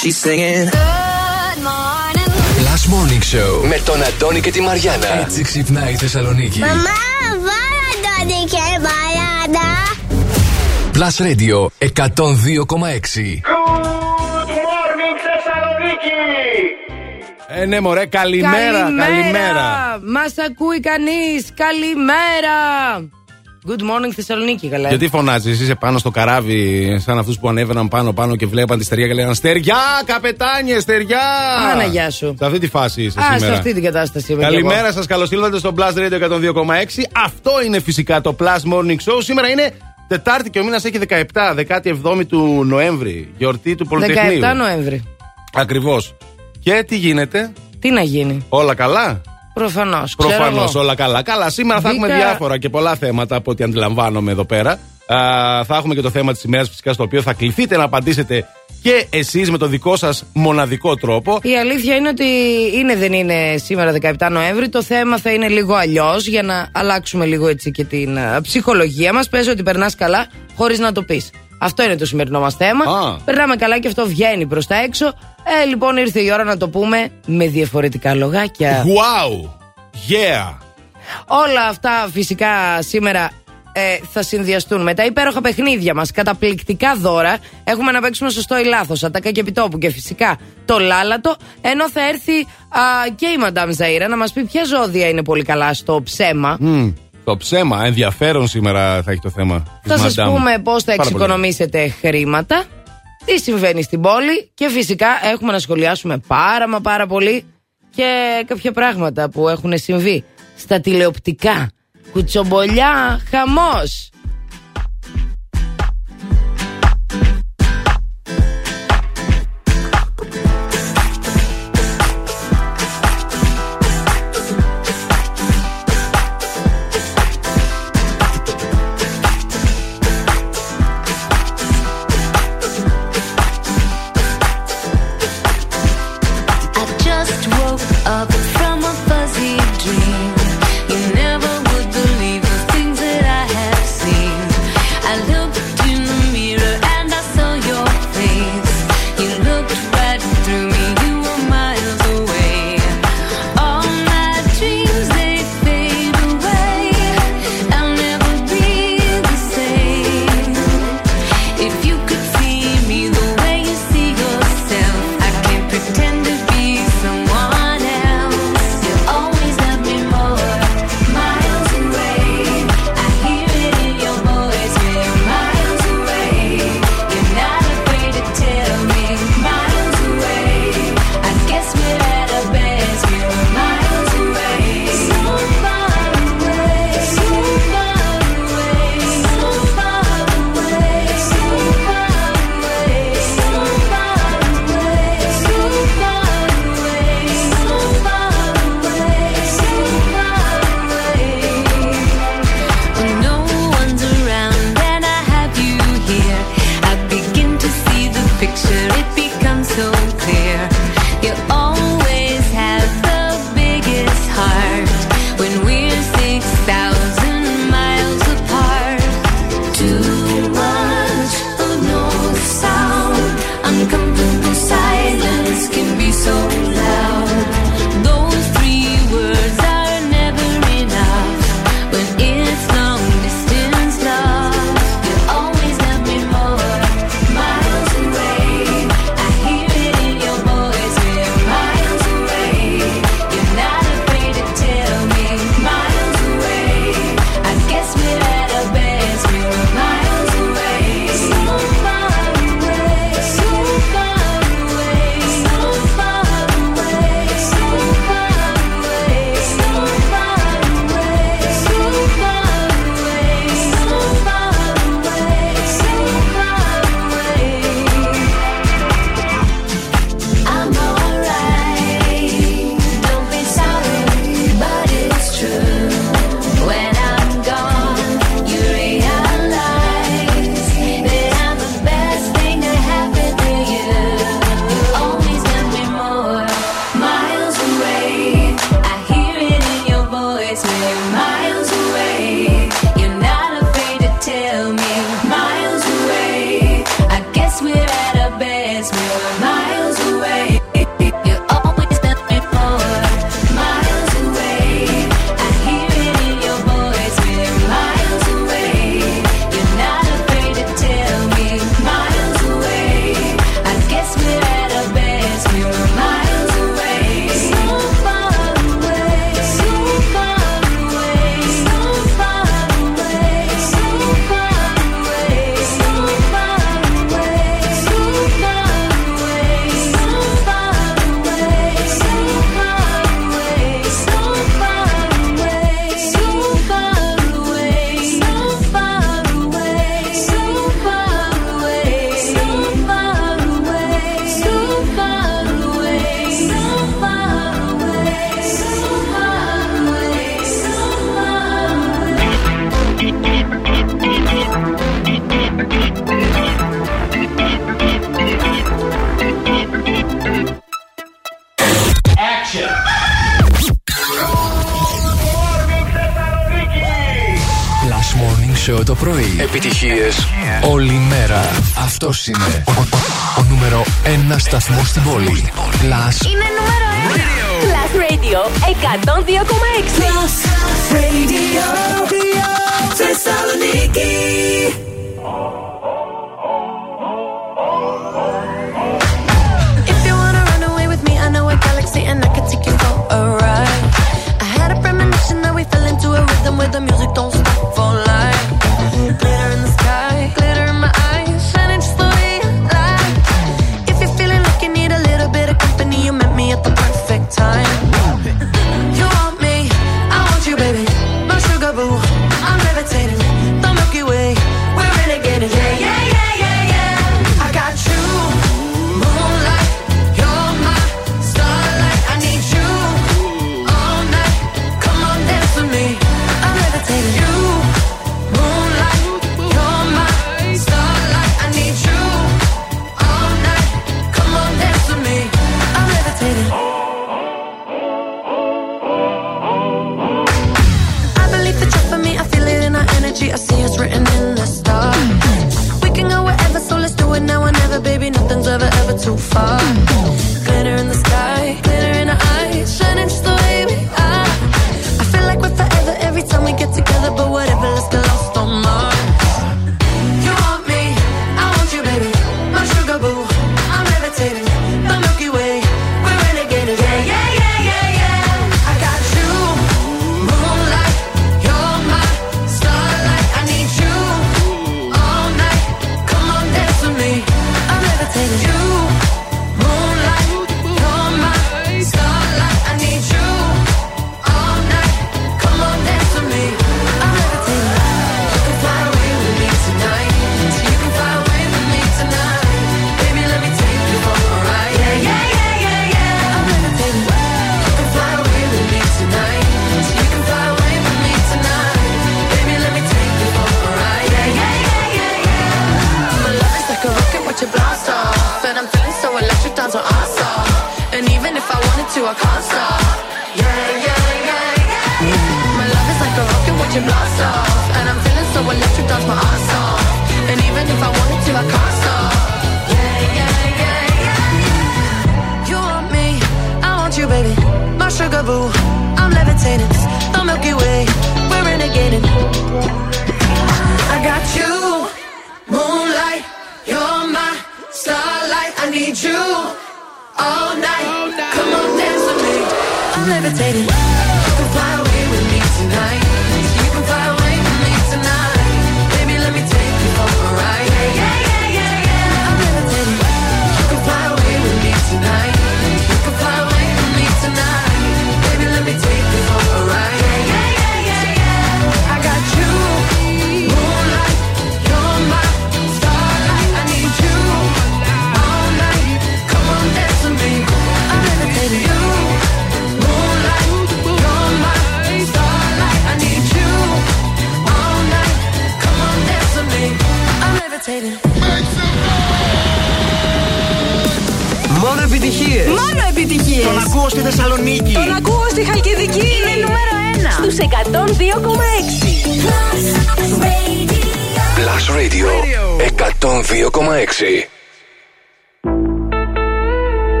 She's singing. Good morning. Last Morning Show με τον Αντώνη και τη Μαριάνα. Έτσι ξυπνάει η Θεσσαλονίκη. Μαμά, βάλα Αντώνη και Μαριάνα. Plus Radio 102,6. Good morning Θεσσαλονίκη. Ε, ναι, μωρέ, καλημέρα, καλημέρα. Μας ακούει κανείς. Καλημέρα. Good morning Θεσσαλονίκη, καλά. Γιατί φωνάζει, είσαι πάνω στο καράβι, σαν αυτούς που ανέβαιναν πάνω-πάνω και βλέπαν τη στεριά και λέγανε Στεριά, καπετάνιε, στεριά! Άνα, γεια σου. Σε αυτή τη φάση είσαι Α, σήμερα. σε αυτή την κατάσταση είμαι Καλημέρα σας, καλώ ήρθατε στο Plus Radio 102,6. Αυτό είναι φυσικά το Plus Morning Show. Σήμερα είναι Τετάρτη και ο μήνας έχει 17, 17η του Νοέμβρη, γιορτή του εγώ. Πολυτεχνείου. 17 Νοέμβρη. Ακριβώς. Και τι γίνεται, Τι να γίνει; όλα καλά; Προφανώς. Προφανώς όλα καλά. Καλά, σήμερα θα Μπήκα- έχουμε διάφορα και πολλά θέματα από ό,τι αντιλαμβάνομαι εδώ πέρα. Α, θα έχουμε και το θέμα της ημέρας φυσικά στο οποίο θα κληθείτε να απαντήσετε και εσείς με τον δικό σας μοναδικό τρόπο. Η αλήθεια είναι ότι είναι δεν είναι σήμερα 17 Νοέμβρη. Το θέμα θα είναι λίγο αλλιώς για να αλλάξουμε λίγο έτσι και την α, ψυχολογία μας. Πες ότι περνάς καλά χωρίς να το πεις. Αυτό είναι το σημερινό μας θέμα. Α. Περνάμε καλά και αυτό βγαίνει προς τα έξω. Ε, λοιπόν, ήρθε η ώρα να το πούμε με διαφορετικά λογάκια. Wow! Yeah! Όλα αυτά φυσικά σήμερα ε, θα συνδυαστούν με τα υπέροχα παιχνίδια μας. Καταπληκτικά δώρα. Έχουμε να παίξουμε σωστό ή λάθος. Ατακά και επιτόπου και φυσικά το λάλατο. Ενώ θα έρθει α, και η Μαντάμ Ζαΐρα να μας πει ποια ζώδια είναι πολύ καλά στο ψέμα. Μμ, το ψέμα, ενδιαφέρον σήμερα θα έχει το θέμα. Θα της σας Madame. πούμε πώς θα Πάρα πολύ. εξοικονομήσετε χρήματα. Τι συμβαίνει στην πόλη. Και φυσικά έχουμε να σχολιάσουμε πάρα μα πάρα πολύ και κάποια πράγματα που έχουν συμβεί στα τηλεοπτικά. Κουτσομπολιά, χαμός. όλη μέρα. Αυτός είναι ο, νούμερο 1 σταθμός στην πόλη. Plus. Είναι νούμερο 1. Plus Radio 102,6. Plus Radio. Θεσσαλονίκη. And I you. I had a premonition the music.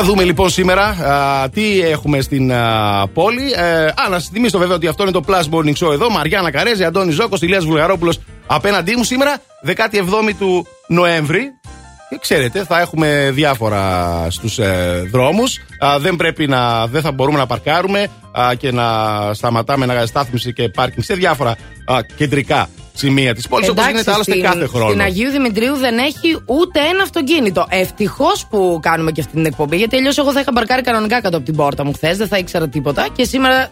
Να δούμε λοιπόν σήμερα α, τι έχουμε στην α, πόλη. Ε, α, να σας θυμίσω βέβαια ότι αυτό είναι το Plus Morning Show εδώ. Μαριάννα Καρέζη, Αντώνης Ζώκος, Ηλίας Βουλγαρόπουλος απέναντί μου σήμερα, 17η του Νοέμβρη. Και ξέρετε, θα έχουμε διάφορα στους ε, δρόμους. Δεν πρέπει να, δεν θα μπορούμε να παρκάρουμε α, και να σταματάμε να στάθμιση και πάρκινγκ σε διάφορα α, κεντρικά σημεία της πόλης. Όπως Εντάξει, γίνεται άλλωστε στην- κάθε χρόνο. Στην Αγίου Δημητρίου δεν έχει ούτε ένα αυτοκίνητο. Ευτυχώς που κάνουμε και αυτή την εκπομπή, γιατί αλλιώς εγώ θα είχα μπαρκάρει κανονικά κάτω από την πόρτα μου χθες, δεν θα ήξερα τίποτα. Και σήμερα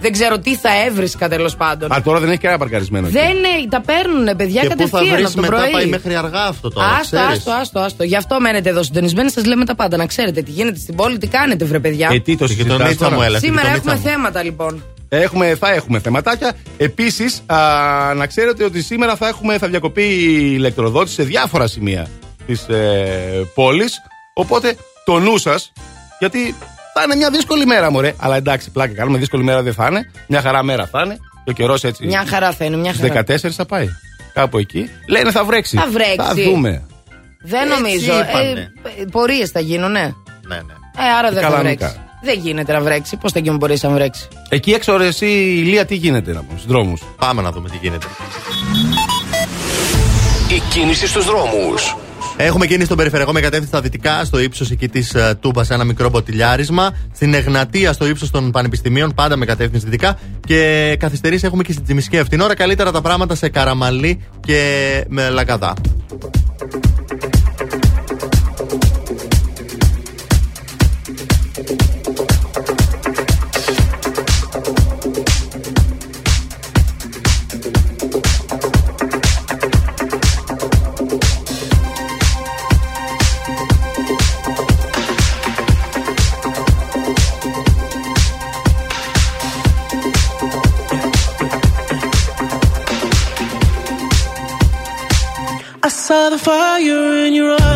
δεν ξέρω τι θα έβρισκα τέλος πάντων. Α, τώρα δεν έχει κανένα παρκαρισμένο. εκεί. Δεν είναι, τα παίρνουν παιδιά Και πού θα κατευθείαν βρεις από το μετά πρωί. πάει μέχρι αργά αυτό τώρα. Άστο, ξέρεις. άστο, άστο, άστο. Γι' αυτό μένετε εδώ συντονισμένοι, σας λέμε τα πάντα. Να ξέρετε τι γίνεται στην πόλη, τι κάνετε, βρε παιδιά. Ε, τι το Και τον συζητάς Νίτσα τώρα; μου έλα. Σήμερα και τον έχουμε Νίτσα μου. θέματα λοιπόν. Έχουμε, θα έχουμε θεματάκια. Επίσης, να ξέρετε ότι σήμερα θα, έχουμε, θα διακοπεί η ηλεκτροδότηση σε διάφορα σημεία της ε, πόλης. Οπότε το νου σας, γιατί θα είναι μια δύσκολη μέρα, μωρέ. Αλλά εντάξει, πλάκα κάνουμε. Δύσκολη μέρα δεν θα είναι. Μια χαρά μέρα θα είναι. Και ο καιρό έτσι. Μια χαρά θα είναι, μια Στις χαρά. 14 θα πάει. Κάπου εκεί. Λένε θα βρέξει. Θα βρέξει. Θα δούμε. Δεν Έτσι νομίζω. είπανε. Ε, Πορείες θα γίνουν, ναι. Ναι, ναι. Ε, άρα δεν θα Καλανικά. βρέξει. Δεν γίνεται να βρέξει. Πώς θα γίνουν μπορεί να βρέξει; Εκεί έξω, ρε, εσύ, Ηλία, τι γίνεται να πούμε στους δρόμους; Πάμε να δούμε τι γίνεται. Η κίνηση στους δρόμους. Έχουμε κίνηση στον περιφερειακό με κατεύθυνση στα δυτικά, στο ύψος εκεί της uh, Τούμπας, ένα μικρό μποτιλιάρισμα. Στην Εγνατία, στο ύψος των πανεπιστημίων, πάντα με κατεύθυνση δυτικά. Και καθυστερήσει έχουμε και στην Τζιμισκέφ. Την ώρα καλύτερα τα πράγματα σε Καραμαλή και με Λαγκαδά. I saw the fire in your eyes.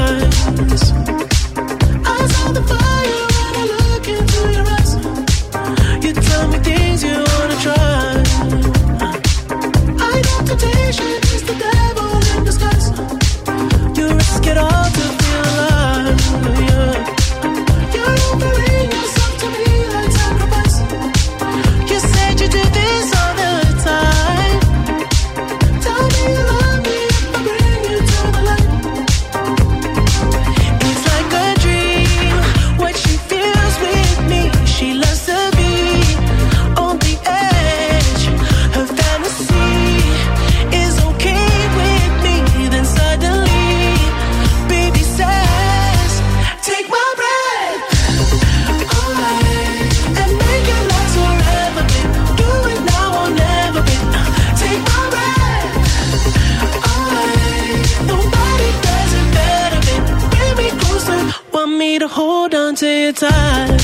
time.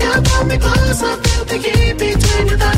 You pull me closer, feel the heat between your thighs.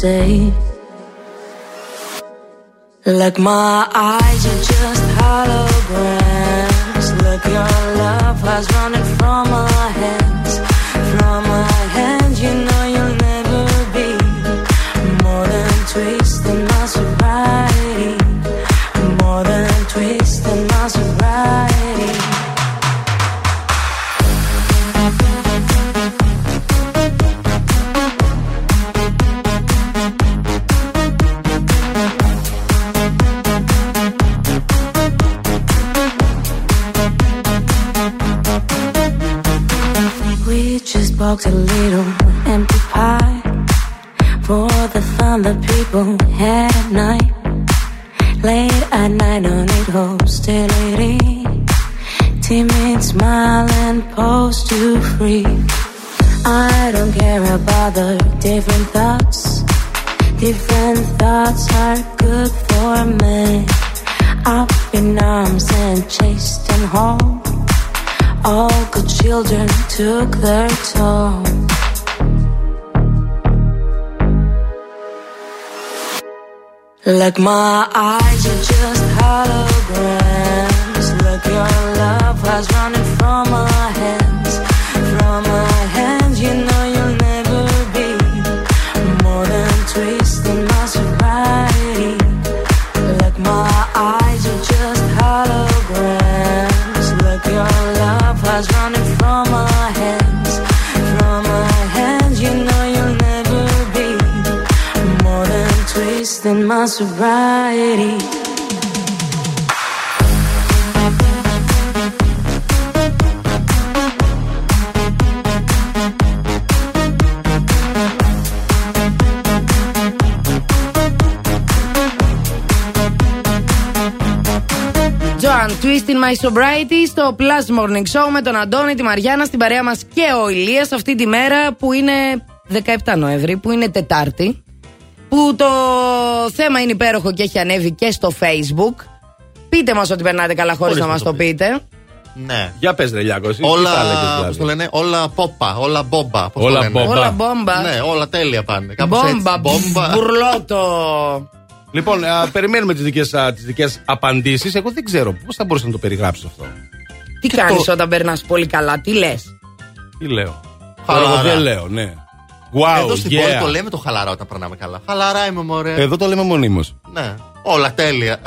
say? Like my eyes are just holograms. Look, your love has running from us στην My Sobriety στο Plus Morning Show με τον Αντώνη, τη Μαριάννα, στην παρέα μας και ο Ηλίας αυτή τη μέρα που είναι 17 Νοέμβρη, που είναι Τετάρτη. Που το θέμα είναι υπέροχο και έχει ανέβει και στο Facebook. Πείτε μας ότι περνάτε καλά χωρίς Χωρίς να να μας το το πείτε. Ναι. Για πες, Ρελιάκο, εσύ. Όλα, τι θα έλεγες, δηλαδή; πώς το λένε, όλα πόπα, όλα μπόμπα. πώς το Όλα λένε. μπόμπα. Όλα μπόμπα. Ναι, όλα τέλεια πάνε. Κάπως έτσι. Μπόμπα, Μπόμπα. μπουρλότο. Λοιπόν, α, περιμένουμε τις δικές τις δικές απαντήσεις. Εγώ δεν ξέρω πώς θα μπορούσα να το περιγράψω αυτό. Τι κάνεις όταν περνάς πολύ καλά, τι λες; Τι λέω; Χαλαρά. Τώρα εγώ δεν λέω, ναι. Wow, Εδώ στην yeah. πόλη το λέμε το χαλαρά όταν περνάμε καλά. Χαλαρά είμαι, μωρέ. Εδώ το λέμε μονίμως. Ναι, όλα τέλεια.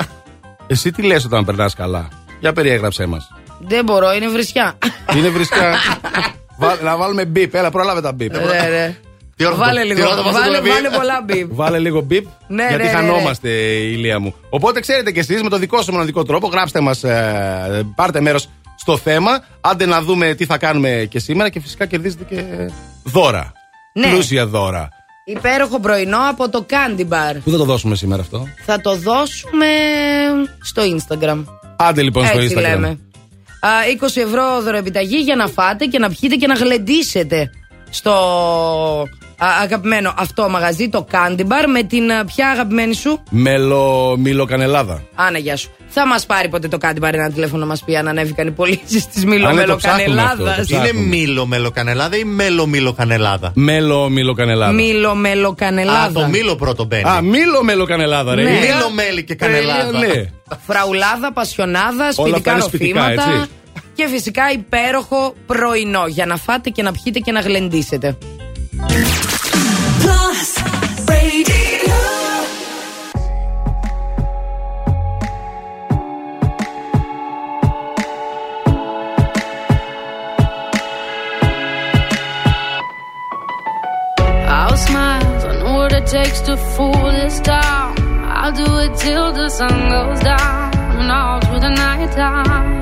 Εσύ τι λες όταν περνάς καλά; Για περιέγραψέ μας. Δεν μπορώ, είναι βρισιά. Είναι βρισικά. Βά- να βάλουμε μπίπ. Έλα, πρόλαβε τα μπίπ. Ρε, ρε. Τι ώρα θα Βάλε το- τι λίγο, ώρα θα μας το βάλε, πει; βάλε πολλά μπιπ. Βάλε λίγο μπίπ. Ναι, γιατί ναι, ναι, χανόμαστε, ηλία μου. Οπότε ξέρετε κι εσείς με το δικό σας μοναδικό τρόπο, γράψτε μας, πάρτε μέρος στο θέμα. Άντε να δούμε τι θα κάνουμε και σήμερα και φυσικά κερδίζετε και δώρα. Ναι. Πλούσια δώρα. Υπέροχο πρωινό από το Candy Bar. Πού θα το δώσουμε σήμερα αυτό; Θα το δώσουμε στο Instagram. Άντε λοιπόν στο Έτσι Instagram. λέμε. Α, 20 ευρώ δωροεπιταγή για να φάτε και να πιείτε και να γλεντήσετε στο α, αγαπημένο αυτό μαγαζί, το Candy Bar, με την α, ποια αγαπημένη σου; Μέλο Μιλοκανελάδα. Άνα, γεια σου. Θα μας πάρει ποτέ το Candy Bar ένα τηλέφωνο να μας πει αν ανέβηκαν οι πωλήσεις της Α, ναι, το ψάχνουμε αυτό, Μιλομελοκανελάδα. το ψάχνουμε. Είναι μήλο μελοκανελάδα ή μέλο μήλο-κανελάδα. Μέλο Μιλοκανελάδα. Μιλομελοκανελάδα. Α, το μήλο πρώτο μπαίνει. Α, Μίλο Μελοκανελάδα, ρε. Ναι. Ηλία. Μήλο μέλι και κανελάδα. Ε, ναι. Φραουλάδα, πασιονάδα, αυτά σπιτικά είναι σπιτικά, ροφήματα. Έτσι. Και φυσικά υπέροχο πρωινό για να φάτε και να πιείτε και να γλεντήσετε. I'll smile, I know what it takes to fool this town. I'll do it till the sun goes down and all through the night time.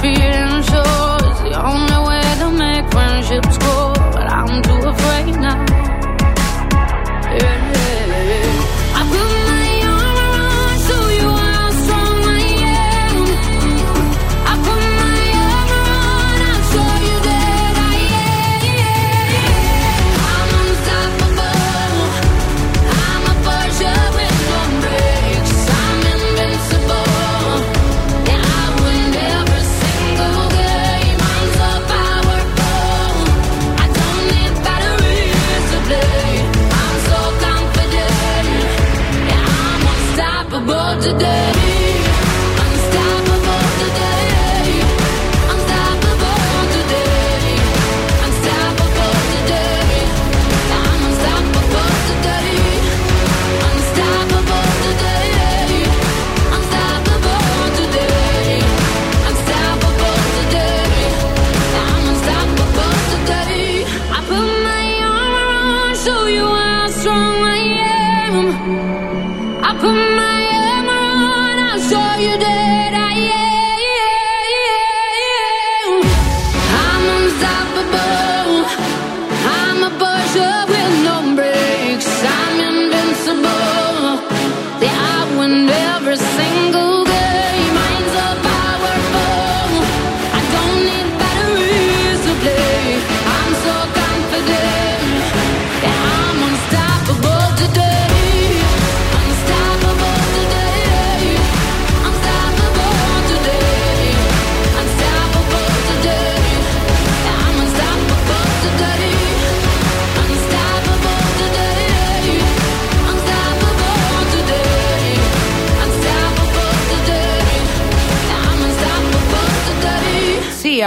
for you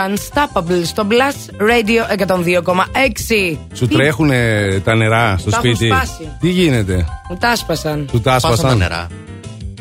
Unstoppable στο Blast Radio 102,6. Σου τρέχουν τα νερά στο Τα έχουν σπίτι; σπάσει. Τι γίνεται; Μου τα άσπασαν. Του τα Σπάσαν τα άσπασαν. νερά.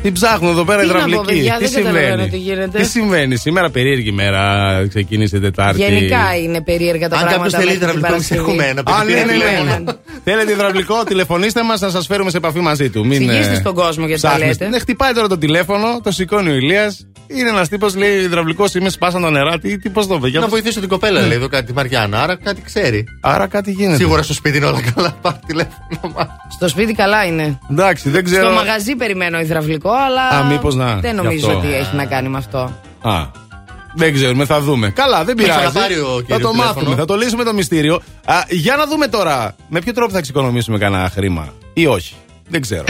Τι ψάχνουν εδώ πέρα Τι να πω, υδραυλικοί. παιδιά, Τι δεν καταλαβαίνω συμβαίνει; τι γίνεται. Τι συμβαίνει; Σήμερα περίεργη μέρα. Ξεκίνησε Τετάρτη. Γενικά είναι περίεργα τα Αν πράγματα. κάποιος θέλει μέχρι την υδραυλικό, εμείς Παρασκευή. έχουμε ένα. Α, ναι, ναι, ναι. Ναι, ναι. Θέλετε υδραυλικό, τηλεφωνήστε μας να σας φέρουμε σε επαφή μαζί του. Μην, Εξηγήστε ε, στον κόσμο γιατί τα ψάχνεστε. λέτε. Ναι, χτυπάει τώρα το τηλέφωνο, το σηκώνει ο Ηλίας. Είναι ένας τύπος, λέει υδραυλικός είμαι, σπάσαν τα νερά. Τι, τι πώς το είπε. για Να το- βοηθήσω την κοπέλα, λέει εδώ κάτι τη Μαριάννα, άρα κάτι ξέρει. Άρα κάτι γίνεται. Σίγουρα στο σπίτι είναι όλα καλά. Πάρει τηλέφωνο μας. Στο σπίτι καλά είναι. Εντάξει, δεν ξέρω. Στο μαγαζί περιμένω υδραυλικό, αλλά. Α, μήπως να, Δεν γι' νομίζω αυτό. ότι έχει να κάνει με αυτό. Α, δεν ξέρουμε, θα δούμε. Καλά, δεν Έχει πειράζει. ξαναπάρει ο θα κύριος το τηλέφωνο. μάθουμε, θα το λύσουμε το μυστήριο. Α, για να δούμε τώρα με ποιο τρόπο θα εξοικονομήσουμε κανένα χρήμα ή όχι. Δεν ξέρω.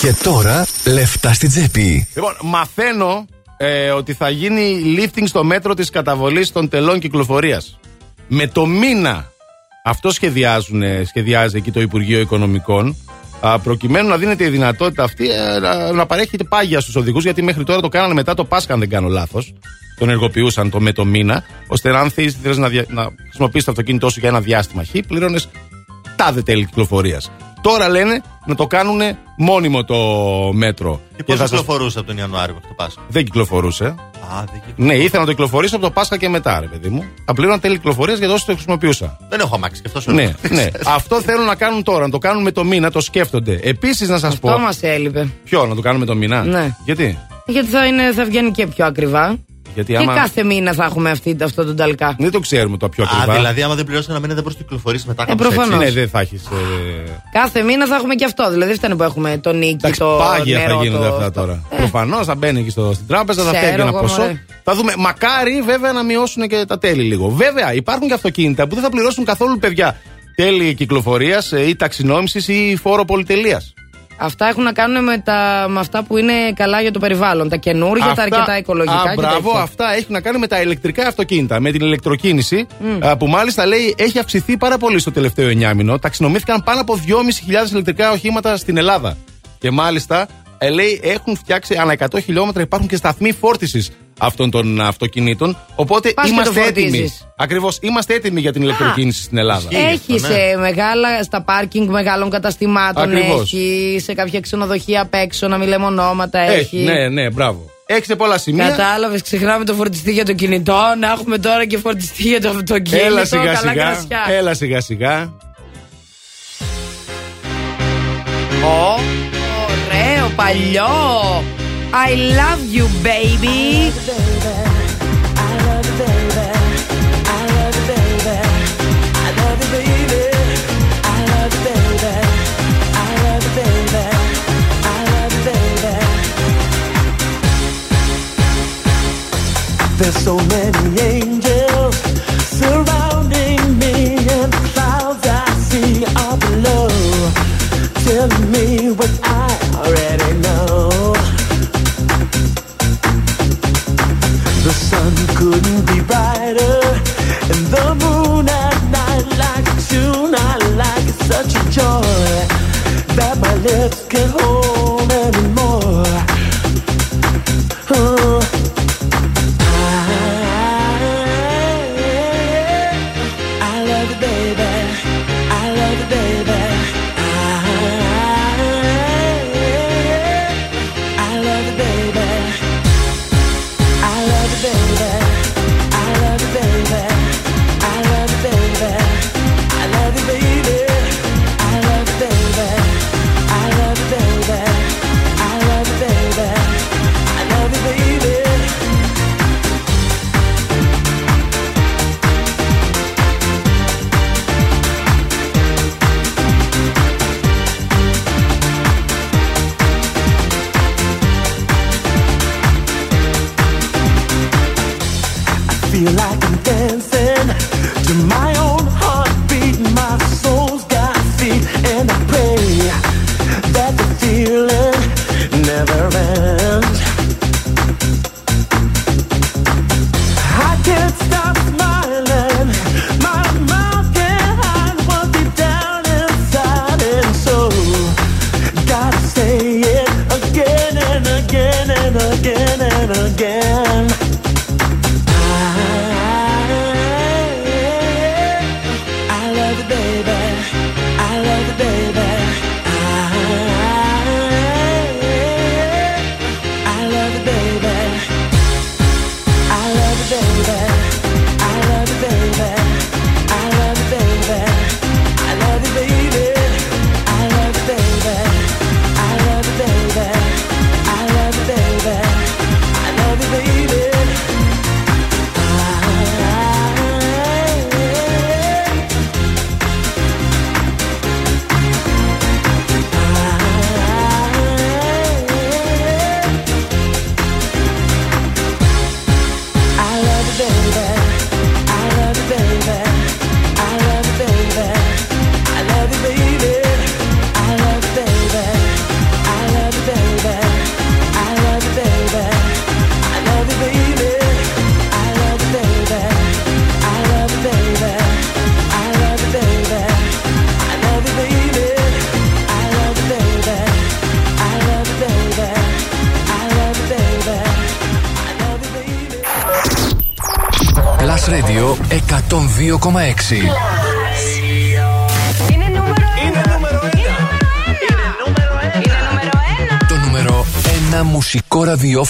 Και τώρα λεφτά στην τσέπη. Λοιπόν, μαθαίνω ε, ότι θα γίνει lifting στο μέτρο της καταβολής των τελών κυκλοφορίας. Με το μήνα. Αυτό σχεδιάζουν, ε, σχεδιάζει εκεί το Υπουργείο Οικονομικών. α, προκειμένου να δίνεται η δυνατότητα αυτή ε, να, να παρέχεται πάγια στους οδηγούς γιατί μέχρι τώρα το κάνανε μετά το Πάσχα, αν δεν κάνω λάθος. Τον ενεργοποιούσαν το με το μήνα, ώστε αν θέλεις να, δια- να χρησιμοποιήσεις το αυτοκίνητό σου για ένα διάστημα χ, πλήρωνε τάδε τέλη κυκλοφορίας. Τώρα λένε να το κάνουν μόνιμο το μέτρο. Και πώς θα σας- κυκλοφορούσε από τον Ιανουάριο μέχρι το Πάσχα; Δεν κυκλοφορούσε. Α, δεν κυκλοφορούσε. Ναι, ήθελα να το κυκλοφορήσω από το Πάσχα και μετά, ρε παιδί μου. Απλήρωνα τέλη κυκλοφορίας για τόσο το χρησιμοποιούσα. Δεν έχω αμάξει και αυτός σου Ναι, λέω. ναι. Αυτό θέλουν να κάνουν τώρα, να το κάνουν με το μήνα, το σκέφτονται. Επίσης να σας Αυτό πω. μας έλειπε. Ποιο, να το κάνουμε το μήνα; Ναι. Γιατί; Γιατί θα, είναι, θα βγαίνει και πιο ακριβά. Γιατί Και άμα. κάθε μήνα θα έχουμε αυτή, αυτό τον ταλκά. Δεν το ξέρουμε το πιο Α, ακριβά. δηλαδή, άμα δεν πληρώσει ένα μήνα, δεν μπορεί να κυκλοφορήσει μετά. Ε, κάπως έτσι. προφανώς. Ναι, δεν θα έχεις. Κάθε μήνα θα έχουμε και αυτό. Δηλαδή, φτάνει που έχουμε το νίκη, Εντάξει, το πάγια νερό, θα γίνονται το... αυτά τώρα. Προφανώς θα μπαίνει εκεί στο, στην τράπεζα, θα Ξέρω φεύγει ένα εγώ, ποσό. μωρέ. Θα δούμε. Μακάρι βέβαια να μειώσουν και τα τέλη λίγο. Βέβαια υπάρχουν και αυτοκίνητα που δεν θα πληρώσουν καθόλου παιδιά τέλη κυκλοφορίας ή ταξινόμησης ή φόρο πολυτελείας. Αυτά έχουν να κάνουν με, τα, με αυτά που είναι καλά για το περιβάλλον. Τα καινούργια, τα αρκετά οικολογικά. Α, και μπράβο, τέτοια. αυτά έχει να κάνει με τα ηλεκτρικά αυτοκίνητα, με την ηλεκτροκίνηση. α, που μάλιστα λέει έχει αυξηθεί πάρα πολύ στο τελευταίο εννιάμινο. Ταξινομήθηκαν πάνω από 2.500 ηλεκτρικά οχήματα στην Ελλάδα. Και μάλιστα ε, λέει έχουν φτιάξει ανά 100 χιλιόμετρα υπάρχουν και σταθμοί φόρτισης αυτών των αυτοκινήτων. Οπότε Πας και το είμαστε έτοιμοι. φορτίζεις. Ακριβώς, είμαστε έτοιμοι για την ηλεκτροκίνηση στην Ελλάδα. Έχεις αυτό, ναι. σε μεγάλα, στα πάρκινγκ μεγάλων καταστημάτων, Ακριβώς. έχεις σε κάποια ξενοδοχεία απ' έξω, να μην λέμε ονόματα, έχεις. ναι, ναι, μπράβο. Έχει σε πολλά σημεία. Κατάλαβες, ξεχνάμε το φορτιστή για το κινητό. Να έχουμε τώρα και φορτιστή για το αυτοκίνητο. Έλα σιγά καλά σιγά. κρασιά. Έλα σιγά σιγά. Ω, ωραίο, παλιό. I love you, baby. There's so many angels couldn't be brighter, and the moon at night like a tune I like. It's such a joy that my lips can't hold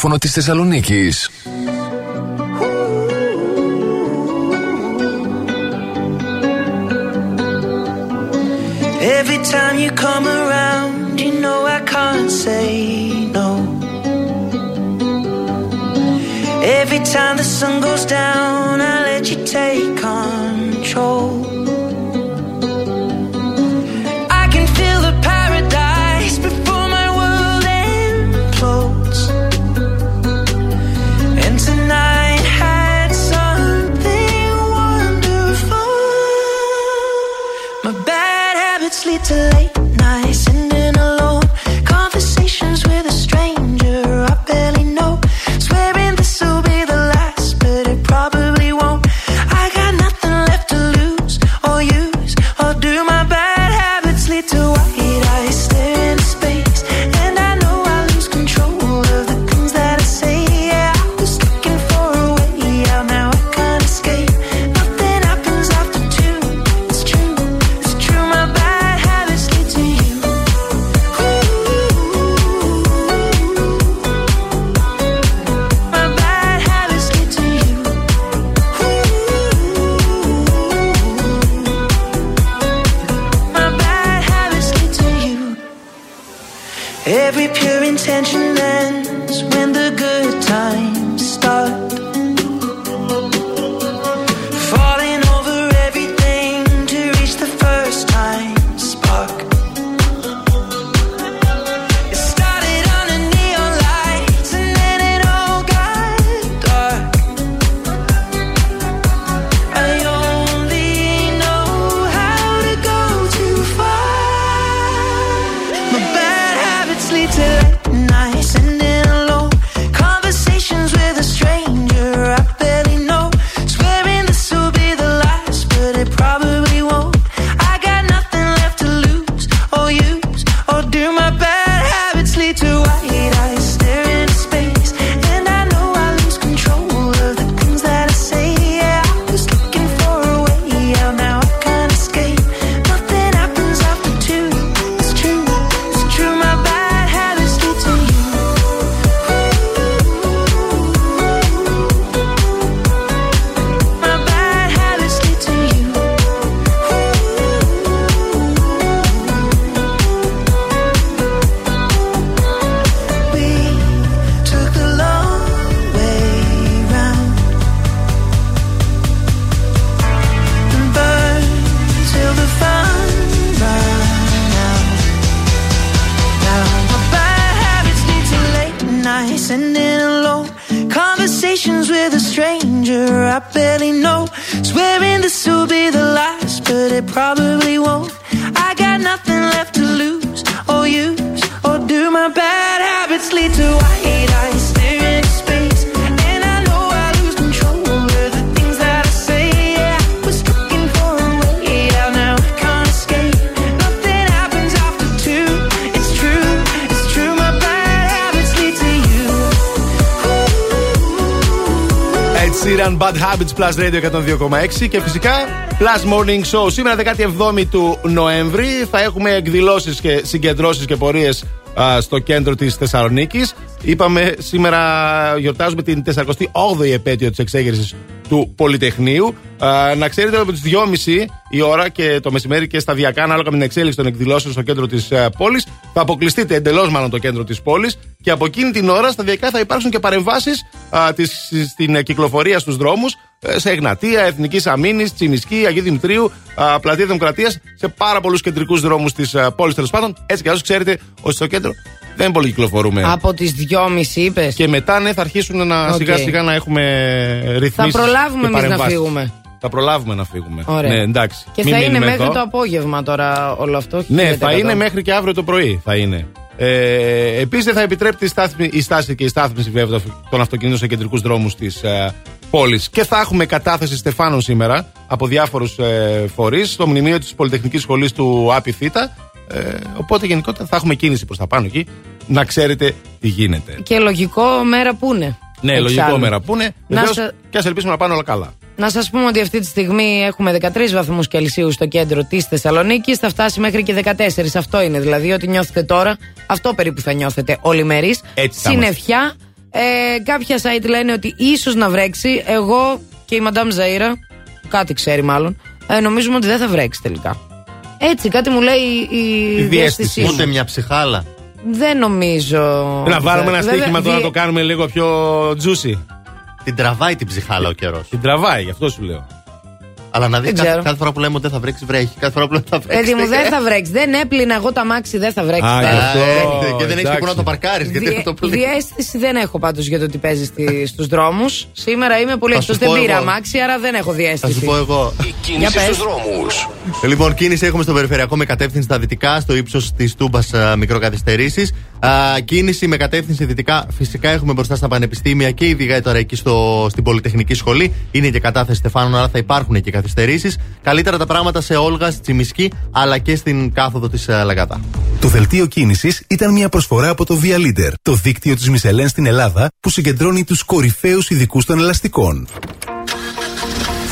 ραδιόφωνο της Θεσσαλονίκης. Plus Radio 102,6 και φυσικά Plus Morning Show. Σήμερα 17η του Νοέμβρη θα έχουμε εκδηλώσεις και συγκεντρώσεις και πορείες α, στο κέντρο της Θεσσαλονίκης. Είπαμε σήμερα γιορτάζουμε την 48η επέτειο της εξέγερσης του Πολυτεχνείου. Α, να ξέρετε ότι από τις 2.30 η ώρα και το μεσημέρι και σταδιακά ανάλογα με την εξέλιξη των εκδηλώσεων στο κέντρο της ε, πόλης θα αποκλειστείτε εντελώς μάλλον το κέντρο της πόλης και από εκείνη την ώρα σταδιακά θα υπάρξουν και παρεμβάσεις α, της, στην ε, κυκλοφορία στους δρόμους ε, σε Εγνατία, Εθνικής Αμήνης, Τσιμισκή, Αγίου Δημητρίου, α, Πλατεία Δημοκρατίας, σε πάρα πολλούς κεντρικούς δρόμους της πόλης τέλος πάντων. Έτσι κι αλλιώς ξέρετε ότι στο κέντρο δεν πολύ κυκλοφορούμε. Από τις 2.30 είπες. Και μετά ναι, θα αρχίσουν να, Οκ. σιγά σιγά να έχουμε ρυθμίσεις. Θα προλάβουμε εμείς να φύγουμε. Θα προλάβουμε να φύγουμε. Ωραία. Ναι, εντάξει. Και Μην θα είναι μείνουμε μέχρι εδώ. το απόγευμα τώρα όλο αυτό. Ναι, θα 1000%. είναι μέχρι και αύριο το πρωί. Θα είναι. Ε, Επίσης, δεν θα επιτρέπει η στάθμη- η στάση και η στάθμιση βέβαια των αυτοκινήτων σε κεντρικούς δρόμους της ε, πόλης. Και θα έχουμε κατάθεση στεφάνων σήμερα από διάφορους ε, φορείς στο μνημείο της Πολυτεχνικής Σχολής του Άπη Θήτα. Ε, οπότε γενικότερα θα έχουμε κίνηση προς τα πάνω εκεί. Να ξέρετε τι γίνεται. Και λογικό μέρα που είναι. Ναι, Εξάλλου. λογικό μέρα που είναι. Να Βεβαίως, σε- Και ας ελπίσουμε να πάνε όλα καλά. Να σας πούμε ότι αυτή τη στιγμή έχουμε 13 βαθμούς Κελσίου στο κέντρο της Θεσσαλονίκης. Θα φτάσει μέχρι και 14. Αυτό είναι δηλαδή ότι νιώθετε τώρα. Αυτό περίπου θα νιώθετε ολημερεί. Έτσι θα είμαστε. Συννεφιά. Ε, κάποια site λένε ότι ίσως να βρέξει. Εγώ και η Μαντάμ Ζαΐρα, κάτι ξέρει μάλλον, ε, νομίζουμε ότι δεν θα βρέξει τελικά. Έτσι, κάτι μου λέει η, η Η διαίσθησή μου. Ούτε μια ψυχάλα. Δεν νομίζω. Να βάλουμε ένα Βέβαια, στοίχημα τώρα να δι- το κάνουμε λίγο πιο juicy. Την τραβάει την ψυχάλα ο καιρός. Την τραβάει, γι' αυτό σου λέω. Αλλά να δεις Δεν κάθε, ξέρω. κάθε φορά που λέμε ότι δεν θα βρέξεις, βρέχει. Κάθε φορά που λέμε ότι θα βρέξεις. Παιδί μου, δεν θα βρέξεις. Δεν έπλυνα εγώ τα μάξι, δεν θα βρέξεις. Α, πέρα. γι' αυτό. Ε, και δεν έχει και εντάξει. πού να το παρκάρεις. Γιατί Διε- θα το πλύνει. Διαίσθηση δεν έχω πάντως για το τι παίζει στη, στους δρόμους. Σήμερα είμαι πολύ Θα σου εκτό. Δεν πω πήρα εγώ. αμάξι, άρα δεν έχω Θα διαίσθηση. σου πω εγώ. Για Κίνηση πες. στους δρόμους. Λοιπόν, κίνηση έχουμε στο περιφερειακό με κατεύθυνση στα δυτικά, στο ύψος της Τούμπας μικροκαθυστερήσεις. Κίνηση με κατεύθυνση δυτικά, φυσικά έχουμε μπροστά στα πανεπιστήμια και ιδιαίτερα εκεί στο, στην Πολυτεχνική Σχολή. Είναι και κατάθεση Στεφάνων, άρα θα υπάρχουν και καθυστερήσεις. Καλύτερα τα πράγματα σε Όλγα, Τσιμισκή, αλλά και στην κάθοδο της Λαγάτα. Το δελτίο κίνησης ήταν μια προσφορά από το Via Leader, το δίκτυο της Μισελέν στην Ελλάδα που συγκεντρώνει τους κορυφαίους ειδικούς των ελαστικών.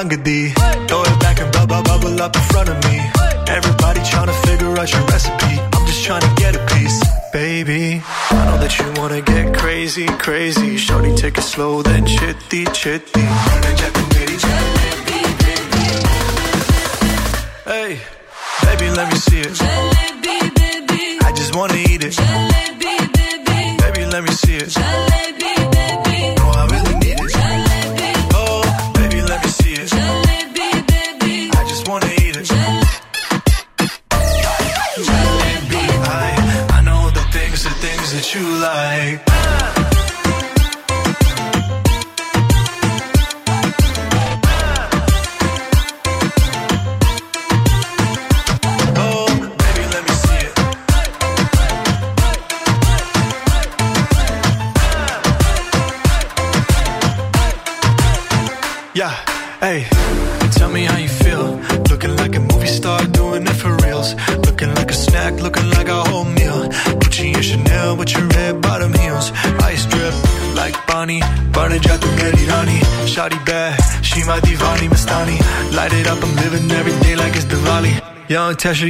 tongue of D. Throw it back and bubble, bubble up in front of me. Everybody trying to figure out your recipe. I'm just trying to get a piece, baby. I know that you wanna get crazy, crazy. Shorty, take it slow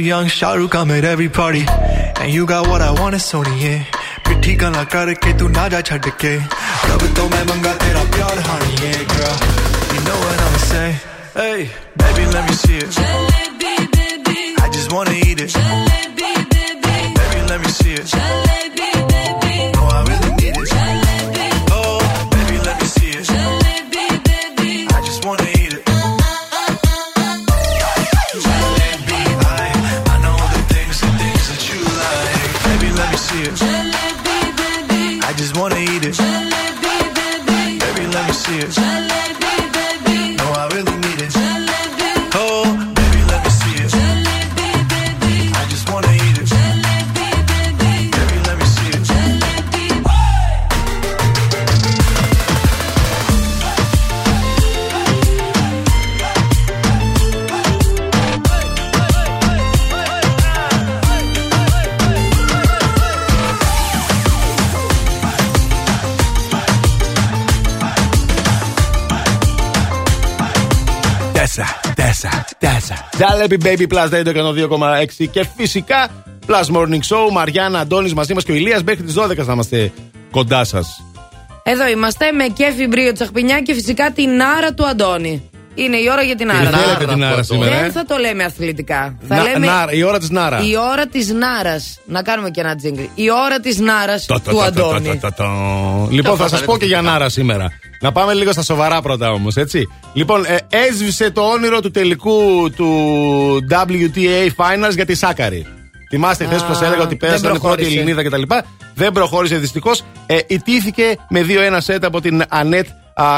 Young Tesha, young Shahrukh, I'm at every party. And you got what I want, it's Sony, yeah. ਮਿੱਠੀ ਗੱਲਾਂ ਕਰਕੇ ਤੂੰ ਨਾ ਜਾ ਛੱਡ ਕੇ ਰੱਬ ਤੋਂ ਮੈਂ ਮੰਗਾ ਤੇਰਾ ਪਿਆਰ ਹਾਣੀ yeah girl you know what I'ma say hey baby let me see it I just wanna eat it baby let me see it no Τζάλεπι Baby Plus Radio 102,6 και φυσικά Plus Morning Show. Μαριάννα Αντώνης μαζί μας και ο Ηλίας μέχρι τις 12 θα είμαστε κοντά σας. Εδώ είμαστε με κέφι μπρίο τσαχπινιά και φυσικά την άρα του Αντώνη. Είναι η ώρα για την άρα. θέλετε την άρα σήμερα, ε; Δεν θα το λέμε αθλητικά. Θα Να- λέμε Νάρα, η ώρα της Νάρα. Η ώρα της Νάρας. Να κάνουμε και ένα τζίγκλι. Η ώρα της Νάρας Το, το, του το, το, Αντώνη. το, το, το. Λοιπόν, θα σας πω και για Νάρα σήμερα. Να πάμε λίγο στα σοβαρά πρώτα όμως, έτσι. Λοιπόν, ε, έσβησε το όνειρο του τελικού του WTA Finals για τη Σάκαρη. Θυμάστε χθες που σας έλεγα ότι πέρασε δεν η πρώτη προχώρησε. Ελληνίδα κτλ. Δεν προχώρησε δυστυχώς. Ε, ιτήθηκε με 2-1 σετ από την Ανέτ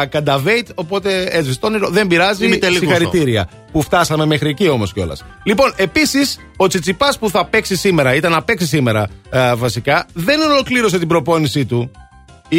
Κανταβέιτ. Οπότε έσβησε το όνειρο. Δεν πειράζει. Ημιτελικός Συγχαρητήρια. Που φτάσαμε μέχρι εκεί όμως κιόλας. Λοιπόν, επίσης, ο Τσιτσιπάς που θα παίξει σήμερα, ήταν να παίξει σήμερα ε, βασικά, δεν ολοκλήρωσε την προπόνησή του.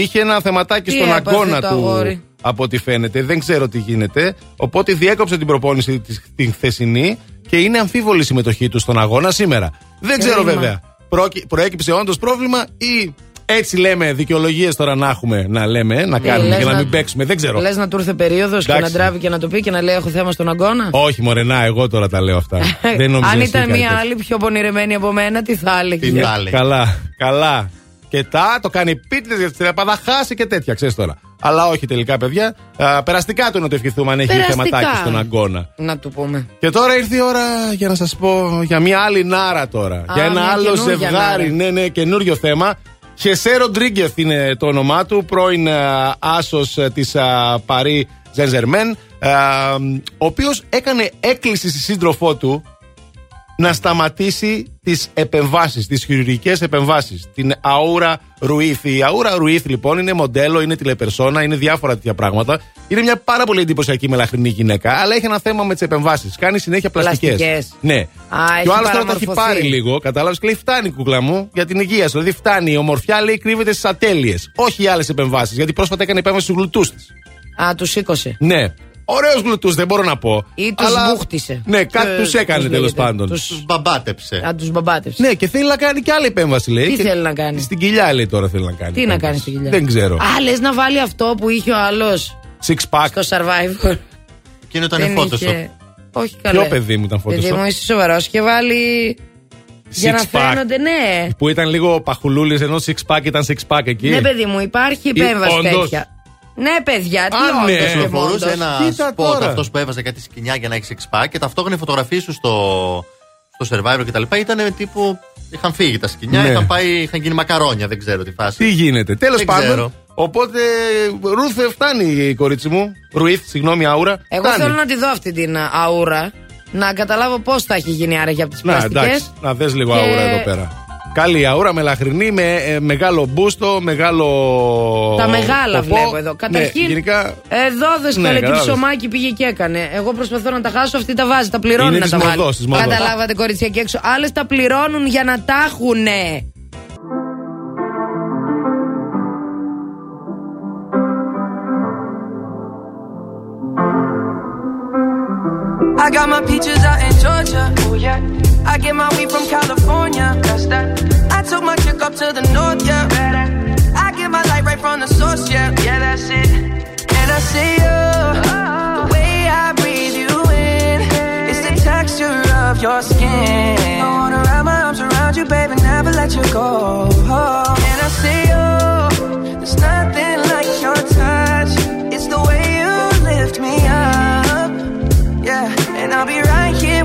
Είχε ένα θεματάκι Τι στον έπαθε αγκώνα το του. αγόρι; Από ό,τι φαίνεται, δεν ξέρω τι γίνεται. Οπότε διέκοψε την προπόνηση της, την χθεσινή και είναι αμφίβολη η συμμετοχή του στον αγώνα σήμερα. Δεν ξέρω Κρίμα. βέβαια. Πρόκει- προέκυψε όντως πρόβλημα ή έτσι λέμε δικαιολογίες τώρα να έχουμε να λέμε, να κάνουμε λες για να να- μην παίξουμε. Δεν ξέρω. Λες να του ήρθε περίοδος και να Εντάξει. τράβει και να το πει και να λέει: Έχω θέμα στον αγκώνα. Όχι, μωρενά, εγώ τώρα τα λέω αυτά. δεν νομίζω Αν να ήταν ισχύει κάτι μία τέτοιο. άλλη πιο πονηρεμένη από μένα, τι θα έλεγε; Τι θα έλεγε; Καλά, καλά. Και τα το κάνει πίτλε για την θα χάσει και τέτοια, ξέρεις τώρα. Αλλά όχι τελικά, παιδιά. Α, περαστικά του να το ευχηθούμε αν έχει Περαστικά. θεματάκι στον αγκώνα. Να του πούμε. Και τώρα ήρθε η ώρα για να σας πω για μια άλλη νάρα τώρα. για ένα μια άλλο καινούργια ζευγάρι. νάρα. Ναι, ναι, καινούριο θέμα. Χεσέ Ροντρίγκεθ είναι το όνομά του, πρώην άσος της Παρί Ζενζερμέν, ο οποίος έκανε έκκληση στη σύντροφό του να σταματήσει τις επεμβάσεις, τις χειρουργικές επεμβάσεις. Την Αούρα Ρουίθ. Η Αούρα Ρουίθ λοιπόν είναι μοντέλο, είναι τηλεπερσόνα, είναι διάφορα τέτοια πράγματα. Είναι μια πάρα πολύ εντυπωσιακή μελαχρινή γυναίκα, αλλά έχει ένα θέμα με τις επεμβάσεις. Κάνει συνέχεια πλαστικές. Πλαστικές. Ναι. Α, και έχει ο άλλος τώρα τα έχει παραμορφωθεί. πάρει λίγο, κατάλαβες και λέει: Φτάνει, κούκλα μου, για την υγεία σου. Δηλαδή φτάνει. Η ομορφιά λέει κρύβεται στις ατέλειες. Όχι οι άλλες επεμβάσεις. Γιατί πρόσφατα έκανε επέμβαση στους γλουτούς της. Α, τους σήκωσε. Ναι. Ωραίου γλουτούς, δεν μπορώ να πω. Ή τους Αλλά- μπούχτισε. Ναι, κάτι Ε, τους έκανε πώς τέλος λέγεται. πάντων. Τους- μπαμπάτεψε. Α, τους μπαμπάτευσε. Ναι, και θέλει να κάνει και άλλη επέμβαση, λέει. Τι Και θέλει να κάνει; Στην κοιλιά, λέει τώρα θέλει να κάνει. Τι να επέμβαση. κάνει στην κοιλιά; Δεν ξέρω. Α, λες να βάλει αυτό που είχε ο άλλος Six pack. στο survivor. Εκείνο ήταν Δεν Photoshop. είχε- Όχι καλά. Ποιο παιδί μου ήταν Παιδί μου, Photoshop. είσαι σοβαρός και βάλει. Για να Six pack. φαίνονται, ναι. Που ήταν λίγο παχουλούλης, ενώ six pack ήταν six pack εκεί. Ναι, παιδί μου, υπάρχει επέμβαση όντως. τέτοια. Ναι, παιδιά, τι Α, ναι. όντως και Κυκλοφορούσε μόντως. ένα Κοίτα σποτ τώρα. αυτός που έβαζε κάτι σκηνιά για να έχει εξπά και ταυτόχρονα οι φωτογραφίες σου στο, στο survivor κτλ. ήταν τύπου. Είχαν φύγει τα σκηνιά, Ναι. είχαν, πάει, είχαν γίνει μακαρόνια, δεν ξέρω τι φάση. Τι γίνεται. Τέλος Δεν πάντων. ξέρω. Οπότε, Ρούθε, φτάνει η κορίτσι μου. Ρουίθ, συγγνώμη, Άουρα. Εγώ φτάνει. θέλω να τη δω αυτή την α, αούρα. Να καταλάβω πώς θα έχει γίνει άραγε από τις Να, πλαστικές. εντάξει, να δες λίγο Και- αούρα εδώ πέρα. Καλή αούρα, μελαχρινή, με ε, μεγάλο μπούστο, μεγάλο. Τα μεγάλα ποπό. βλέπω εδώ. Καταρχήν, Ναι, γενικά εδώ δε Ναι, καλέ τι κατάλαβες. ψωμάκι πήγε και έκανε. Εγώ προσπαθώ να τα χάσω, αυτή τα βάζει, τα πληρώνουν Είναι να της τα βάλει. μοδός, της μοδός. Καταλάβατε, κορίτσια εκεί έξω. Άλλες τα πληρώνουν για να τα έχουνε. I got my peaches out in Georgia. Oh yeah. I get my weed from California. That's that. I took my chick up to the north, yeah. Better. I get my light right from the source, yeah. Yeah, that's it. And I see you. The way I breathe you in. It's the texture of your skin. I wanna wrap my arms around you, baby, never let you go. And I see you. There's nothing like your touch. It's the way you lift me up. Yeah, and I'll be right here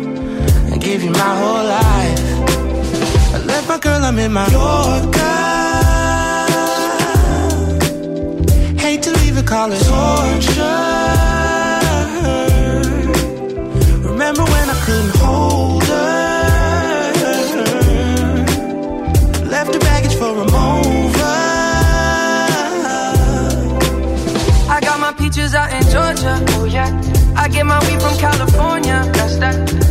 give you my whole life. I left my girl, I'm in my Yorker. Hate to leave it, call it torture. Remember when I couldn't hold her? Left her baggage for a mover. I got my peaches out in Georgia. Oh yeah. I get my weed from California. That's that.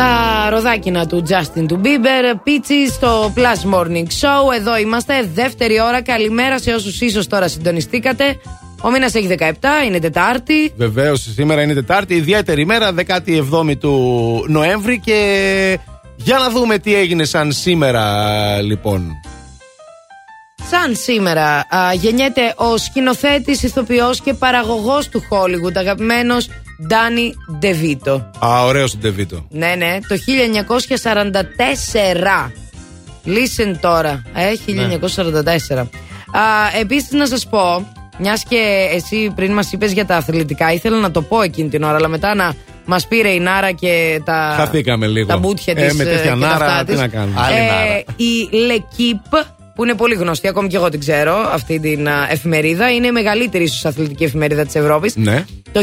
Τα ροδάκινα του Justin του Bieber, Peaches στο Plus Morning Show. Εδώ είμαστε, δεύτερη ώρα. Καλημέρα σε όσους ίσως τώρα συντονιστήκατε. Ο μήνας έχει 17, είναι Τετάρτη. Βεβαίως, σήμερα είναι Τετάρτη, ιδιαίτερη ημέρα, 17η του Νοέμβρη και Για να δούμε τι έγινε σαν σήμερα, λοιπόν. Σαν σήμερα α, γεννιέται ο σκηνοθέτης, ηθοποιός και παραγωγός του Hollywood, αγαπημένος Ντάνι Ντεβίτο. Α, ωραίος ο Ντεβίτο. Ναι, ναι, το 1944. Listen τώρα, ε, 1944. Α, επίσης να σας πω, μιας και εσύ πριν μας είπες για τα αθλητικά, ήθελα να το πω εκείνη την ώρα, αλλά μετά να μας πήρε η Νάρα και τα, Χαθήκαμε λίγο. τα μπούτια Ε, της με ε, τέτοια και τα Νάρα, αυτά τι της. να κάνουμε. Άλλη Νάρα. Ε, η L'Equipe που είναι πολύ γνωστή, ακόμη και εγώ την ξέρω, αυτή την α, εφημερίδα. Είναι η μεγαλύτερη ίσως αθλητική εφημερίδα της Ευρώπης. Ναι. Το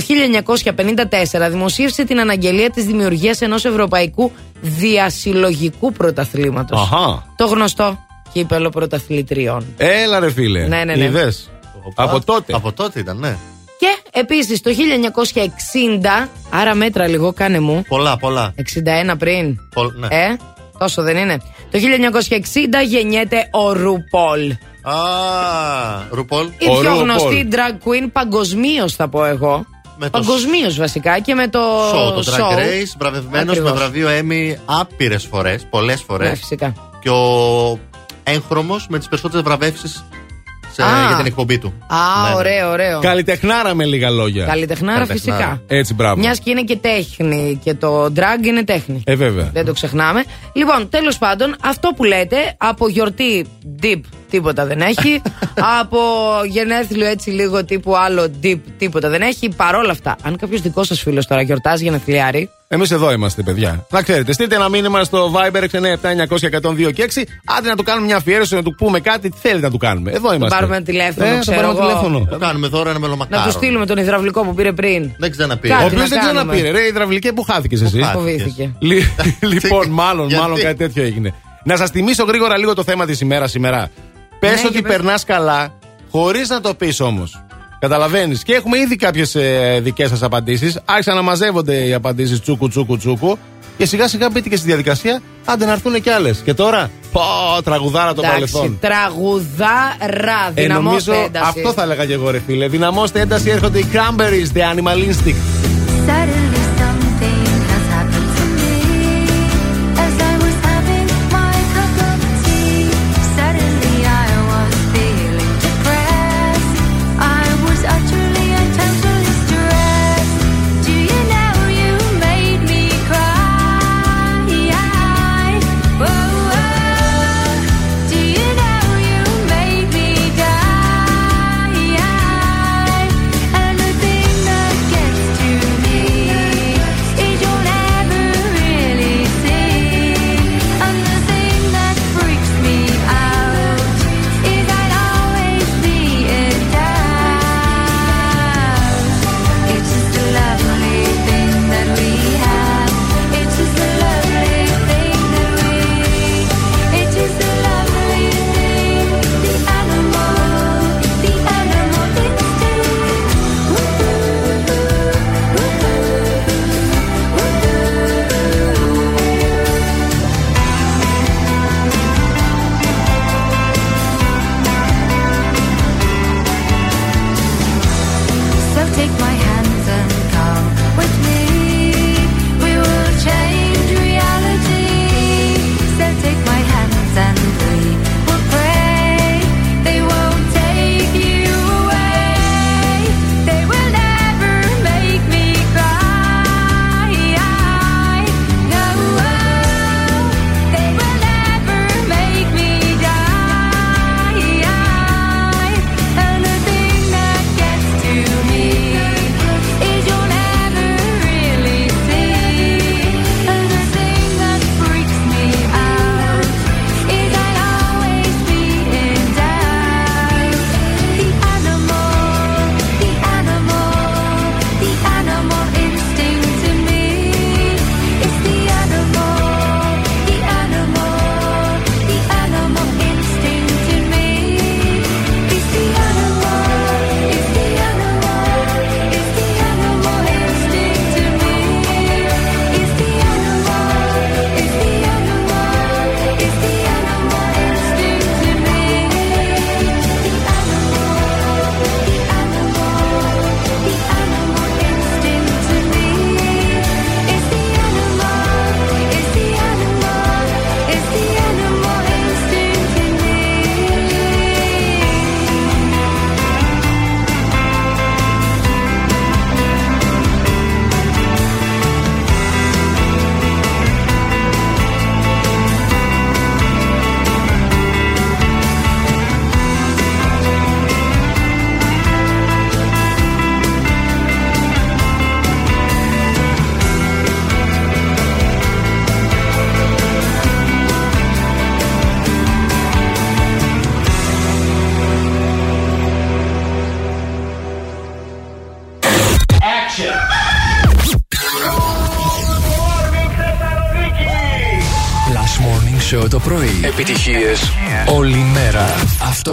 1954 δημοσίευσε την αναγγελία της δημιουργίας ενός ευρωπαϊκού διασυλλογικού πρωταθλήματος. Αχα. Το γνωστό κύπελο πρωταθλητριών. Έλα ρε φίλε. Ναι, ναι, ναι. Είδες; Από τότε. Από τότε ήταν, ναι. Και επίσης το 1960, άρα μέτρα λίγο κάνε μου, Πολλά, πολλά. 61 πριν. Πολ- ναι. Ε, τόσο δεν είναι. Το 1960 γεννιέται ο Ρουπόλ. Α, Ρουπόλ. Η πιο γνωστή drag queen παγκοσμίως θα πω εγώ. Με το Παγκοσμίως βασικά και με το Show, το Drag show. Race, βραβευμένος με Ακριβώς. βραβείο Emmy άπειρες φορές, πολλές φορές. Ναι, φυσικά. Και ο έγχρωμος με τις περισσότερες βραβεύσεις Α. για την εκπομπή του. Α, Ναι, ναι. ωραίο, ωραίο. Καλλιτεχνάρα με λίγα λόγια. Καλλιτεχνάρα Καλλιτεχνάρα. φυσικά. Έτσι, μπράβο. Μιας και είναι και τέχνη και το drag είναι τέχνη. Ε, βέβαια. Δεν το ξεχνάμε. Λοιπόν, τέλος πάντων, αυτό που λέτε από γιορτή deep τίποτα δεν έχει. από γενέθλιο έτσι λίγο τύπου άλλο deep τίποτα δεν έχει. Παρόλα αυτά, αν κάποιος δικός σας φίλος τώρα γιορτάζει γενεθλιάρι, Εμείς εδώ είμαστε, παιδιά. Να ξέρετε, στείλτε ένα μήνυμα στο Viber 697-900-102 και 6. Άντε να του κάνουμε μια αφιέρωση, να του πούμε κάτι, τι θέλετε να του κάνουμε. Εδώ είμαστε. πάρουμε ένα τηλέφωνο, Ε, θα ξέρω πάρουμε εγώ. τηλέφωνο. Το κάνουμε τώρα ένα μελομακάρο. να του στείλουμε τον υδραυλικό που πήρε πριν. Δεν ξαναπήρε. Κάτι Ο οποίος να δεν κάνουμε. ξαναπήρε. Ρε, υδραυλική που χάθηκες εσύ; χάθηκες. Φοβήθηκε. Λι- λοιπόν, μάλλον, Γιατί; μάλλον κάτι τέτοιο έγινε. Να σας θυμίσω γρήγορα λίγο το θέμα της ημέρας σήμερα. Πες Ναι, ότι για πες. περνάς καλά, χωρίς να το πεις όμως. Καταλαβαίνεις. Και έχουμε ήδη κάποιες ε, δικές σας απαντήσεις. Άρχισαν να μαζεύονται οι απαντήσεις τσούκου, τσούκου, τσούκου. Και σιγά σιγά μπήκε και στη διαδικασία. Άντε να έρθουν και άλλες. Και τώρα, πω, τραγουδάρα το Εντάξει, παρελθόν. τραγουδάρα, Ε, δυναμώστε νομίζω ένταση. αυτό θα έλεγα και εγώ, ρε φίλε. Δυναμώστε ένταση, έρχονται οι Cranberries, The Animal Instinct.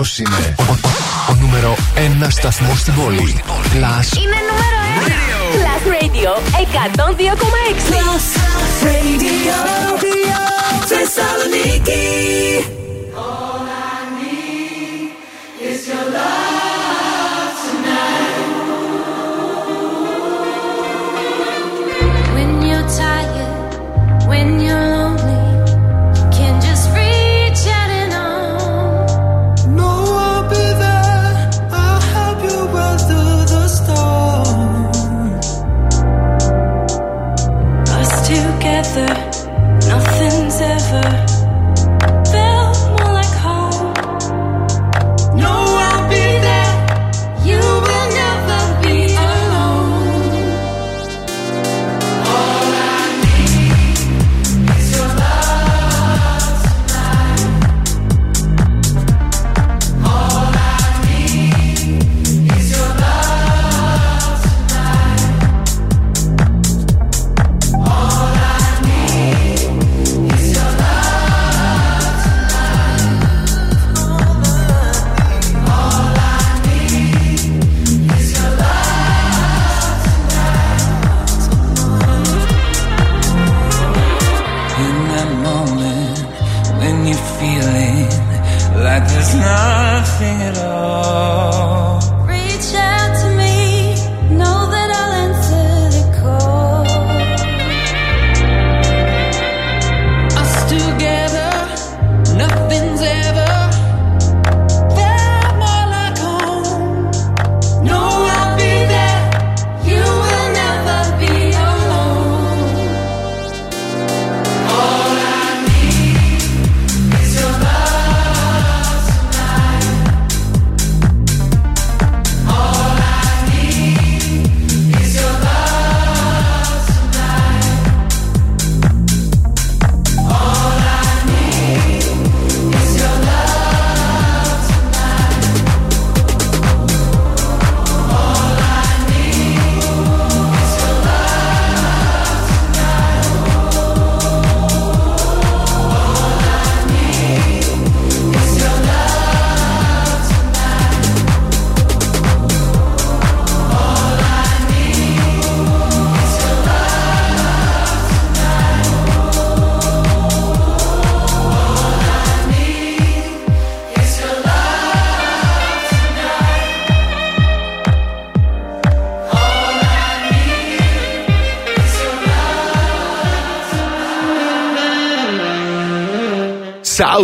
Αυτό είναι ο, ο- ο νούμερο 1 σταθμός στην πόλη. Plus Είναι νούμερο 1. Plus Radio 102,6. Plus Radio. Θεσσαλονίκη.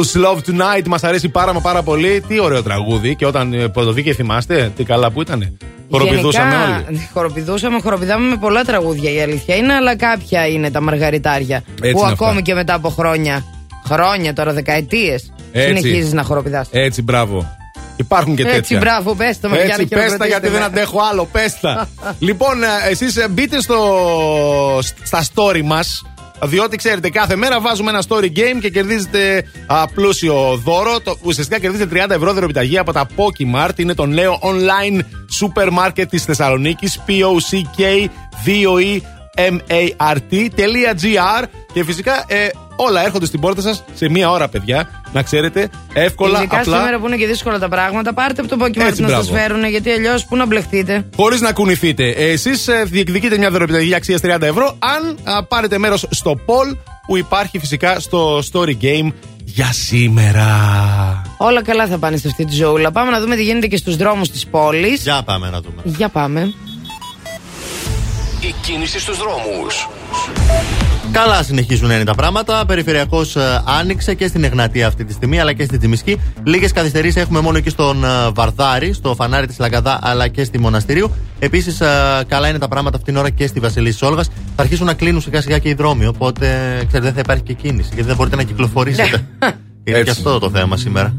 South Love Tonight μας αρέσει πάρα μα πάρα πολύ. Τι ωραίο τραγούδι. Και όταν ε, το βγήκε, θυμάστε, τι καλά που ήταν. Χοροπηδούσαμε Γενικά, όλοι. Χοροπηδούσαμε, χοροπηδάμε με πολλά τραγούδια η αλήθεια είναι, αλλά κάποια είναι τα μαργαριτάρια. Έτσι που είναι ακόμη αυτά. και μετά από χρόνια, χρόνια τώρα, δεκαετίες, Έτσι. συνεχίζεις να χοροπηδάς. Έτσι, μπράβο. Υπάρχουν και τέτοια. Έτσι, μπράβο, πες το με Έτσι, πες τα γιατί δεν αντέχω άλλο, πες τα. λοιπόν, ε, εσείς ε, μπείτε στο, στα story μας, διότι ξέρετε κάθε μέρα βάζουμε ένα story game και κερδίζετε α, πλούσιο δώρο. Το, ουσιαστικά κερδίζετε 30 ευρώ δωρεπιταγή από τα Pokimart. Είναι το νέο online σούπερ μάρκετ της Θεσσαλονίκης. P-O-C-K-V-O-E-M-A-R-T.gr και φυσικά ε, όλα έρχονται στην πόρτα σας σε μία ώρα, παιδιά. Να ξέρετε, εύκολα, Ειδικά απλά. σήμερα που είναι και δύσκολα τα πράγματα, πάρτε από το Pokemon Έτσι, να σας μπράβο. φέρουν, γιατί αλλιώς πού να μπλεχτείτε. Χωρίς να κουνηθείτε. Εσείς διεκδικείτε μια δωρεπιταγή αξία 30 ευρώ αν α, πάρετε μέρος στο poll που υπάρχει φυσικά στο story game για σήμερα. Όλα καλά θα πάνε σε αυτή τη ζωούλα. Πάμε να δούμε τι γίνεται και στους δρόμους της πόλης. Για πάμε να δούμε. Για πάμε. Η κίνηση στους δρόμους. Καλά συνεχίζουν να είναι τα πράγματα. Περιφερειακός άνοιξε και στην Εγνατία αυτή τη στιγμή, αλλά και στην Τζιμισκή. Λίγες καθυστερήσεις έχουμε μόνο εκεί στον ε, Βαρδάρη, στο φανάρι της Λαγκαδά, αλλά και στη Μοναστηρίου. Επίσης, καλά είναι τα πράγματα αυτήν την ώρα και στη Βασιλής Σόλγα. Θα αρχίσουν να κλείνουν σιγά σιγά και οι δρόμοι. Οπότε, ξέρετε, δεν θα υπάρχει και κίνηση, γιατί δεν μπορείτε να κυκλοφορήσετε. είναι και αυτό το θέμα σήμερα.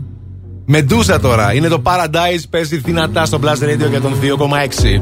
Μεντούσα τώρα. Είναι το Paradise. Παίζει δυνατά στο Blast Radio για τον 2,6.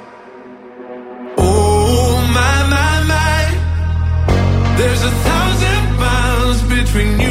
There's a thousand miles between you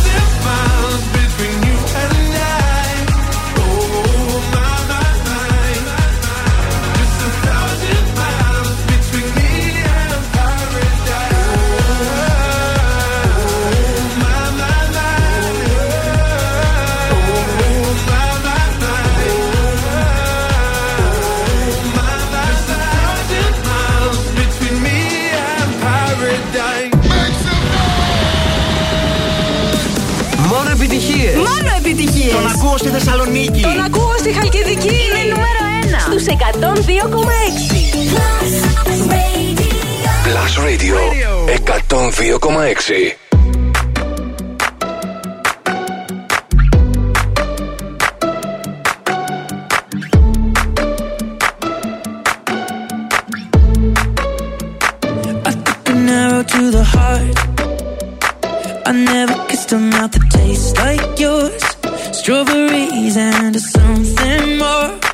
Τον ακούω στη Θεσσαλονίκη. Τον ακούω στη Χαλκιδική. Είναι νούμερο 1 στους 102,6. Plus Radio Radio. 102,6. to the heart. I never kissed a mouth that tastes like yours. strawberries and something more.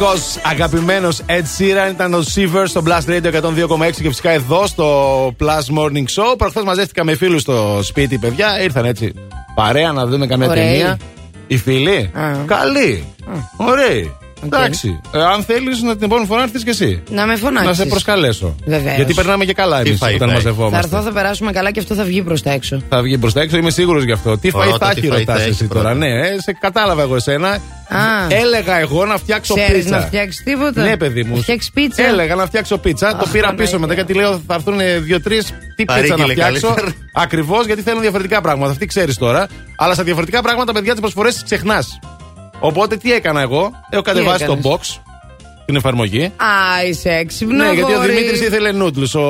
Εξαιρετικό αγαπημένος Ed Sheeran ήταν ο Siever στο Blast Radio 102,6 και φυσικά εδώ στο Plus Morning Show. Προχθές μαζεύτηκα με φίλους στο σπίτι, παιδιά. Ήρθαν έτσι παρέα να δούμε καμία Ωραίοι. ταινία. Οι φίλοι. Α. Καλοί. Ωραίοι. Εντάξει. Ε, αν θέλεις να την επόμενη φορά έρθεις και εσύ. Να με φωνάξεις. Να σε προσκαλέσω. Βεβαίως. Γιατί περνάμε και καλά εμείς φάει, όταν φάει. Θα μαζευόμαστε. έρθω, θα περάσουμε καλά και αυτό θα βγει προς τα έξω. Θα βγει προς τα έξω, είμαι σίγουρος γι' αυτό. Τι φάει Ρώτα, θα τι έχει, φαΐ ρωτά θα έχει εσύ πρώτα. τώρα. Ναι, ε, σε κατάλαβα εγώ εσένα. Α. Έλεγα εγώ να φτιάξω Ξέρεις πίτσα. να φτιάξεις τίποτα; Ναι, παιδί μου. Να φτιάξεις πίτσα; Έλεγα να φτιάξω πίτσα. το Αχ, πήρα Παναγία. πίσω μετά γιατί λέω θα έρθουν δύο-τρεις. Τι πίτσα να Παρήγγειλε φτιάξω. καλύτερα. Ακριβώς γιατί θέλουν διαφορετικά πράγματα. Αυτή ξέρεις τώρα. Αλλά στα διαφορετικά πράγματα, παιδιά, τις προσφορές τις ξεχνάς. Οπότε τι έκανα εγώ; Έχω κατεβάσει το έκανες; box. Την εφαρμογή. Α, είσαι έξυπνο. Ναι, γιατί ο αγόρι. Δημήτρης ήθελε νούτλου, ο,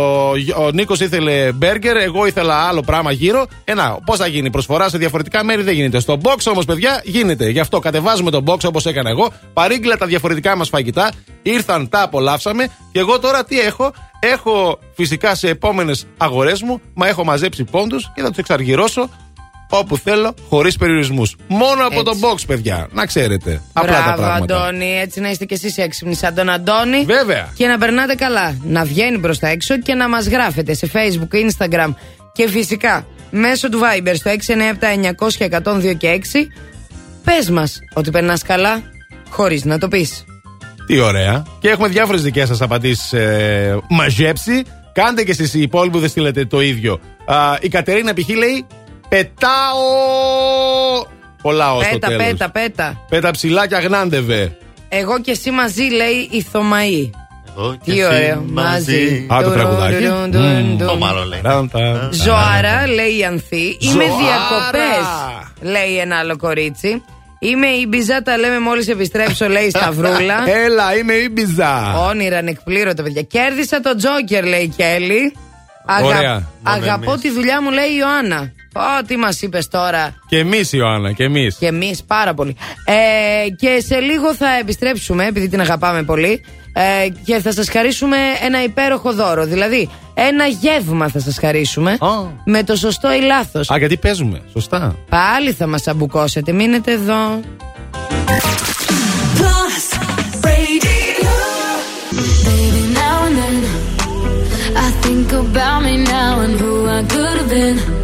ο Νίκος ήθελε μπέργκερ, εγώ ήθελα άλλο πράγμα γύρω. Ε, να, πώς θα γίνει, προσφορά σε διαφορετικά μέρη δεν γίνεται. Στο box όμως, παιδιά, γίνεται. Γι' αυτό κατεβάζουμε το box όπως έκανα εγώ, παρήγγειλα τα διαφορετικά μας φαγητά, ήρθαν, τα απολαύσαμε και εγώ τώρα τι έχω; Έχω φυσικά σε επόμενες αγορές μου, μα έχω μαζέψει πόντους και θα τους εξαργυρώσω όπου θέλω, χωρίς περιορισμούς. Μόνο από Έτσι. το box, παιδιά. Να ξέρετε. Απλά τα Μπράβο, πράγματα. Αντώνη. Έτσι να είστε κι εσείς έξυπνοι σαν τον Αντώνη. Βέβαια. Και να περνάτε καλά. Να βγαίνει προς τα έξω και να μας γράφετε σε Facebook, Instagram και φυσικά μέσω του Viber στο 697-900-1002 και 6. Πες μας ότι περνάς καλά, χωρίς να το πεις. Τι ωραία. Και έχουμε διάφορες δικές σας απαντήσεις ε, μαζέψει. Κάντε και εσείς οι υπόλοιποι που δεν στείλετε το ίδιο. Α, η Κατερίνα π.χ. λέει Πετάω. Πολλά ω το Πέτα, τέλος. πέτα, πέτα. Πέτα ψηλά και αγνάντευε. Εγώ και εσύ μαζί λέει η Θωμαή. Εγώ και Τι εσύ ωραίο. Μαζί. Α, το τραγουδάκι. Ντουν, ντουν, Μμμ. ντουν. Το μάλλον λέει. Ράντα. Ζωάρα, λέει η Ανθή. Είμαι Ζωάρα. διακοπές, λέει ένα άλλο κορίτσι. Είμαι η Μπιζά, τα λέμε μόλις επιστρέψω, λέει η Σταυρούλα. Έλα, είμαι η Μπιζά. Όνειρα ανεκπλήρωτα, παιδιά. Κέρδισα το Τζόκερ, λέει η Κέλλη. Ωραία. Αγαπώ εμείς. τη δουλειά μου, λέει η Ιωάννα. Ω, τι μας είπες τώρα; Και εμείς, Ιωάννα, και εμείς. Και εμείς πάρα πολύ. Ε, και σε λίγο θα επιστρέψουμε, επειδή την αγαπάμε πολύ. Ε, και θα σας χαρίσουμε ένα υπέροχο δώρο. Δηλαδή, ένα γεύμα θα σας χαρίσουμε. Με το σωστό ή λάθος. Α, γιατί παίζουμε. Σωστά. Πάλι θα μας αμπουκώσετε. Μείνετε εδώ. Baby, now and then I think about me now and who I could have been.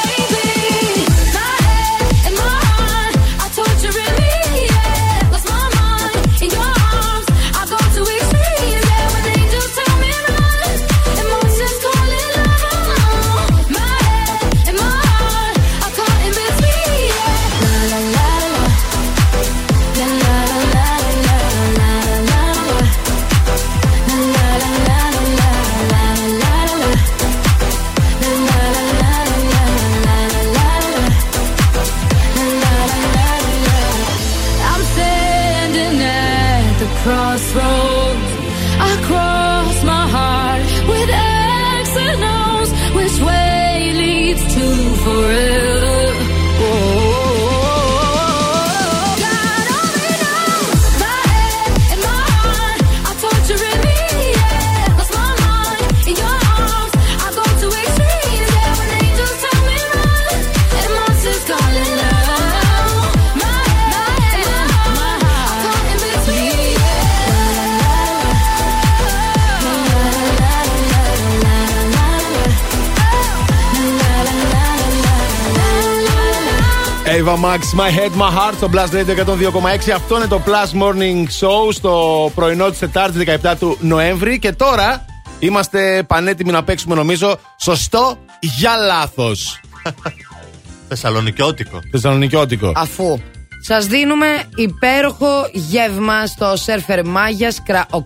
Ava Max, My Head, My Heart στο Blast Radio 102,6. Αυτό είναι το Plus Morning Show στο πρωινό της Τετάρτη 17 του Νοέμβρη. Και τώρα είμαστε πανέτοιμοι να παίξουμε, νομίζω, σωστό για λάθος. Θεσσαλονικιώτικο. Θεσσαλονικιώτικο. Αφού σας δίνουμε υπέροχο γεύμα στο σερφερ Μάγιας Κρα 8.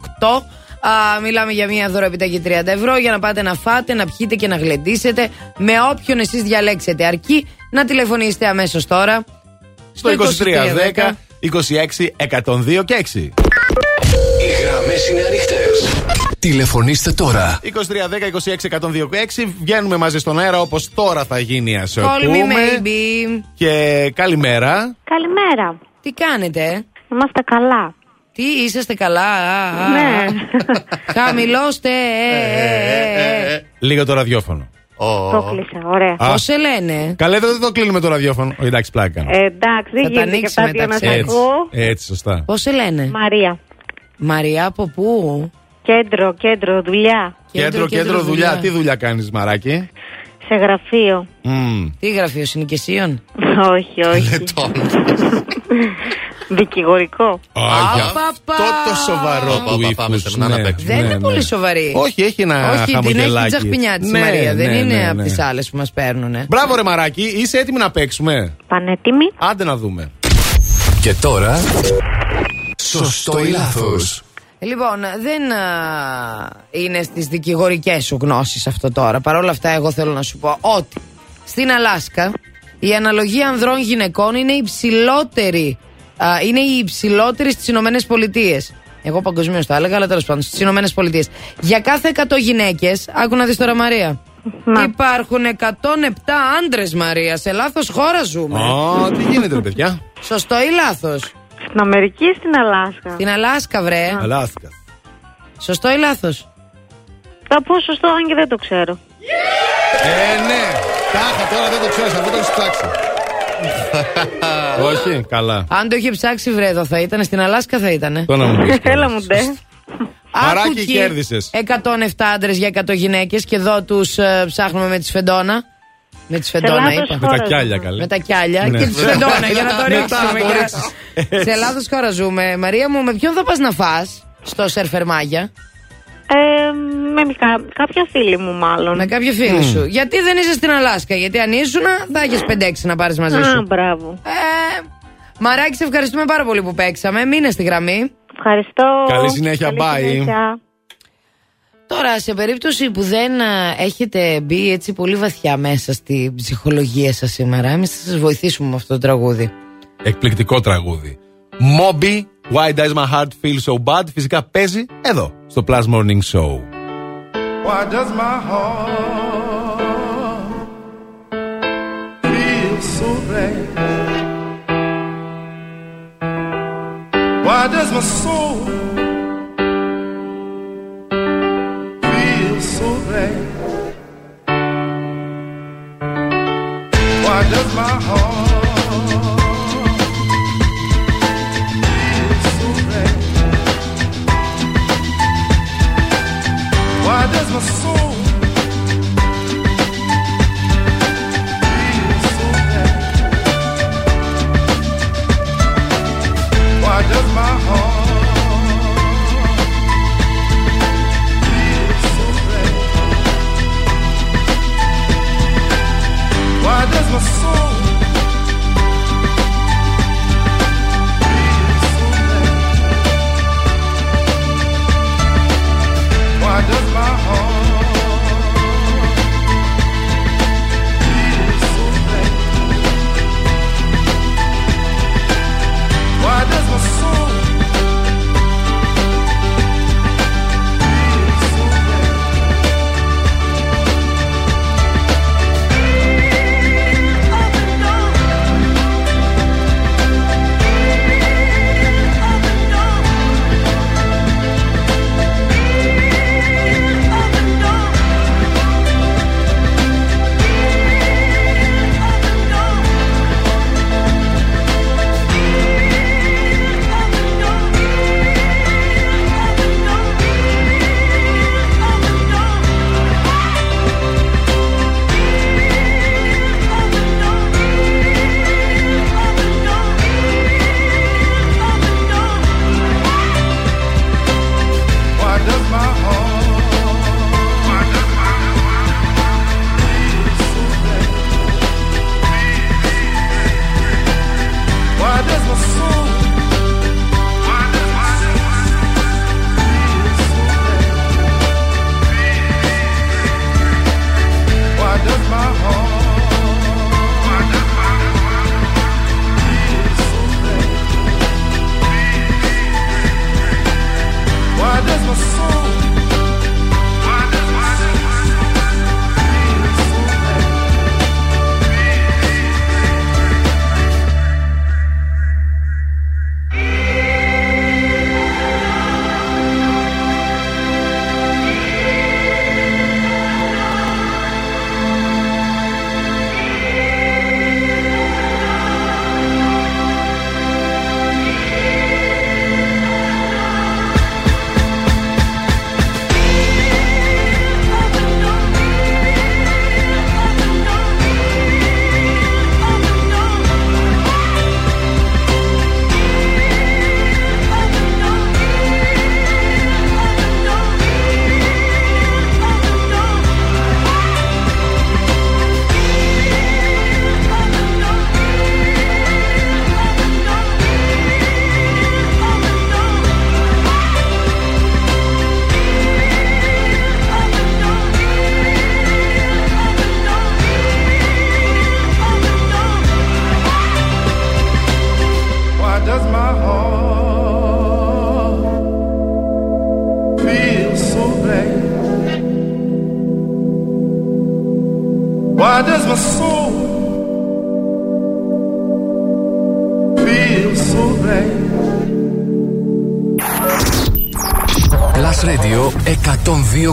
Α, μιλάμε για μια δωρεοπιταγή 30 ευρώ για να πάτε να φάτε, να πιείτε και να γλεντήσετε με όποιον εσείς διαλέξετε. Αρκεί να τηλεφωνήσετε αμέσως τώρα Στο 2310 26 102 και 6. Οι γραμμές είναι ανοιχτές. Τηλεφωνήστε τώρα. 2310 26 102 και 6. Βγαίνουμε μαζί στον αέρα όπως τώρα θα γίνει, ας Call me πούμε. maybe. Και καλημέρα. Καλημέρα. Τι κάνετε, Είμαστε καλά. Τι είσαστε καλά, α, α, Ναι. α. Χαμηλώστε, ε, ε, ε, ε. Λίγο το ραδιόφωνο. Το κλείσα, ωραία. Α. Πώς σε λένε, Καλέ, δεν το κλείνουμε το ραδιόφωνο. Όχι, εντάξει, πλάκα. κάνω. Ε, εντάξει, δεν Θα τα γίνεται και ανοίξει αυτά δύο να μεταξύ. σε Έτσι. ακούω. Έτσι, σωστά. πώς σε λένε; Μαρία. Μαριά από πού, Κέντρο, κέντρο, δουλειά. Κέντρο, κέντρο, δουλειά. Τι δουλειά κάνεις, Μαράκι; Σε γραφείο. Μμμ. Τι γραφείο συνοικεσίων. όχι, όχι. Δικηγορικό. Α, για παπα. αυτό το σοβαρό Παπα, του πάμε ύφους, σεμινά να ναι. παίξουμε. Δεν Ναι, είναι ναι. πολύ σοβαρή. Όχι, έχει ένα Όχι, την έχει χαμογελάκι. την τσαχπινιά τη Ναι, Μαρία. Δεν ναι, είναι ναι, από ναι. τις άλλες που μας παίρνουν. Μπράβο, ρε Μαράκι, είσαι έτοιμη να παίξουμε; Πανέτοιμη. Άντε να δούμε. Και τώρα. Σωστό ή λάθος; Λοιπόν, δεν α, είναι στις δικηγορικές σου γνώσεις αυτό τώρα. Παρ' όλα αυτά, εγώ θέλω να σου πω ότι στην Αλάσκα η αναλογία ανδρών γυναικών είναι υψηλότερη. Α, είναι η υψηλότερη στις Ηνωμένες Πολιτείες. Εγώ παγκοσμίως το έλεγα, αλλά τέλος πάντων στις Ηνωμένες Πολιτείες. Για κάθε 100 γυναίκες, άκου να δεις τώρα Μαρία. Υπάρχουν 107 άντρες, Μαρία. Σε λάθος χώρα ζούμε. Α, τι γίνεται, ρε παιδιά; Σωστό ή λάθος; Στην Αμερική ή στην Αλάσκα; Στην Αλάσκα, βρε. Αλάσκα. Σωστό ή λάθος; Θα πω σωστό, αν και δεν το ξέρω. Ε, ναι. Τάχα, τώρα δεν το ξέρει, αυτό το έχει ψάξει. Όχι, καλά. Αν το είχε ψάξει, βρε εδώ θα ήταν. Στην Αλάσκα θα ήταν. Το να μου πεις. Έλα μου ντε. Μαράκι, κέρδισες. 107 άντρες για 100 γυναίκες και εδώ τους ψάχνουμε με τη σφεντόνα. Με τη σφεντόνα λάθος είπα. Με τα κιάλια, καλέ. Με τα κιάλια Ναι. και τη σφεντόνα για να το Μετά ρίξουμε. το για- ρίξεις. Σε λάθο χώρα ζούμε. Μαρία μου, με ποιον θα πας να φας στο σερφερ Μάγια. Ε, με κα, κάποια φίλη μου μάλλον. Με κάποια φίλη σου. Γιατί δεν είσαι στην Αλάσκα, Γιατί αν ήσουν θα έχεις 5-6 να πάρεις μαζί Α, σου. μπράβο. Ε, Μαράκι, σε ευχαριστούμε πάρα πολύ που παίξαμε. Μείνε στη γραμμή. Ευχαριστώ. Καλή συνέχεια, bye. συνέχεια. Τώρα, σε περίπτωση που δεν α, έχετε μπει έτσι πολύ βαθιά μέσα στη ψυχολογία σας σήμερα, εμείς θα σας βοηθήσουμε με αυτό το τραγούδι. Εκπληκτικό τραγούδι. Moby, Why Does My Heart Feel So Bad. Φυσικά παίζει εδώ, στο Plus Morning Show. Why does my heart feel so bad? Why does my soul feel so bad? Why does my heart Why does my soul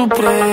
surpresa.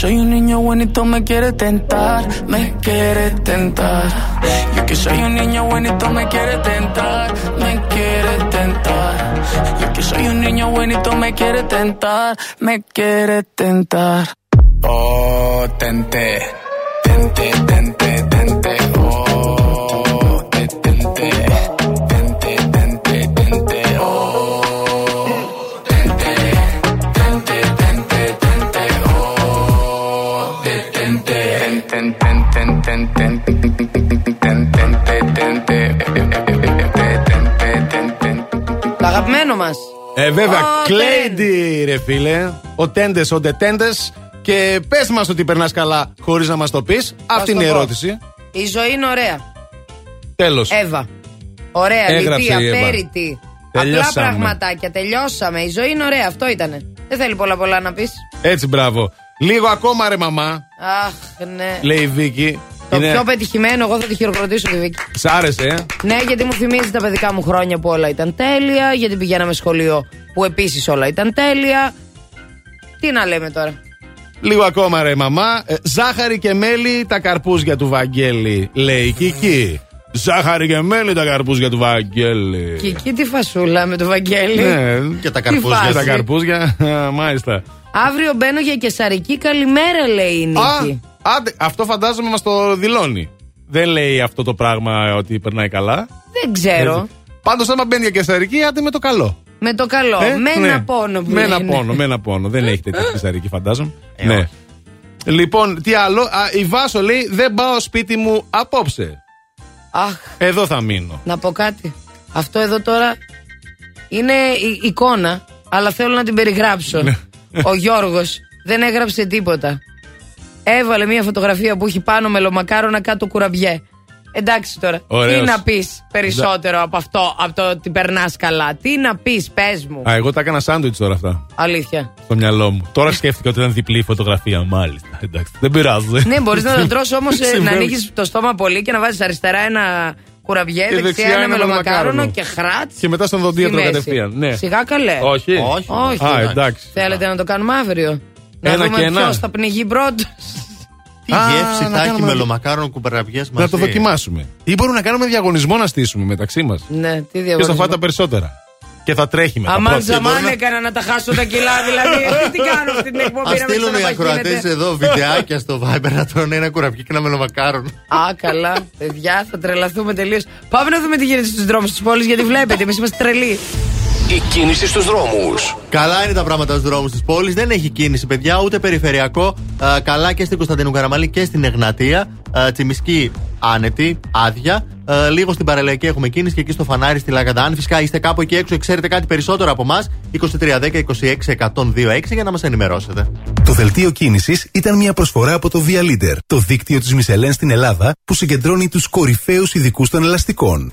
Soy un niño bonito me quiere tentar, me quiere tentar. Yo que soy un niño bonito me quiere tentar, me quiere tentar. Yo que soy un niño bonito me quiere tentar, me quiere tentar. Oh, αγαπημένο μας. Ε, βέβαια, Ω, κλέιντι, ρε φίλε. Ο τέντε, ο ντετέντε. Και πες μας ότι περνάς καλά χωρίς να μας το πεις. Αυτή είναι η το πω. ερώτηση. Η ζωή είναι ωραία. Τέλος. Εύα. Ωραία, Έγραψε λιτή, η Εύα. απέριτη. Απλά Τελειώσαμε. πραγματάκια. Τελειώσαμε. Η ζωή είναι ωραία. Αυτό ήτανε. Δεν θέλει πολλά πολλά να πεις. Έτσι, μπράβο. Λίγο ακόμα, ρε μαμά, Αχ, ναι. λέει η Βίκη. Το Είναι- πιο πετυχημένο, εγώ θα τη χειροκροτήσω τη Βίκη. Σ' άρεσε, ε; Ναι, γιατί μου θυμίζει τα παιδικά μου χρόνια που όλα ήταν τέλεια. Γιατί πηγαίναμε σχολείο που επίσης όλα ήταν τέλεια. Τι να λέμε τώρα. Λίγο ακόμα, ρε μαμά. Ε, ζάχαρη και μέλι τα καρπούζια του Βαγγέλη, λέει η Κική. Ζάχαρη και μέλι τα καρπούζια του Βαγγέλη. Και εκεί τη φασούλα με το Βαγγέλη. Ναι, και τα Τι φάση. Και τα καρπούζια, α, μάλιστα. Αύριο μπαίνω για κεσαρική. Καλημέρα, λέει η Νίκη. Α, άντε, αυτό φαντάζομαι μας το δηλώνει. Δεν λέει αυτό το πράγμα ότι περνάει καλά. Δεν ξέρω. Πάντως, άμα μπαίνει για κεσαρική, άντε με το καλό. Με το καλό. Ε, με ναι. ένα πόνο που Με ένα λένε. πόνο, με ένα πόνο. Δεν έχει τέτοια κεσαρική, φαντάζομαι. Ε, ναι. όχι. Λοιπόν, τι άλλο; Α, η Βάσο λέει: Δεν πάω σπίτι μου απόψε. Αχ, Εδώ θα μείνω. να πω κάτι. Αυτό εδώ τώρα είναι η- εικόνα, αλλά θέλω να την περιγράψω. Ναι. Ο Γιώργος δεν έγραψε τίποτα. Έβαλε μια φωτογραφία που έχει πάνω μελομακάρονα κάτω κουραμπιέ. Εντάξει τώρα. Ωραίος. Τι να πεις περισσότερο από αυτό, από το ότι περνάς καλά; Τι να πεις, πες μου. Α, εγώ τα έκανα σάντουιτς τώρα αυτά. Αλήθεια. Στο μυαλό μου. Τώρα σκέφτηκα ότι ήταν διπλή η φωτογραφία. Μάλιστα. Εντάξει. Δεν πειράζει. ναι, μπορείς να το τρώσει όμως να Συμβαίνει. ανοίγεις το στόμα πολύ και να βάζεις αριστερά ένα κουραμπιέ, Και δεξιά, δεξιά ένα ένα μελομακάρονο μελομακάρονο. και χράτς. Και μετά στον δοντίατρο στη μέση. κατευθείαν. Ναι. Σιγά καλέ. Όχι. Όχι. Όχι. Α, εντάξει. Θέλετε να το κάνουμε αύριο; Να Ένα δούμε και ένα. ποιος θα πνιγεί πρώτος. Τι Α, γεύση να θα έχει κάνουμε- μελομακάρονο κουμπαραμπιέ μαζί. Να το δοκιμάσουμε. Ή μπορούμε να κάνουμε διαγωνισμό να στήσουμε μεταξύ μας. ναι, τι Ποιο θα διαβάζω. φάει τα περισσότερα. Και θα τρέχει μετά. Αμάν πρώτος. τζαμάν έκανα να τα χάσω τα κιλά, δηλαδή. Τι κάνω αυτή την εκπομπή Α να μην στείλουν οι ξαναπαγίνεται. ακροατέ εδώ βιντεάκια στο Viber να τρώνε ένα κουραμπιέ και ένα μελομακάρονο. Α, καλά. Παιδιά, θα τρελαθούμε τελείως. Πάμε να δούμε τι γίνεται στους δρόμους της πόλης, γιατί βλέπετε, εμείς είμαστε τρελοί. Η κίνηση στους δρόμους. Καλά είναι τα πράγματα στους δρόμους της πόλης. Δεν έχει κίνηση, παιδιά, ούτε περιφερειακό. Α, καλά και στην Κωνσταντίνου Καραμαλή και στην Εγνατία. Α, Τσιμισκή άνετη, άδεια. Α, λίγο στην Παραλιακή έχουμε κίνηση και εκεί στο φανάρι στη Λάγκαντα. Αν φυσικά είστε κάπου εκεί έξω, ξέρετε κάτι περισσότερο από εμάς, 2310 26 126 για να μας ενημερώσετε. Το δελτίο κίνησης ήταν μια προσφορά από το Via Leader, το δίκτυο της Μισελέν στην Ελλάδα που συγκεντρώνει τους κορυφαίους ειδικούς των ελαστικών.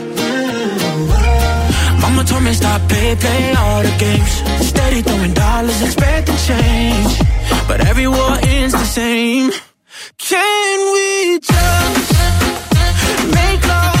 Mama told me stop, play, play all the games. Steady throwing dollars, expecting change. But every war ends the same. Can we just make love?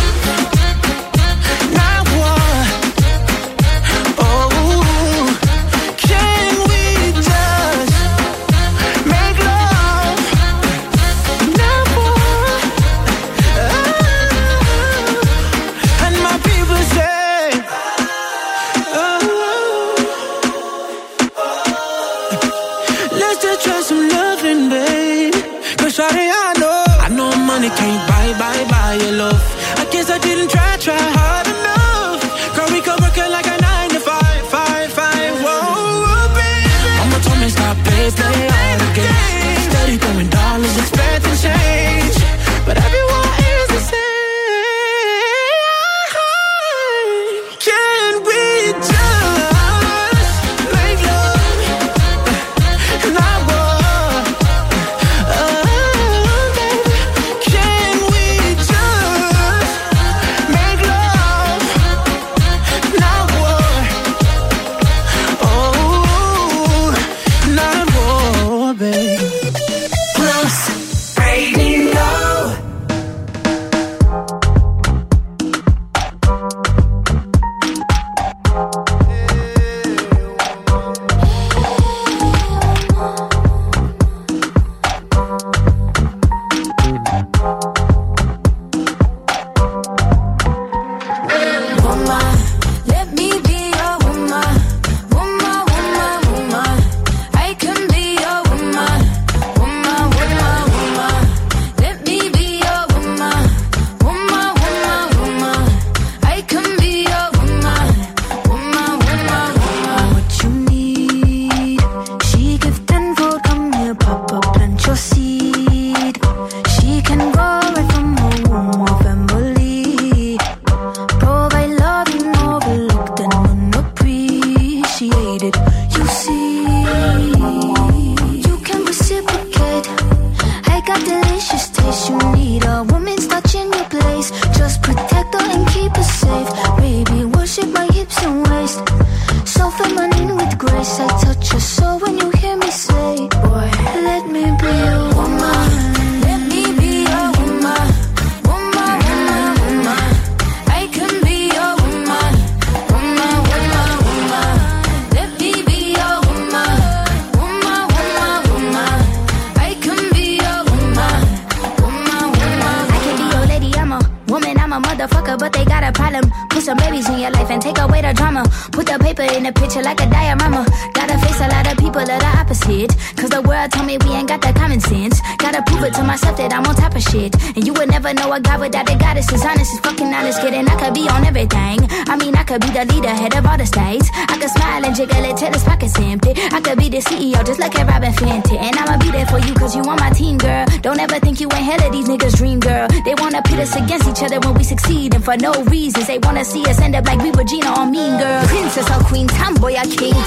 The picture like a diorama. Gotta face a lot of people that are opposite. Cause the world told me we ain't got that common sense. Gotta prove it to myself that I'm on top of shit. And you would never know a guy without a goddess is honest, is fucking honest, kid. And I could be on everything. I mean, I could be the leader, head of all the states. I could smile and jiggle it till his pockets empty. I could be the CEO, just like a Robin Fenty. And I'ma be there for you, cause you on my team, girl. Don't ever think you ain't hell of these niggas' dream, girl. They wanna pit us against each other when we succeed, and for no reasons. They wanna see us end up like we were Gina or Mean Girl. Princess or Queen, tomboy or king.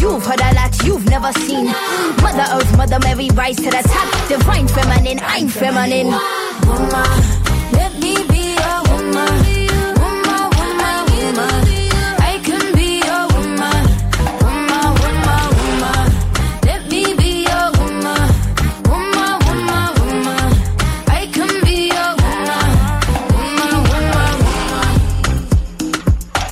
You've heard a lot you've never seen. Mother Earth, Mother Mary, rise to the top. Divine feminine, I'm feminine. Woman, let me be a woman. Woman, woman, woman. I can be a woman. Woman, woman, woman. Let me be a woman. Woman, woman, woman. I can be a woman. Woman, woman, woman.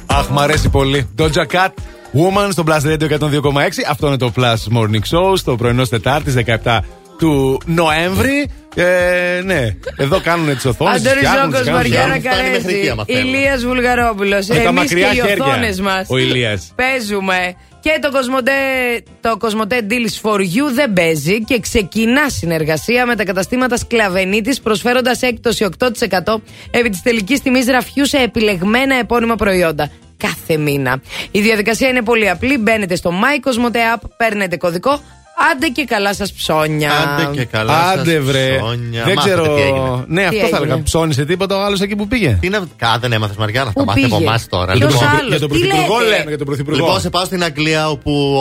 Αχ, μ' αρέσει πολύ. Doja Cat, Woman στο Plus Radio 102,6. Αυτό είναι το Plus Morning Show στο πρωινό Τετάρτη 17 του Νοέμβρη. Ε, ναι, εδώ κάνουν τι οθόνες. Αντώνης Ζόκο, Μαριάννα Καρέζη, Ηλίας Βουλγαρόπουλος. Με τα Εμείς και μακριά οι χέρια. οθόνες μας. Ο Ηλίας. Παίζουμε. Και το Κοσμοτέ, το Κοσμοτέ Deals for You δεν παίζει και ξεκινά συνεργασία με τα καταστήματα Σκλαβενίτης προσφέροντας έκπτωση 8% επί της τελικής τιμής ραφιού σε επιλεγμένα επώνυμα προϊόντα. Κάθε μήνα. Η διαδικασία είναι πολύ απλή. Μπαίνετε στο My Cosmote App, παίρνετε κωδικό. Άντε και καλά σας ψώνια. Άντε και καλά σας Άντε βρε. ψώνια. Δεν Μάθετε ξέρω. τι έγινε. Ναι, Τι αυτός θα έγινε; έλεγα. Ψώνισε τίποτα ο άλλος εκεί που πήγε. Τι να. Κα, δεν έμαθες Μαριάννα, Πού θα μάθει από πήγε; εμάς τώρα. Ποιος Λοιπόν, άλλος; Για τον Τι Πρωθυπουργό λέτε; λέμε, για τον Πρωθυπουργό. Λοιπόν, σε πάω στην Αγγλία όπου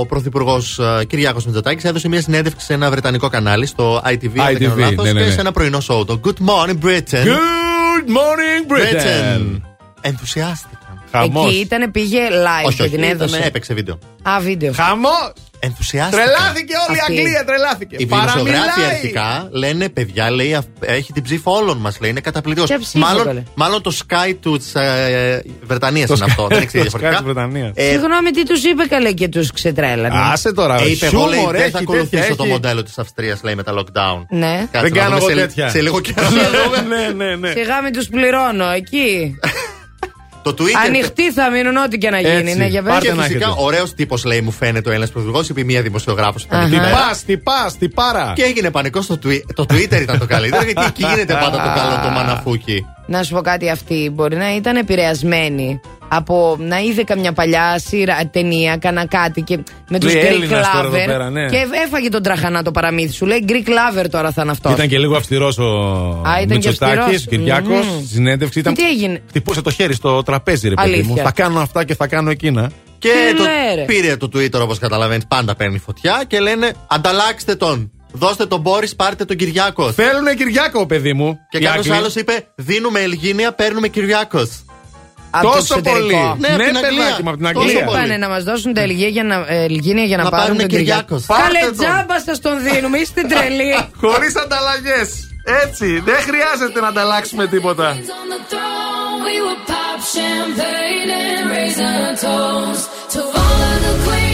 ο Πρωθυπουργός Κυριάκος Μητσοτάκης έδωσε μια συνέντευξη σε ένα βρετανικό κανάλι, στο ITV, αν δεν κάνω ITV, λάθος, ναι, ναι, και ναι. σε ένα πρωινό show. Το Good Morning Britain. Good morning, Britain. Ενθουσιάστηκαν. Χαμός. Εκεί ήταν, πήγε live Όχι, και όχι, την ήταν, έδωσε. έπαιξε βίντεο. Α, βίντεο. Χαμός! Ενθουσιάστηκαν. Τρελάθηκε όλη η Αυτή. Αγγλία, τρελάθηκε. Οι δημοσιογράφοι Παραμιλάει. αρχικά λένε, παιδιά, λέει, αυ- έχει την ψήφο όλων μας. Λέει, είναι καταπληκτικός. Ποια ψήφο, καλέ; Μάλλον, μάλλον το Sky του τη ε, Βρετανίας Το είναι Sky- αυτό. Δεν εξηγεί το Sky διαφορετικά. της Βρετανίας. Ε, Συγγνώμη, τι τους είπε καλέ και τους ξετρέλανε. Άσε τώρα, ε, είπε, εγώ λέει, χιούμορ δεν έχει, θα τέτοια ακολουθήσω το έχει. μοντέλο της Αυστρίας, λέει, με τα lockdown. Ναι. Κάτσε Δεν να κάνω δούμε εγώ σε- τέτοια. Σε λίγο καιρό. Ναι, ναι, ναι. Σιγά μην τους πληρώνω εκεί. Το Twitter. Ανοιχτοί θα μείνουν ό,τι και να γίνει. Έτσι. Ναι, για πες. Πάρτε Και να φυσικά έχετε. ωραίος τύπος λέει μου φαίνεται ο Έλληνας Πρωθυπουργός, είπε μία δημοσιογράφος. Αχα. Τι πα, τι πα, τι πάρα. Και έγινε πανικός στο Twitter. Το Twitter ήταν το καλύτερο, γιατί εκεί γίνεται πάντα το καλό το μαναφούκι. Να σου πω κάτι, αυτή μπορεί να ήταν επηρεασμένη από να είδε καμιά παλιά σειρά, ταινία, κανένα κάτι και με τους Λέει Greek Έλληνας τώρα εδώ Lover. πέρα, ναι. Και έφαγε τον τραχανά το παραμύθι σου. Λέει Greek Lover τώρα θα είναι αυτός. Ήταν και λίγο αυστηρός ο Α, ήταν και Μητσοτάκης, αυστηρός. ο Κυριάκος. Μμμ. Στη συνέντευξη ήταν. Τι έγινε; Χτυπούσε το χέρι στο τραπέζι, ρε παιδί μου. Αλήθεια. Θα κάνω αυτά και θα κάνω εκείνα. Και Τι το λέει, ρε; πήρε το Twitter όπως καταλαβαίνεις, πάντα παίρνει φωτιά και λένε ανταλλάξτε τον. Δώστε τον Μπόρις, πάρτε τον Κυριάκος. Θέλουνε Κυριάκο, παιδί μου. Και Οι κάποιος Άγγλοι. άλλος είπε: Δίνουμε Ελγίνια, παίρνουμε Κυριάκος. Από το Τόσο εξωτερικό. πολύ. Ναι, από την Αγγλία. παιδάκι μου, από την Τόσο Τι Αγγλία. πολύ. είπανε να μας δώσουν τα Ελγίνια για να, ε, Ελγίνια για να, Να πάρουν πάρουν τον Κυριάκο. Κυριάκος. Πάρτε Καλέ τον. τζάμπα σας τον δίνουμε, είστε τρελοί. Χωρίς ανταλλαγές. Έτσι. Δεν χρειάζεται να ανταλλάξουμε τίποτα. on the throne, we would pop champagne and raise a toast to all of the queens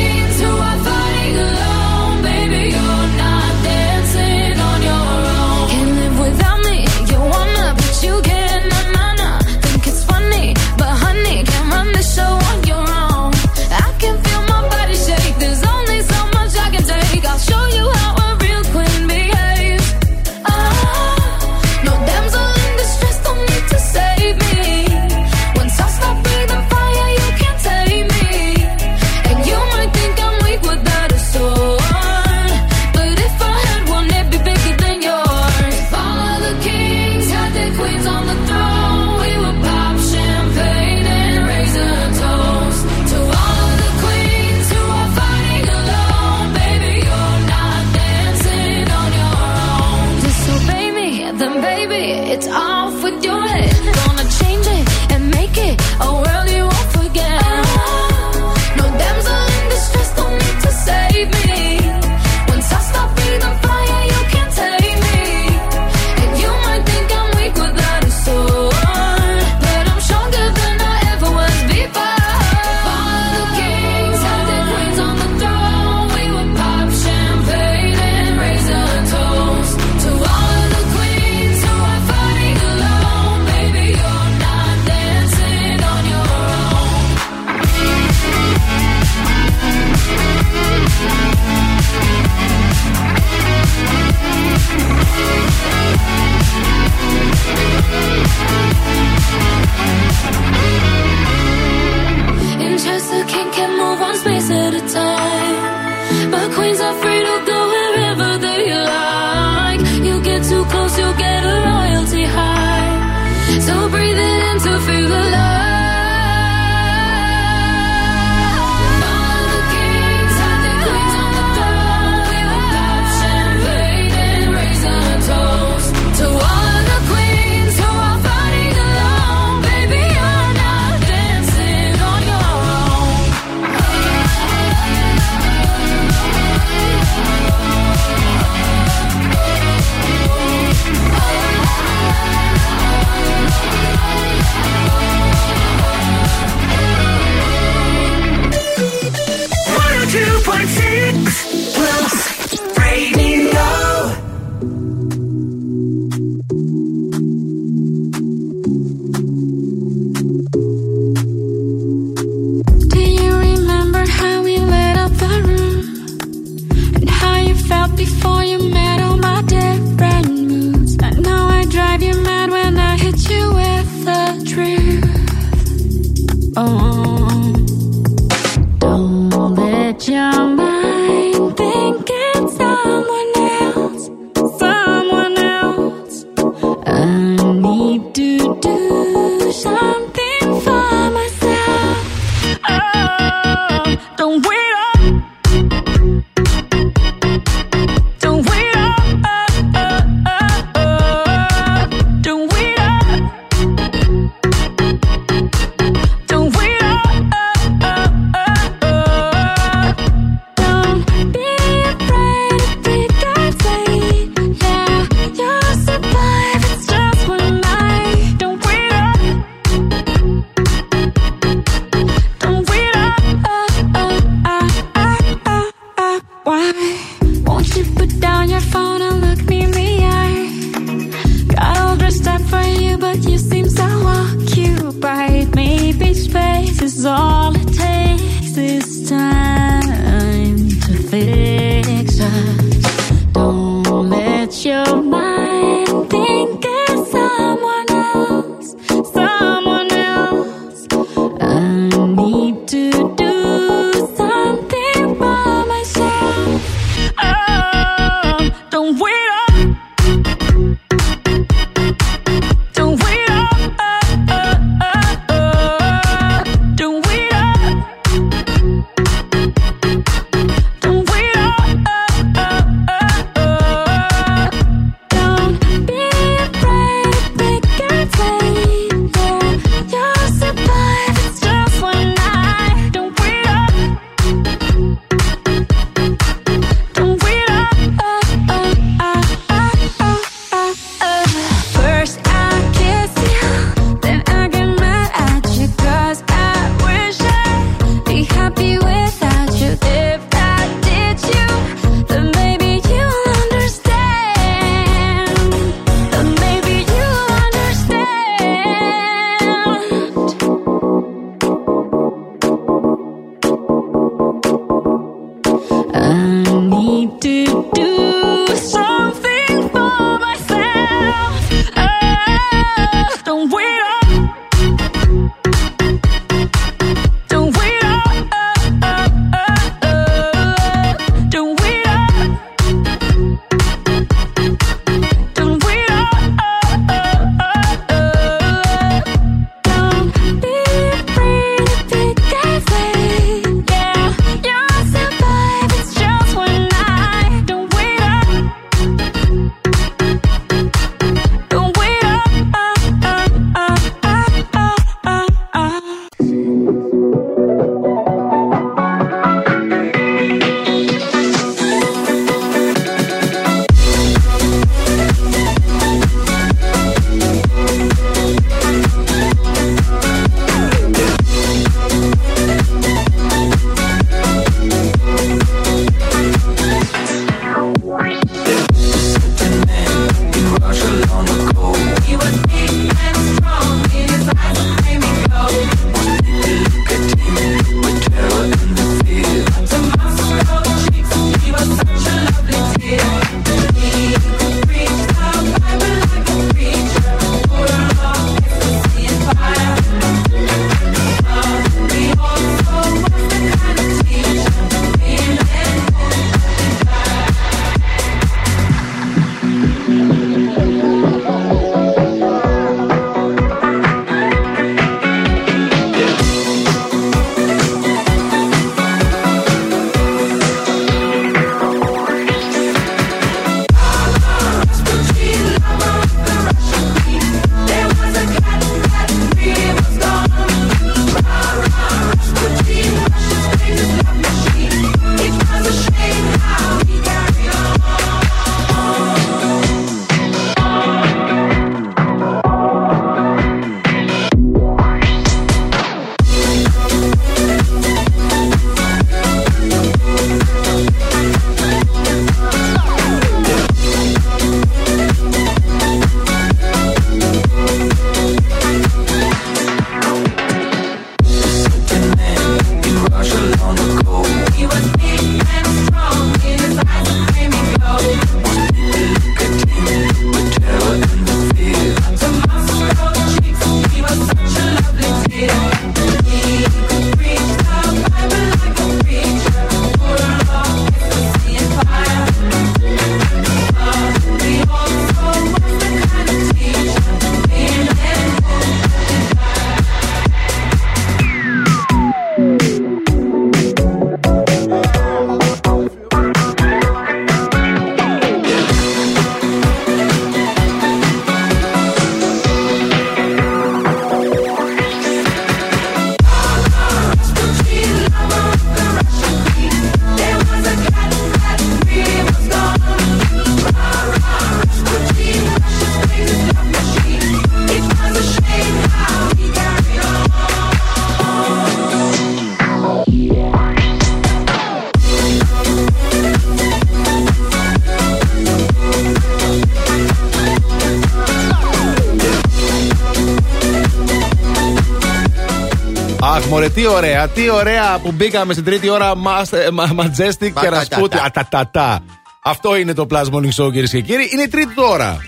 τι ωραία, τι ωραία που μπήκαμε στην τρίτη ώρα Master- μα- Majestic και Rasputin. Ατατατά. Αυτό είναι το Plus Morning Show, κυρίες και κύριοι. Είναι η τρίτη του ώρα.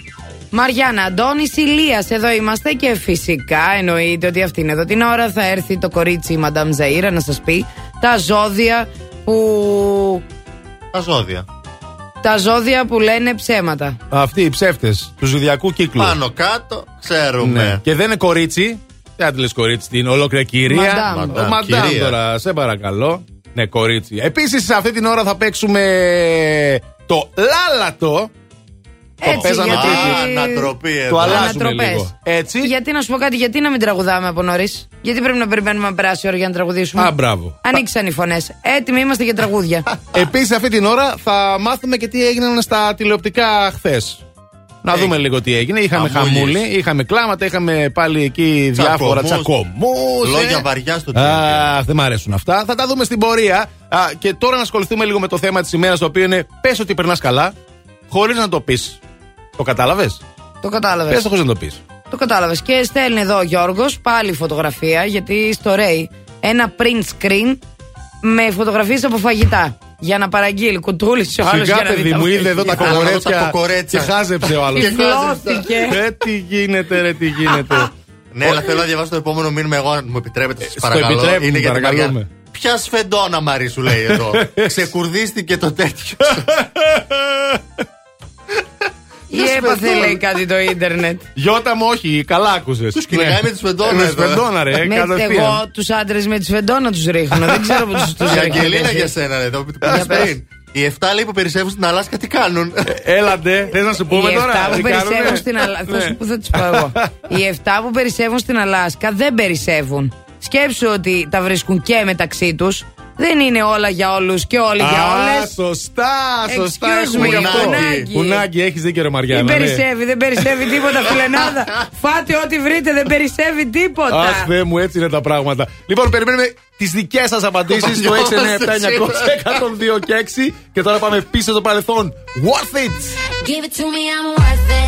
Μαριάννα, Αντώνη Ηλίας, εδώ είμαστε και φυσικά εννοείται ότι αυτήν εδώ την ώρα θα έρθει το κορίτσι η Μαντάμ Ζαΐρα να σας πει τα ζώδια που. Τα ζώδια. Τα ζώδια που λένε ψέματα. Αυτοί οι ψεύτες του ζωδιακού κύκλου. Πάνω κάτω, ξέρουμε. Ναι. Και δεν είναι κορίτσι. Δεν θα τη λες κορίτσι, την ολόκληρη κυρία. Μαντάμ. Ο Μαντάμ, Μαντάμ κυρία. τώρα, σε παρακαλώ. Ναι, κορίτσι. Επίσης, σε αυτή την ώρα θα παίξουμε το λάλατο. Το Έτσι, παίζαμε γιατί- τρίτη. Ανατροπή Το εδώ. αλλάζουμε Ανατροπές. λίγο. Έτσι. Γιατί να σου πω κάτι, γιατί να μην τραγουδάμε από νωρίς; Γιατί πρέπει να περιμένουμε να περάσει η ώρα για να τραγουδήσουμε; Α, μπράβο. Ανοίξαν οι φωνές. Έτοιμοι είμαστε για τραγούδια. Επίσης, αυτή την ώρα θα μάθουμε και τι έγιναν στα τηλεοπτικά χθες. Να δούμε λίγο τι έγινε. Είχαμε Χαμούλης. χαμούλη, είχαμε κλάματα, είχαμε πάλι εκεί διάφορα Τσακωμούς. τσακωμούς. Λόγια βαριά στο Α, δεν μ' αρέσουν αυτά. Θα τα δούμε στην πορεία. Α, και τώρα να ασχοληθούμε λίγο με το θέμα της ημέρας, το οποίο είναι πες ότι περνάς καλά, χωρίς να το πεις. Το κατάλαβες; το κατάλαβες. Πες το χωρίς να το πεις. Το κατάλαβες. Και στέλνει εδώ ο Γιώργος πάλι φωτογραφία, γιατί στο Ray ένα print screen με φωτογραφίες από φαγητά. Για να παραγγείλει κουτούλη ο άλλος Σιγά, για να δει παιδί τα μου, είδε εδώ τα φαγητά. κοκορέτσια. τα κοκορέτσια. Και χάζεψε ο άλλος. Τυφλώθηκε. Ε, τι γίνεται, ρε, τι γίνεται. Ναι, αλλά θέλω να διαβάσω το επόμενο μήνυμα. Εγώ, αν μου επιτρέπετε, σας στο παρακαλώ. επιτρέπουμε, είναι για την παρακαλούμε. Μαριά. Ποια σφεντόνα Μαρή σου λέει εδώ. Ξεκουρδίστηκε το τέτοιο. Ή έπαθε, λέει κάτι το ίντερνετ. Γιώτα μου, όχι, καλά άκουσες. Τους κυνηγάει με τη σφεντόνα Με εδώ. σφεντόνα, ρε, με, κατευθείαν. εγώ τους άντρες με τη σφεντόνα τους ρίχνω. Δεν ξέρω που του Η ρίχνω. Αγγελίνα για σένα, ρε. Το που Για είπες πες. πριν. Οι 7 λέει που περισσεύουν στην Αλάσκα τι κάνουν; Έλατε, θες να σου πούμε Οι τώρα; 7 που τι περισσεύουν κάνουνε; στην Αλάσκα. Ναι. Θα σου πω, θα τους πω εγώ. Οι 7 που περισσεύουν στην Αλάσκα δεν περισσεύουν. Σκέψου ότι τα βρίσκουν και μεταξύ τους. Δεν είναι όλα για όλους και όλοι για Α, όλες. Σωστά, σωστά. Excuse έχουμε me, γι' αυτό. κουνάκι. Κουνάκι, έχεις δίκιο, ρε Δεν Μαριάννα. ναι. περισσεύει, δεν περισσεύει τίποτα, φιλενάδα. Φάτε ό,τι βρείτε, δεν περισσεύει τίποτα. Αχ, Θεέ μου, έτσι είναι τα πράγματα. Λοιπόν, περιμένουμε τις δικές σας απαντήσεις στο 697 900 102 και 6. Και τώρα πάμε πίσω στο παρελθόν. Worth it! Give it to me, I'm worth it.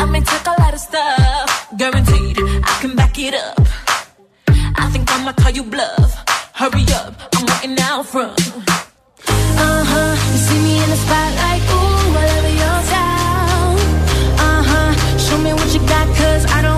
I may take a lot of stuff, guaranteed I can back it up. I think I'ma call you bluff. Hurry up, I'm waiting out front. Uh huh, you see me in the spotlight, ooh, whatever your style. Uh huh, show me what you got, cause I don't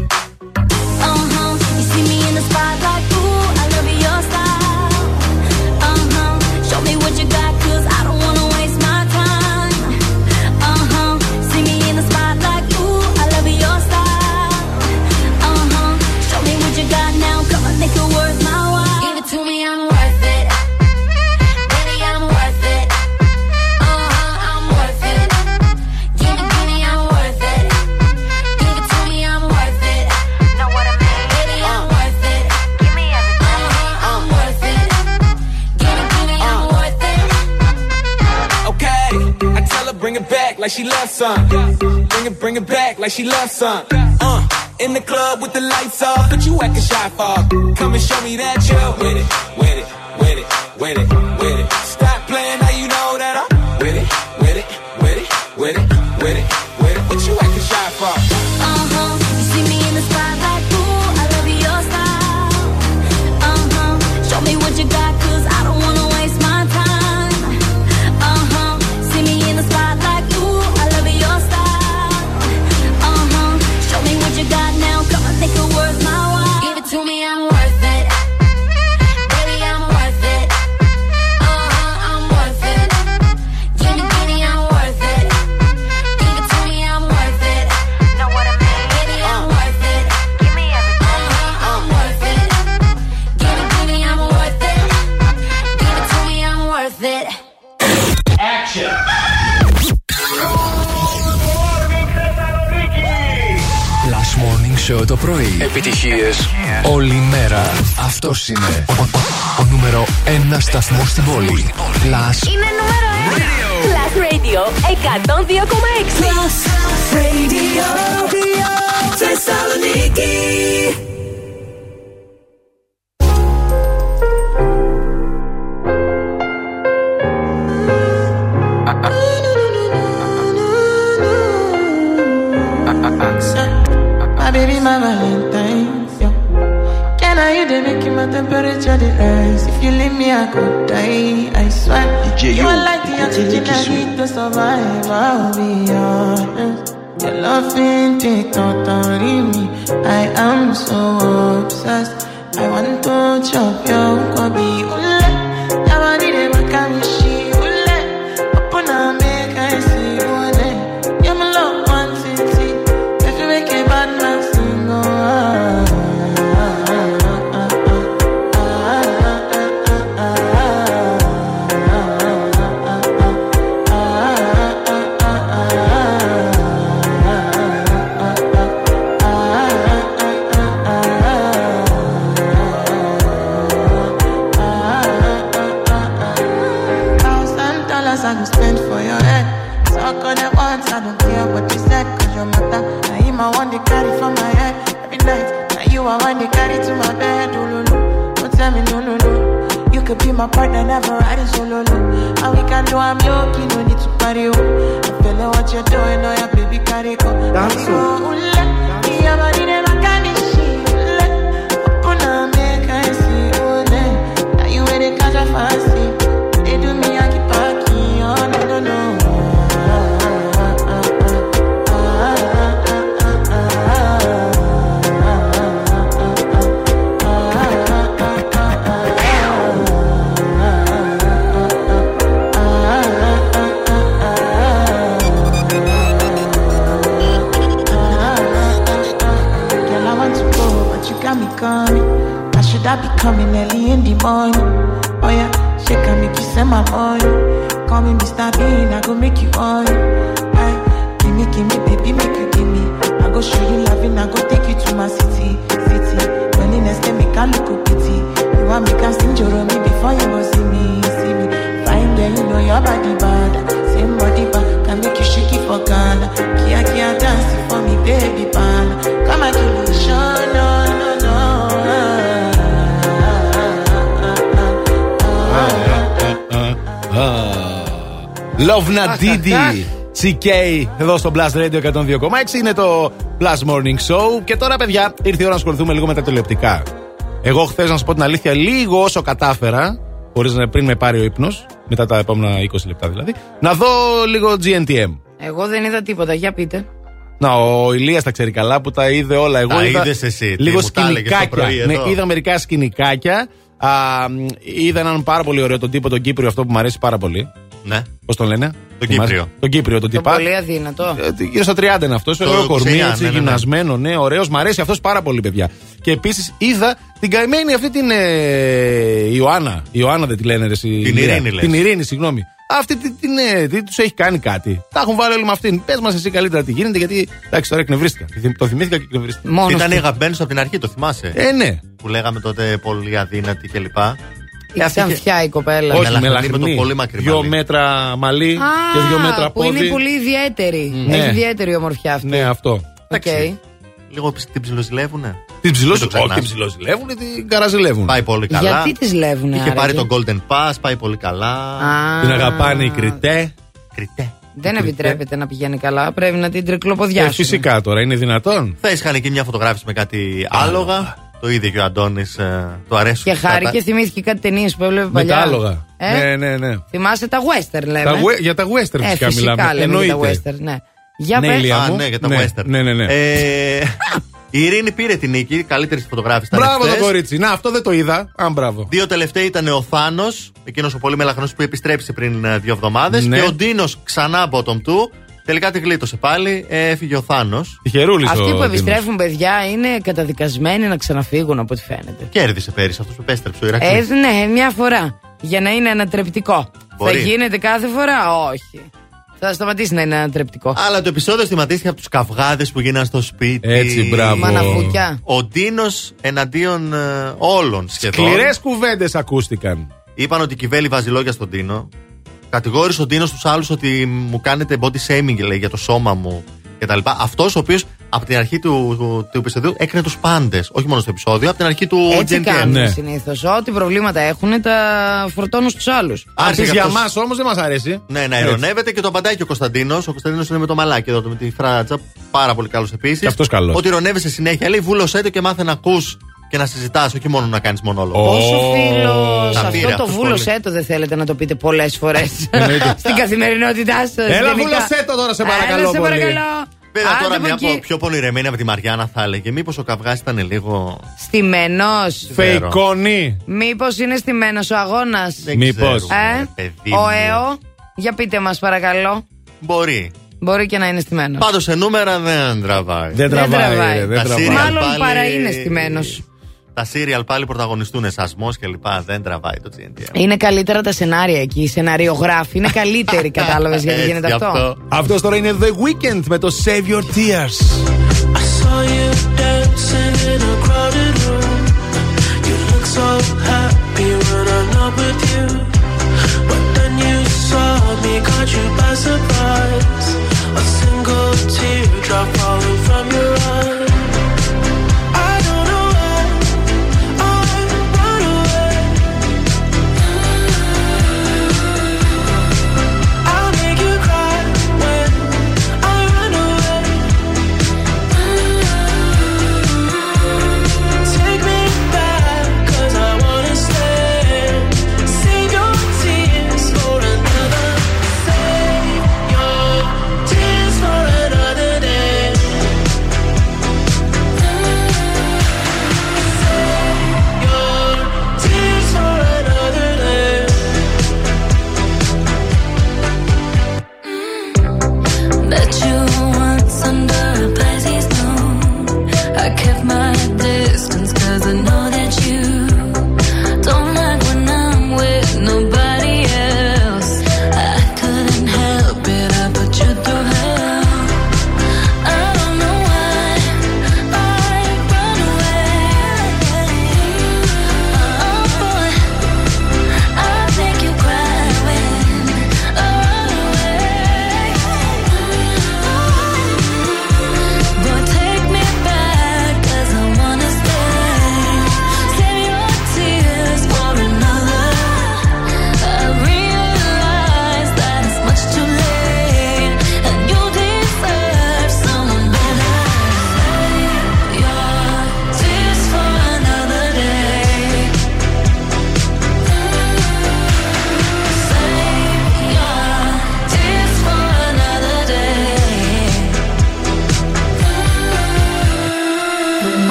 bring it back like she loves some. Uh, in the club with the lights off, but you acting shy fog. Come and show me that you're with it. Αυτός είναι ο, νούμερο 1 σταθμός στην πόλη. Plus. Είναι νούμερο 1. Plus Radio 102,6. Plus Radio. Θεσσαλονίκη. alright CK εδώ στο Blast Radio 102,6. Είναι το Blast Morning Show. Και τώρα, παιδιά, ήρθε η ώρα να ασχοληθούμε λίγο με τα τηλεοπτικά. Εγώ, χθες, να σου πω την αλήθεια, λίγο όσο κατάφερα, χωρίς να πριν με πάρει ο ύπνος, μετά τα επόμενα 20 λεπτά δηλαδή, να δω λίγο GNTM. Εγώ δεν είδα τίποτα, για πείτε. Να, ο Ηλίας τα ξέρει καλά που τα είδε όλα. Εγώ τα είδες εσύ, λίγο σκηνικάκια. Ναι, είδα μερικά σκηνικάκια. Α, είδα έναν πάρα πολύ ωραίο τον τύπο, τον Κύπριο, αυτό που μου αρέσει πάρα πολύ. Ναι. Πώς τον λένε, τον Κύπριο. Τον Κύπριο, τον τυπά. Πολύ αδύνατο. Ε, γύρω στα 30 είναι αυτός. Ωραίο κορμί, έτσι, ναι, ναι. γυμνασμένο, ναι, ωραίος. Μ' αρέσει αυτός πάρα πολύ, παιδιά. Και επίσης είδα την καημένη αυτή την ε, Ιωάννα. Ιωάννα δεν τη λένε, ρε, Την Ειρήνη, Την Ειρήνη, συγγνώμη. Αυτή την. Ε, τι τους έχει κάνει κάτι. Τα έχουν βάλει όλοι με αυτήν. Πες μας εσύ καλύτερα τι γίνεται, γιατί. Εντάξει, τώρα εκνευρίστηκα. Το θυμήθηκα και εκνευρίστηκα. Μόνος. Ήταν η από την αρχή, το θυμάσαι; Ε, ναι. Που λέγαμε τότε πολύ αδύνατη κλπ. Η ξανθιά η κοπέλα. Όχι, Μελαχρινή μελαχρινή. με το πολύ μακρύ Δύο μαλλί. μέτρα μαλλί και δύο μέτρα που είναι πόδι. πολύ ιδιαίτερη. Ναι. Έχει ιδιαίτερη ομορφιά αυτή. Ναι, αυτό. Οκ. Λίγο ψ- την ψιλοζηλεύουνε; Την ψηλό Μην το Όχι, ξεχνάς. την ψιλοζηλεύουν, την καραζηλεύουν. Πάει πολύ καλά. Γιατί τη λεύουνε. Είχε πάρει άραγε; τον Golden Pass, πάει πολύ καλά. Α. Την αγαπάνε οι κριτές. Κριτές. Δεν επιτρέπεται να πηγαίνει καλά. Πρέπει να την τρικλοποδιάσουν. Ε, φυσικά τώρα, είναι δυνατόν. Χθες είχαν εκεί μια φωτογράφηση με κάτι άλογα. Το είδε και ο Αντώνης. το αρέσει. Και χάρη και θυμήθηκε κάτι ταινίες που έβλεπε Με παλιά. τα άλογα. Ε; Ναι, ναι, ναι. Θυμάσαι τα western λέμε. Τα we- για τα western ε, φυσικά φυσικά μιλάμε. λέμε για τα Εννοείται. western, ναι. Για Ναι, πες. Ηλία Α, μου. ναι, για τα Ναι, western. Ναι, ναι, ναι. Ε, η Ειρήνη πήρε την νίκη. Καλύτερη φωτογράφηση ήταν Μπράβο το χθες. κορίτσι. Να, αυτό δεν το είδα. Αν μπράβο. Δύο τελευταίοι ήταν ο Θάνος, εκείνος ο πολύ μελαχρινό που επιστρέψει πριν ε, δύο εβδομάδες. Ναι. Και ο Ντίνος ξανά bottom του. Τελικά τη γλίτωσε πάλι. Ε, έφυγε ο Θάνος. Τυχερούλης Αυτοί που επιστρέφουν, παιδιά, είναι καταδικασμένοι να ξαναφύγουν από ό,τι φαίνεται. Κέρδισε πέρυσι αυτός που επέστρεψε ο Ηρακλής. Ε, ναι, μια φορά. Για να είναι ανατρεπτικό. Μπορεί. Θα γίνεται κάθε φορά, όχι. Θα σταματήσει να είναι ανατρεπτικό. Αλλά το επεισόδιο θυματίστηκε από τους καυγάδες που γίνανε στο σπίτι. Έτσι, μπράβο. Μαναφούκια. Ο Ντίνος εναντίον ε, όλων σχεδόν. Σκληρές κουβέντες ακούστηκαν. Είπαν ότι κυβέλει βάζει λόγια στον Τίνο. Κατηγόρησε ο Τίνο τους άλλους ότι μου κάνετε body shaming λέει, για το σώμα μου κτλ. Αυτός ο οποίος από την αρχή του, του, του επεισοδίου έκρινε τους πάντες. Όχι μόνο στο επεισόδιο, από την αρχή του Έτσι GNTM. κάνουν Ναι. συνήθως. Ό,τι προβλήματα έχουν, τα φορτώνουν στους άλλους. Άρχισε Αυτή και για αυτός- μας όμως δεν μας αρέσει. Ναι, να Έτσι. ειρωνεύεται και το απαντάει και ο Κωνσταντίνος. Ο Κωνσταντίνος είναι με το μαλάκι εδώ, με τη φράτσα. Πάρα πολύ καλός επίσης. Και αυτός καλός. Ότι ειρωνεύεσαι συνέχεια. Λέει βούλωσέ το και μάθε να ακούς και να συζητάς, όχι μόνο να κάνεις μονόλογο. Πόσο φίλος, Τα πήρε αυτό το αυτός βούλωσέ το δεν θέλετε να το πείτε πολλές φορές στην καθημερινότητά σας. Έλα, βούλωσέ το τώρα, σε παρακαλώ σε πολύ. παρακαλώ. Βέβαια Άντε τώρα από μια εκεί. από πιο πονηρεμένη από τη Μαριάννα θα έλεγε. Μήπως ο καυγάς ήταν λίγο. Στημένος. Φεϊκόνι. Μήπως είναι στημένος ο αγώνας; Δεν Μήπως. ξέρουμε, Ε, ρε παιδί ο μου. ΕΟ, για πείτε μας παρακαλώ. Μπορεί. Μπορεί και να είναι στημένος. Πάντως σε νούμερα δεν τραβάει. Δεν τραβάει. τραβάει. ρε, Δεν Τα τραβάει. serial Μάλλον πάλι- παρά είναι στημένος. Τα σύριαλ πάλι πρωταγωνιστούν σασμό και λοιπά. Δεν τραβάει το GNTM. Είναι καλύτερα τα σενάρια εκεί. Οι σεναριογράφοι είναι καλύτεροι, κατάλαβες γιατί Έτσι, γίνεται γι' αυτό. Αυτό τώρα είναι The Weekend με το Save Your Tears. I saw you dancing in a crowded room. You look so happy when I'm not with you. But then you saw me, caught you by surprise. A single teardrop falling from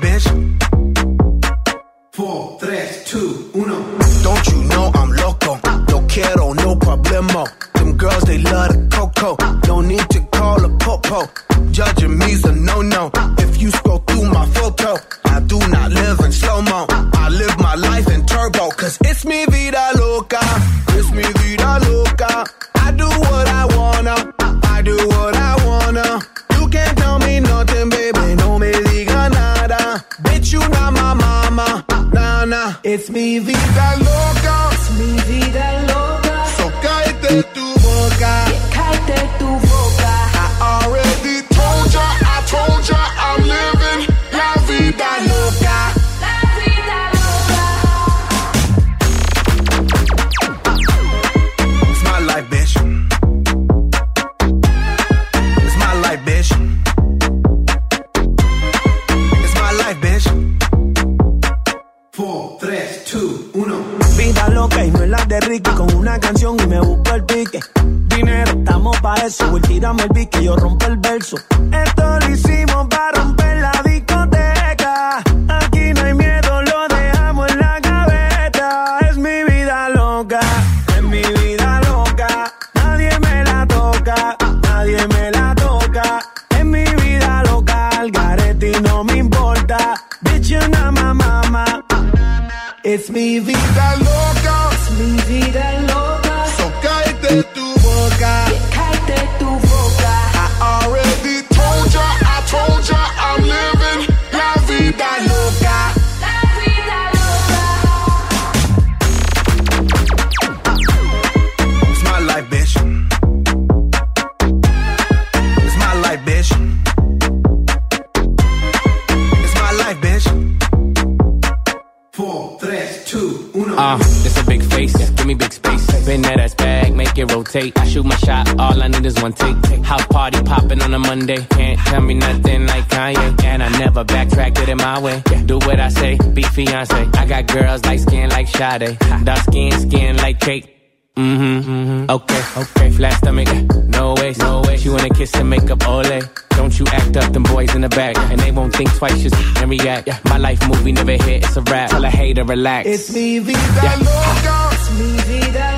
bitch. Skin. Dark skin, skin like cake. Mm-hmm. Okay, okay. Flat stomach, no way, no way. She wanna kiss and make up ole. Don't you act up, them boys in the back. And they won't think twice, just and react. My life movie never hit, it's a rap. Tell a hater, relax. It's me, vida loca. Es mi vida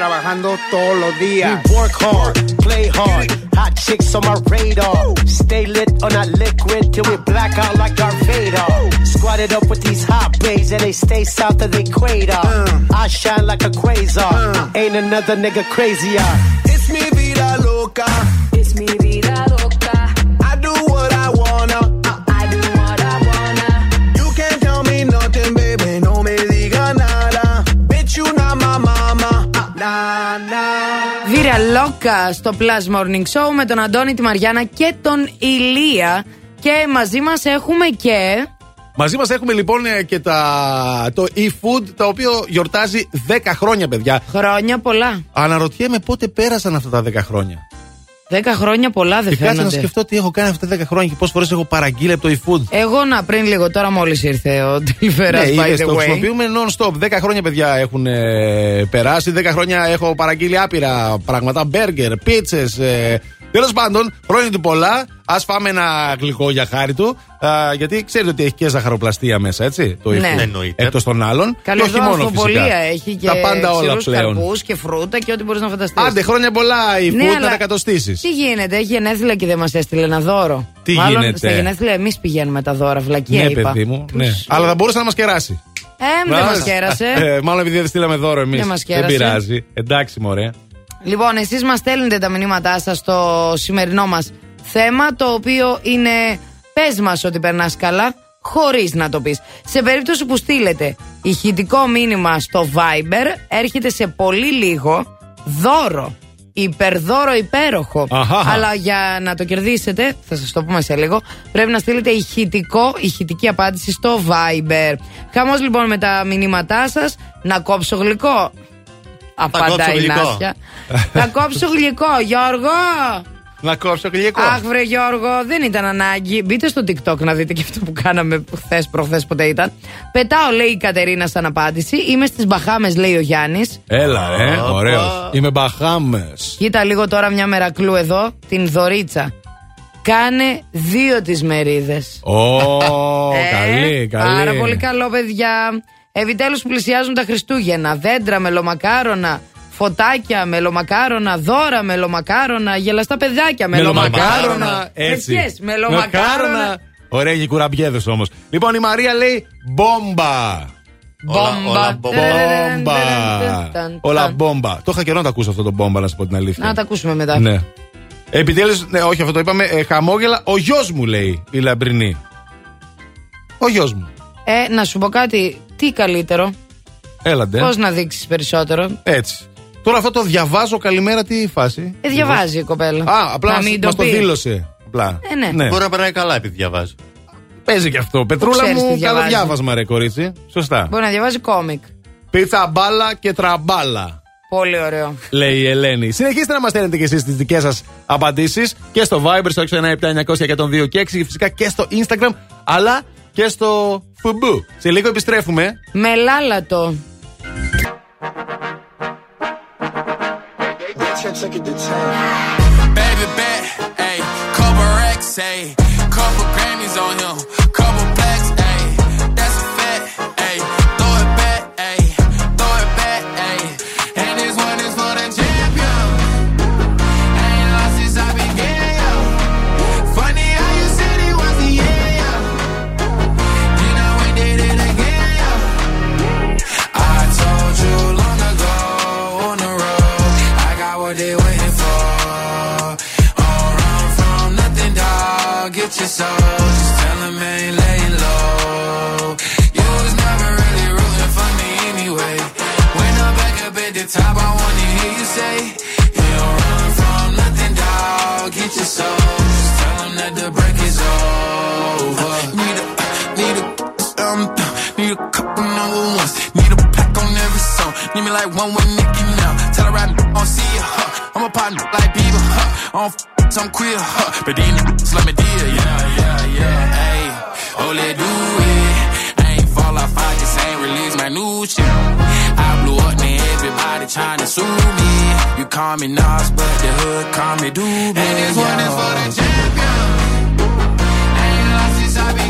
trabajando todos los días. We work hard, play hard. Hot chicks on my radar. Stay lit on that liquid till we black out like Darth Vader. Squatted up with these hot bays and they stay south of the equator. Uh. I shine like a quasar. Uh. Ain't another nigga crazier. It's mi vida loca. Στο Plus Morning Show με τον Αντώνη, τη Μαριάννα και τον Ηλία. Και μαζί μας έχουμε και. Μαζί μας έχουμε λοιπόν ε, και τα, το e-food, το οποίο γιορτάζει 10 χρόνια, παιδιά. Χρόνια πολλά. Αναρωτιέμαι πότε πέρασαν αυτά τα 10 χρόνια. 10 χρόνια πολλά δεν και κάτσε να φαίνονται. σκεφτώ τι έχω κάνει αυτά τα 10 χρόνια και πόσες φορές έχω παραγγείλει από το e-food. Εγώ να πριν λίγο τώρα μόλις ήρθε ο Deliveras Ναι, by είδες, the το way. χρησιμοποιούμε non-stop. 10 χρόνια, παιδιά, έχουν ε, περάσει. 10 χρόνια έχω παραγγείλει άπειρα πράγματα. Μπέργκερ, πίτσες. Ε, Τέλος πάντων, χρόνια του πολλά. Α φάμε ένα γλυκό για χάρη του. Α, γιατί ξέρετε ότι έχει και ζαχαροπλαστεία μέσα, έτσι. Το Ναι. e-food. Εννοείται. Εκτός των άλλων. Καλή και όχι μόνο ανθοπολία φυσικά. έχει και Τα πάντα όλα ξηρούς πλέον. καρπούς και φρούτα και ό,τι μπορείς να φανταστείς. Άντε, χρόνια πολλά e-food Ναι, να αλλά τα κατοστήσεις. Τι γίνεται, έχει γενέθλια και δεν μας έστειλε ένα δώρο. Τι Μάλλον γίνεται; Στα γενέθλια εμείς πηγαίνουμε τα δώρα, βλακία Ναι, είπα. παιδί μου. Ναι. Αλλά θα μπορούσε να μας κεράσει. Ε, δεν μα κέρασε. Ε, μάλλον επειδή δεν στείλαμε δώρο εμείς. Δεν μας Δεν κέρασε. πειράζει. Εντάξει, μωρέ. Λοιπόν, εσείς μας στέλνετε τα μηνύματά σας στο σημερινό μας θέμα, το οποίο είναι πες μας ότι περνάς καλά, χωρίς να το πεις. Σε περίπτωση που στείλετε ηχητικό μήνυμα στο Viber, έρχεται σε πολύ λίγο δώρο. Υπερδώρο υπέροχο. Αχα. Αλλά για να το κερδίσετε, θα σας το πούμε σε λίγο, πρέπει να στείλετε ηχητικό, ηχητική απάντηση στο Viber. Χαμός λοιπόν με τα μηνύματά σας, να κόψω γλυκό. Απαντάει κόψω η γλυκό. Νάσια. Θα κόψω γλυκό, Γιώργο! Να κόψω γλυκό. Αχ, βρε Γιώργο, δεν ήταν ανάγκη. Μπείτε στο TikTok να δείτε και αυτό που κάναμε χθες, προχθές, ποτέ ήταν. Πετάω, λέει η Κατερίνα σαν απάντηση. Είμαι στις Μπαχάμες, λέει ο Γιάννης. Έλα, ρε, ωραίος. Είμαι Μπαχάμες. Κοίτα λίγο τώρα μια μερακλού εδώ, την Δωρίτσα. Κάνε δύο τις μερίδες. Ω, καλή, καλή. Ε, Πάρα πολύ καλό, παιδιά. Επιτέλους που πλησιάζουν τα Χριστούγεννα. Δέντρα, μελομακάρονα, φωτάκια, μελομακάρονα, δώρα, μελομακάρονα, γελαστά παιδάκια, μελομακάρονα. Έτσι. Ευχές, μελομακάρονα. Ωραία, και κουραμπιέδες όμως. Λοιπόν, η Μαρία λέει μπόμπα. Μπόμπα. Μπόμπα. Όλα μπόμπα. Το είχα καιρό να το ακούσω αυτό το μπόμπα, να σου πω την αλήθεια. Να τα ακούσουμε μετά. Ναι. Επιτέλους, ναι, όχι αυτό το είπαμε. Ε, χαμόγελα, ο γιος μου λέει η λαμπρινή. Ο γιος μου. Ε, να σου πω κάτι, τι καλύτερο; Έλαντε. Πώς να δείξεις περισσότερο; Έτσι. Τώρα αυτό το διαβάζω καλημέρα, τι φάση; Ε, διαβάζει η κοπέλα. Α, απλά να μην μας το πεις. δήλωσε. Απλά. Ε, ναι. Μπορεί να περνάει καλά επειδή διαβάζει. Παίζει και αυτό. Πετρούλα ξέρεις τι μου, καλό διαβάζει. διάβασμα, ρε κορίτσι. Σωστά. Μπορεί να διαβάζει κόμικ. Πίτσα μπάλα και τραμπάλα. Πολύ ωραίο. Λέει η Ελένη. Συνεχίστε να μας στέλνετε και εσείς τις δικές σας απαντήσεις και στο Viber στο 697-900-102 και 6 και φυσικά και στο Instagram αλλά και στο Φουμπού. Σε λίγο επιστρέφουμε. Με λάλατο. Baby bet, ayy, couple racks, ayy, couple Grammys on him, like one with Nicki now. Tell her I don't see it, huh? I'm a partner like Bieber, huh? I don't f- I'm queer, huh? But these niggas let me deal, yeah, yeah, yeah. Hey, oh, let do it. I ain't fall off, I just ain't release my new shit. I blew up, man, everybody trying to sue me. You call me Nas, but the hood call me Doobie. And this one is for the champion. Ain't lost since I began,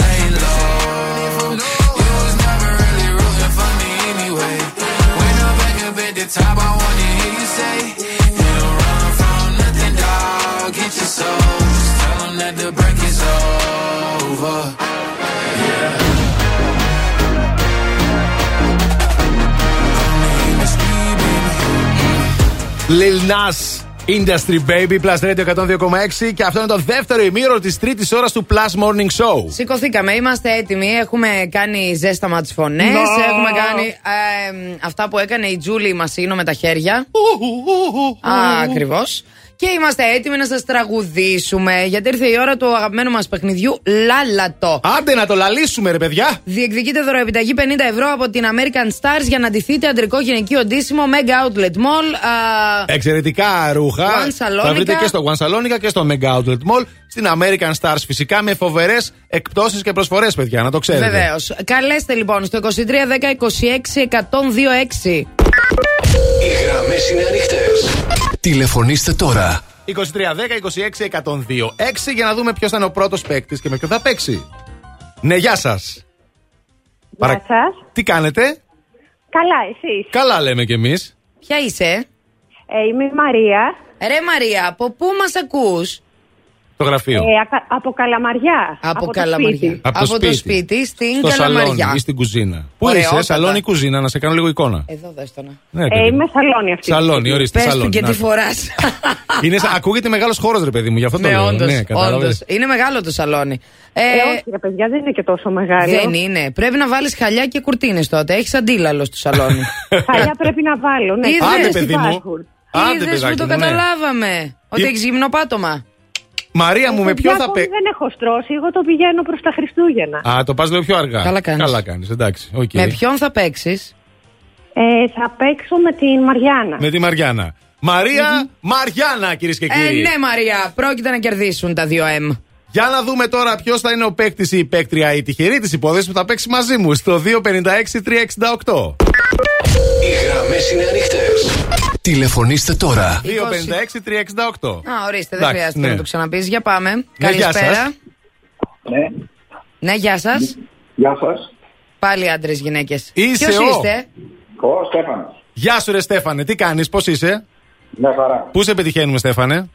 top, I wanna hear you say, You don't run from nothing, dog. Get your soul. Just tell them that the break is over. Yeah. Lil Nas Industry Baby Plus Radio 102,6 και αυτό είναι το δεύτερο ημίρο της τρίτης ώρας του Plus Morning Show. Σηκωθήκαμε, είμαστε έτοιμοι. Έχουμε κάνει ζέσταμα τις φωνές. Να. Έχουμε κάνει ε, αυτά που έκανε η Τζούλη Μασίνο με τα χέρια. Ακριβώς. Και είμαστε έτοιμοι να σας τραγουδήσουμε. Γιατί ήρθε η ώρα του αγαπημένου μας παιχνιδιού Λάλατο. Άντε να το λαλήσουμε, ρε παιδιά. Διεκδικείτε δωροεπιταγή 50 ευρώ από την American Stars για να ντυθείτε αντρικό γυναικείο ντύσιμο Mega Outlet Mall. Α, Εξαιρετικά ρούχα. One Salonica. Θα βρείτε και στο One Salonica και στο Mega Outlet Mall. Στην American Stars φυσικά με φοβερές εκπτώσεις και προσφορές, παιδιά, να το ξέρετε. Βεβαίως. Καλέστε λοιπόν στο 2310 26 126. Οι γραμμές είναι ανοιχτές. Τηλεφωνήστε τώρα. 2310 26 102 6 για να δούμε ποιος θα είναι ο πρώτος παίκτης και με ποιον θα παίξει. Ναι, γεια σας. Γεια σας. Τι κάνετε, Καλά, εσείς. Καλά λέμε κι εμείς. Ποια είσαι, Ε, είμαι η Μαρία. Ρε Μαρία, από πού μας ακούς; Το γραφείο. Ε, ακα- από Καλαμαριά. Από, το Καλαμαριά. σπίτι. Από το το σπίτι. σπίτι στην Στο Καλαμαριά. σαλόνι ή στην κουζίνα. Πού Ωραιότατα. είσαι, σαλόνι ή κουζίνα, να σε κάνω λίγο εικόνα. Εδώ δες το να. Ναι, Ε, παιδί μου. είμαι σαλόνι αυτή. Σαλόνι, ορίστε, Πες του σαλόνι. και Να τι το. φοράς. Είναι, σαν- ακούγεται μεγάλος χώρος, ρε παιδί μου, γι' αυτό το Ναι, λέω. όντως, ναι, κατάλαβες. όντως. Είναι μεγάλο το σαλόνι. Ε, Ε, όχι, ρε παιδιά, δεν είναι και τόσο μεγάλο. δεν είναι. Πρέπει να βάλεις χαλιά και κουρτίνες τότε. Έχεις αντίλαλο στο σαλόνι. Χαλιά πρέπει να βάλω. Ναι, Είδες, Άντε, παιδί μου. υπάρχουν. Άντε, Είδες που παιδάκι το μου, ναι. καταλάβαμε. Ότι Τι- έχεις γυμνοπάτωμα. Μαρία μου, με Παιδιά, ποιον θα ακόμη παίξει. Δεν έχω στρώσει, εγώ το πηγαίνω προς τα Χριστούγεννα. Α, το πας λίγο πιο αργά. Καλά κάνεις. Καλά κάνεις, εντάξει. οκ. Με ποιον θα παίξεις; Ε, θα παίξω με την Μαριάννα. Με τη Μαριάννα. Μαρία Μαριάννα, κυρίες και Ε, κύριοι. ναι, Μαρία, πρόκειται να κερδίσουν τα 2M. Για να δούμε τώρα ποιος θα είναι ο παίκτης ή η παίκτρια ή τυχερή τη υπόθεση που θα παίξει μαζί μου στο 256-368. Οι γραμμές είναι ανοιχτές. Τηλεφωνήστε τώρα. 256-368. Α, ορίστε, δεν Εντάξει, χρειάζεται ναι. να το ξαναπείς. Για πάμε. Ναι, γεια Καλησπέρα. σας. Ναι, Ναι, γεια σας. γεια σας. Πάλι άντρες γυναίκες. Είσαι Ποιος ο. είστε, Ο Στέφανος. Γεια σου, ρε Στέφανε, τι κάνεις, πώς είσαι; Μια χαρά. Πού σε πετυχαίνουμε, Στέφανε;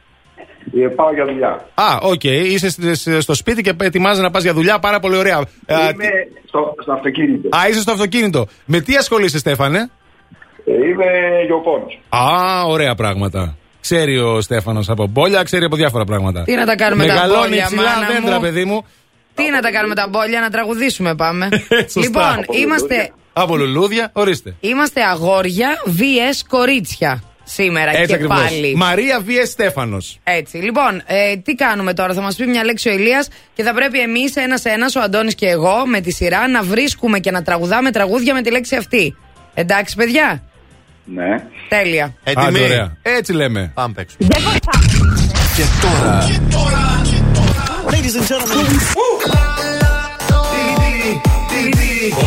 Ε, πάω για δουλειά. Α, οκ, είσαι σ- στο σπίτι και ετοιμάζεσαι να πας για δουλειά. Πάρα πολύ ωραία. Ε, Α, Είμαι στο, στο αυτοκίνητο. Α, είσαι στο αυτοκίνητο. Με τι ασχολείσαι, Στέφανε; Ε, είμαι γεωπόνος. Α, ωραία πράγματα. Ξέρει ο Στέφανος από μπόλια, ξέρει από διάφορα πράγματα. Τι να τα κάνουμε τα Μεγαλώνει μπόλια, ψηλά μάνα δέντρα, μου. παιδί μου. Τι να τα κάνουμε τα μπόλια, να τραγουδήσουμε πάμε. Σωστά. λοιπόν, Από είμαστε, Από λουλούδια, ορίστε. είμαστε αγόρια vs κορίτσια σήμερα Έτσι και ακριβώς. πάλι. Μαρία Βίε Στέφανο. Έτσι. Λοιπόν, ε, τι κάνουμε τώρα. Θα μα πει μια λέξη ο Ηλίας και θα πρέπει εμεί ένα-ένα, ο Αντώνη και εγώ, με τη σειρά, να βρίσκουμε και να τραγουδάμε τραγούδια με τη λέξη αυτή. Εντάξει, παιδιά. Ναι. Τέλεια. Άντε, ωραία. Έτσι λέμε. Πάμε παίξω. Και τώρα. Ladies and gentlemen.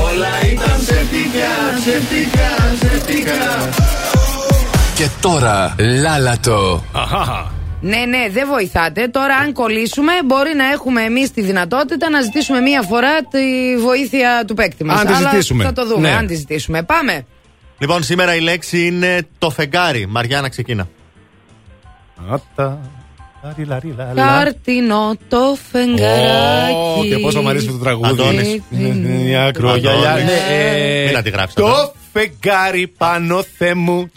Όλα ήταν ψευτικά, ψευτικά, ψευτικά. Και τώρα. Λάλατο. Ναι, ναι, δεν βοηθάτε. Τώρα, αν κολλήσουμε, μπορεί να έχουμε εμεί τη δυνατότητα να ζητήσουμε μία φορά τη βοήθεια του παίκτη μα. Αν τη ζητήσουμε. Θα το δούμε, Ναι. αν τη ζητήσουμε. Πάμε. Λοιπόν, σήμερα η λέξη είναι το φεγγάρι. Μαριάννα, ξεκίνα. Άτα. Χάρτινο το φεγγαράκι. Ω, Και πόσο μου αρέσει αυτό το τραγούδι. Αντώνης. Η ακρογιαλιά. Αντώνης. Ναι, ε, Μην να τη γράψεις, Το Αντώνη. Φεγγάρι πάνω θέμου.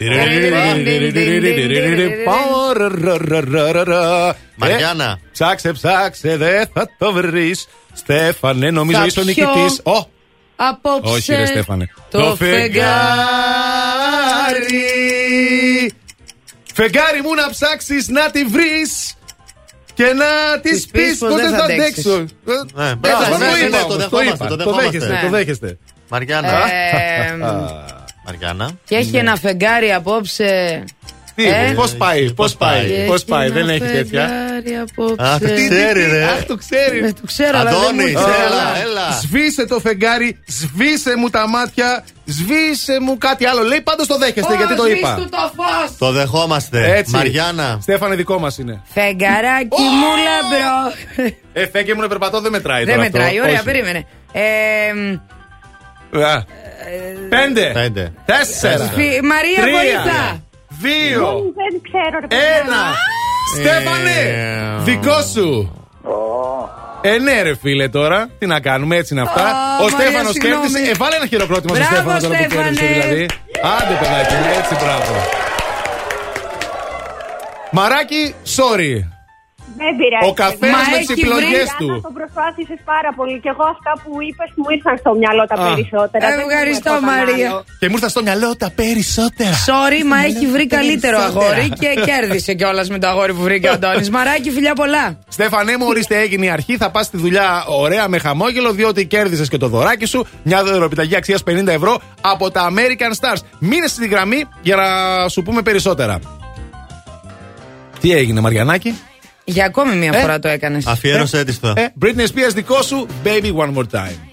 Μαριάννα. Ε, Ψάξε, ψάξε, δεν θα το βρει. Στέφανε, νομίζω Θα είσαι ο πιω νικητή. Ω, Απόψε. όχι, ρε Στέφανε. Το φεγγάρι. Φεγγάρι μου να ψάξει να τη βρει. Και να τη Της πει πεις πως πω δεν δεν θα θα αντέξεις. αντέξω. Ναι, Ε, μπράβο, το ναι, ναι, είπα ναι, όμως, το το δεχόμαστε, είπα. το Το δεχόμαστε. δέχεστε, Ναι. το δέχεστε. Μαριάννα. Ε, Μαριάννα. και έχει ένα φεγγάρι απόψε. Τι, Ε. πώς πάει, πώς πάει, Και πώς έχει πάει, ένα δεν έχει τέτοια; φεγγάρι απόψε. Αχ, το ξέρει, ρε. Αχ, το ξέρει. Ε, το ξέρω, αλλά δεν μου Αντώνη, ήρθε. έλα, έλα. Σβήσε το φεγγάρι, σβήσε μου τα μάτια, σβήσε μου κάτι άλλο. Λέει πάντως το δέχεστε γιατί το Ω, είπα. σβήσ' του το φως; Το δεχόμαστε. Έτσι. Μαριάννα. Στέφανε, δικό μας είναι. Φεγγαράκι μου λαμπρό. Ε, φέγγε μου να περπατώ, δεν μετράει. Δεν τώρα μετράει, αυτό. ωραία, Όχι. περίμενε. Ε, Α. Πέντε. Πέντε. Τέσσερα. Φι- Μαρία, Τρία. βοήθα. Δύο. Δεν ξέρω, ρε παιδιά. Ένα. Στέφανε, Ε, δικό σου. Ε, ναι, ρε φίλε τώρα. Τι να κάνουμε, έτσι είναι αυτά. Α, Ο Μαρία, Στέφανος συγγνώμη. κέρδισε. Ε, βάλε ένα χειροκρότημα στο Μπράβο, Στέφανο τώρα που Στέφανε. κέρδισε δηλαδή. Άντε, παιδάκι, μου, έτσι μπράβο. Μαράκι, sorry. Δεν πειράζει. Ο καθένας Μα με τις έχει επιλογές βρει. του. Άννα, το προσπάθησες πάρα πολύ. Και εγώ αυτά που είπες μου ήρθαν στο μυαλό τα Α. περισσότερα. Δεν Ευχαριστώ, μου έρχονταν Μαρία. άλλο. Και μου ήρθα στο μυαλό τα περισσότερα. Sorry, μα έχει βρει καλύτερο Περισσότερα. αγόρι και κέρδισε κιόλας με το αγόρι που βρήκε ο Αντώνης. Μαράκι, φιλιά πολλά. Στέφανέ μου, ορίστε έγινε η αρχή. Θα πας στη δουλειά ωραία με χαμόγελο, διότι κέρδισες και το δωράκι σου. Μια δωροπιταγή αξίας 50 ευρώ από τα American Stars. Μείνε στη γραμμή για να σου πούμε περισσότερα. Τι έγινε, Μαριανάκη; Για ακόμη μία Ε, φορά το έκανες. Αφιέρωσέ τη το. Ε, Britney Spears δικό σου, baby one more time.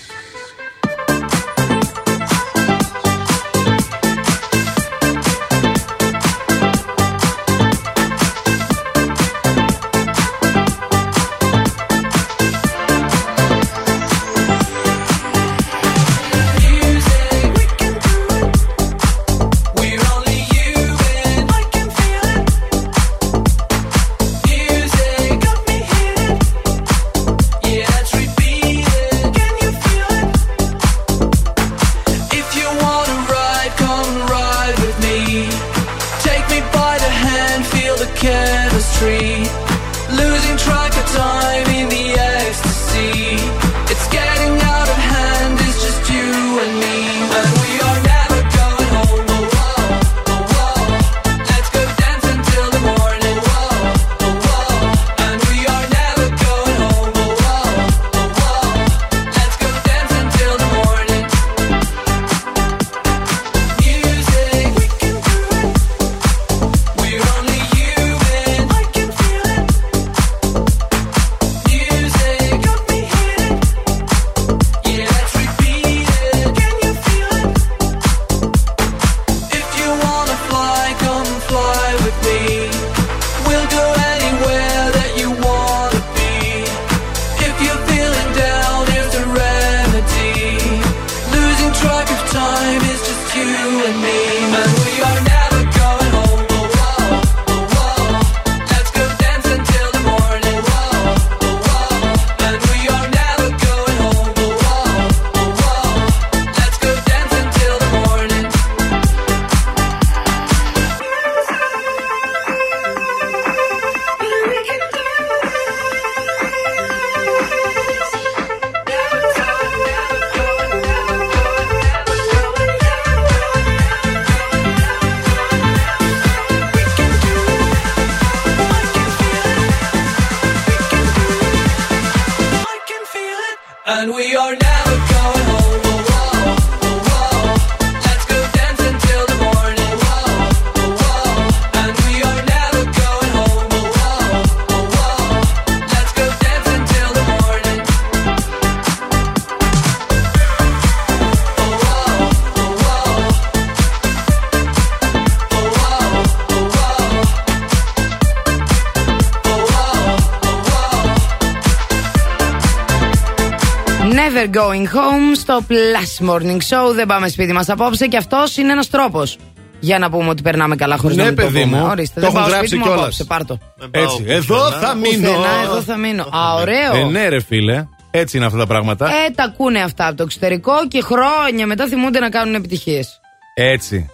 Never going home στο Plus Morning Show. Δεν πάμε σπίτι μας απόψε και αυτός είναι ένας τρόπος. Για να πούμε ότι περνάμε καλά χωρίς Ναι, να μην το παιδί πούμε. μου. Ορίστε, Το δεν έχουν πάω γράψει σπίτι μου κιόλας. απόψε. Πάρ' το. Έτσι. Εδώ θα μείνω. Πουθενά, εδώ θα μείνω. Α, ωραίο. Ε, ναι, ρε φίλε. Έτσι είναι αυτά τα πράγματα. Ε, τα ακούνε αυτά από το εξωτερικό και χρόνια μετά θυμούνται να κάνουν επιτυχίες. Έτσι.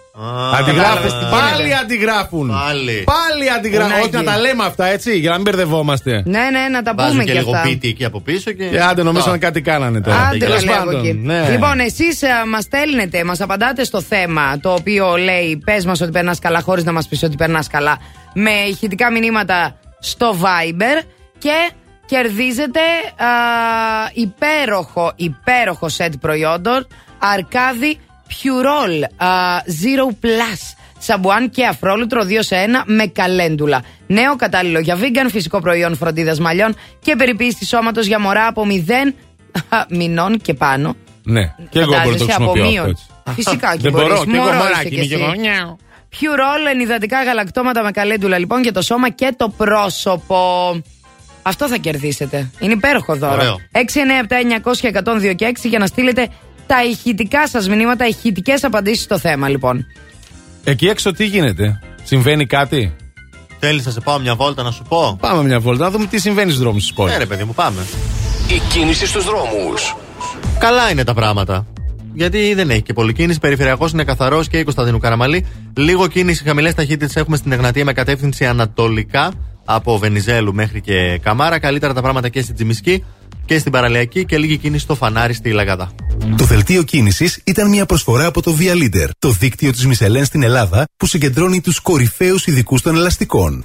Κατάλαβες Αντιγράφουν. τι Πάλι γίνεται. αντιγράφουν. Πάλι. Πάλι αντιγράφουν. Ουνάκι. Όχι να τα λέμε αυτά έτσι, για να μην μπερδευόμαστε. Ναι, ναι, να τα Βάζουν πούμε και και λίγο αυτά. πίτι εκεί από πίσω και. Και άντε νομίζανε Α. κάτι κάνανε τώρα. Άντε Τέλος με λέγω πάντων, εκεί. ναι. Λοιπόν, εσείς μας στέλνετε, μας απαντάτε στο θέμα το οποίο λέει Πες μας ότι περνάς καλά, χωρίς να μας πεις ότι περνάς καλά, με ηχητικά μηνύματα στο Viber και κερδίζετε α, υπέροχο, υπέροχο σετ προϊόντων Αρκάδι Purol α, Zero Plus. Σαμπουάν και αφρόλουτρο 2 σε 1 με καλέντουλα. Νέο κατάλληλο για vegan, φυσικό προϊόν φροντίδας μαλλιών και περιποίηση σώματος για μωρά από 0 μηνών και πάνω. Ναι, και εγώ μπορώ να το Φαντάζεσαι, από χρησιμοποιώ αυτό μείον. έτσι. Φυσικά και Δεν μπορείς. μπορώ, και εγώ Μωρός μωράκι είσαι είμαι κι κι εγώ. εσύ. Νιάου. Purol, ενυδατικά γαλακτώματα με καλέντουλα λοιπόν και το σώμα και το πρόσωπο. Αυτό θα κερδίσετε. Είναι υπέροχο δώρο. Ωραίο. 697 900 και 102 και 6 για να στείλετε τα ηχητικά σας μηνύματα, ηχητικές απαντήσεις στο θέμα λοιπόν. Εκεί έξω τι γίνεται, συμβαίνει κάτι; Θέλεις να σε πάω μια βόλτα να σου πω; Πάμε μια βόλτα να δούμε τι συμβαίνει στους δρόμους της πόλης. Ναι, ρε παιδί μου, πάμε. Η κίνηση στους δρόμους. Καλά είναι τα πράγματα. Γιατί δεν έχει και πολλή κίνηση. Περιφερειακός είναι καθαρός και η Κωνσταντίνου Καραμαλή. Λίγο κίνηση, χαμηλές ταχύτητες έχουμε στην Εγνατία με κατεύθυνση ανατολικά από Βενιζέλου μέχρι και Καμάρα. Καλύτερα τα πράγματα και στην Τζιμισκή και στην Παραλιακή και λίγη κίνηση στο φανάρι στη Λαγαδά. Το δελτίο κίνησης ήταν μια προσφορά από το Via Leader, το δίκτυο της Μισελέν στην Ελλάδα που συγκεντρώνει τους κορυφαίους ειδικούς των ελαστικών.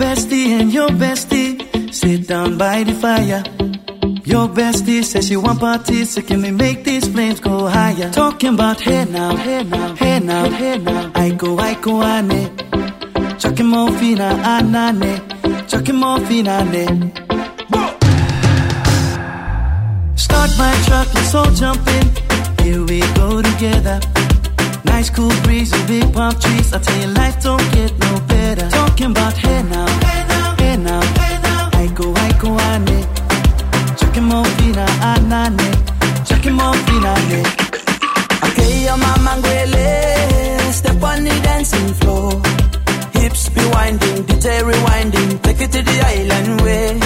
Bestie and your bestie sit down by the fire. Your bestie says she want parties, so can we make these flames go higher? Talking about hey now, hey now, hey now, hey now. I go, I go, ane. Chucking more fina, anane. Chucking more fina, ane. Ah, Start my truck, let's all jump in. Here we go together. Nice cool breeze and big palm trees. I tell you, life don't get no better. Talking about hey now, hey now, hey now, hey now. Aiko, aiko, ane. Chucking more fina, anane. Ah, ah, Chucking more fina. Okay, your mama ngwele, step on the dancing floor. Hips be winding, DJ rewinding, take it to the island way.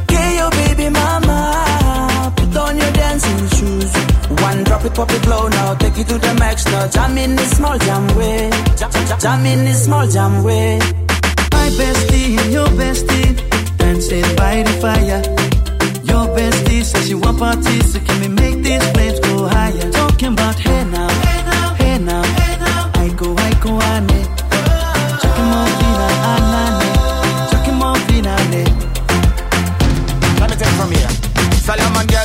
Okay, your baby mama, put on your dancing shoes. One drop it, pop it low now, take it to the max now. Jam in this small jam way, jam, jam, jam in this small jam way. My bestie and your bestie dancing by the fire. Your bestie says you want parties, so can we make these flames go higher? Talking about hey now,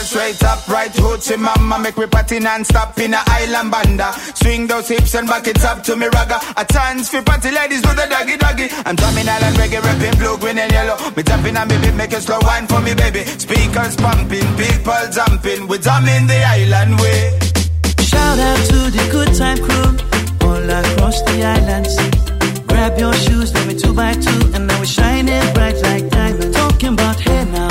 girl straight up, right hoochie mama Make me party non-stop in a island banda. Swing those hips and back it up to me ragga. A chance for party ladies do the doggy doggy. I'm drumming island reggae, rapping blue, green and yellow. Me tapping on me beat, make a slow wine for me baby. Speakers pumping, people jumping. We drumming the island way. Shout out to the good time crew all across the islands. Grab your shoes, let me two by two, and now we're shining bright like diamonds. Talking about hey now,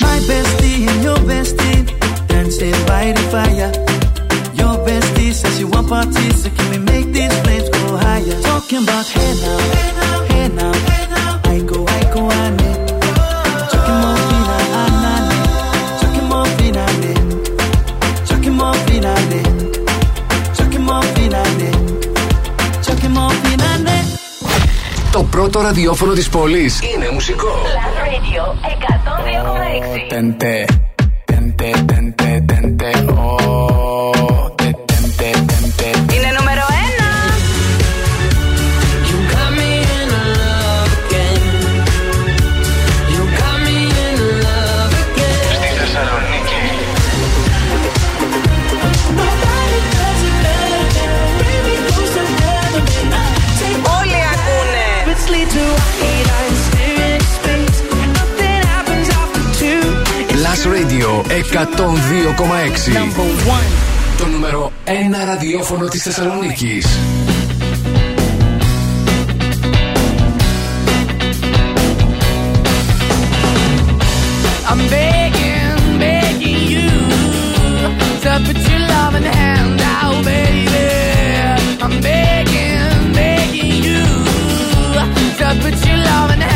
My bestie and your bestie dancing by the fire. Your bestie says you want parties, so can we make these flames go higher? Talking about hey now, hey now, hey now, hey now. Aiko, aiko, ane. Το πρώτο ραδιόφωνο της πόλης είναι μουσικό. Last Radio 102,6. Tente, tente, tente, tente, Το νούμερο 1 ραδιόφωνο της Θεσσαλονίκης. I'm begging, begging you to put your loving hand out, baby. I'm begging, begging you to put your loving hand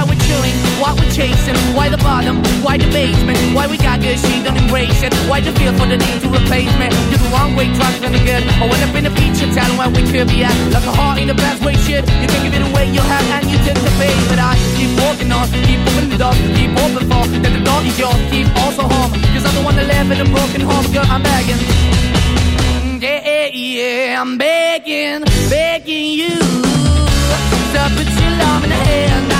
Why we're chilling, why we're chasing, why the bottom, why the basement, why we got good, she don't embrace it. Why the feel for the need to replace me? You're the wrong way, trying to the good. I went up in the feature, telling where we could be at. Like a heart in the best way, shit. You can give it away, you have, and you take the bait. But I keep walking on, keep moving the door, keep open for that the door is yours, keep also home. Cause I'm the one that live in a broken home, girl, I'm begging. yeah, yeah. Hand. I'm begging, begging you to put your love in the hand.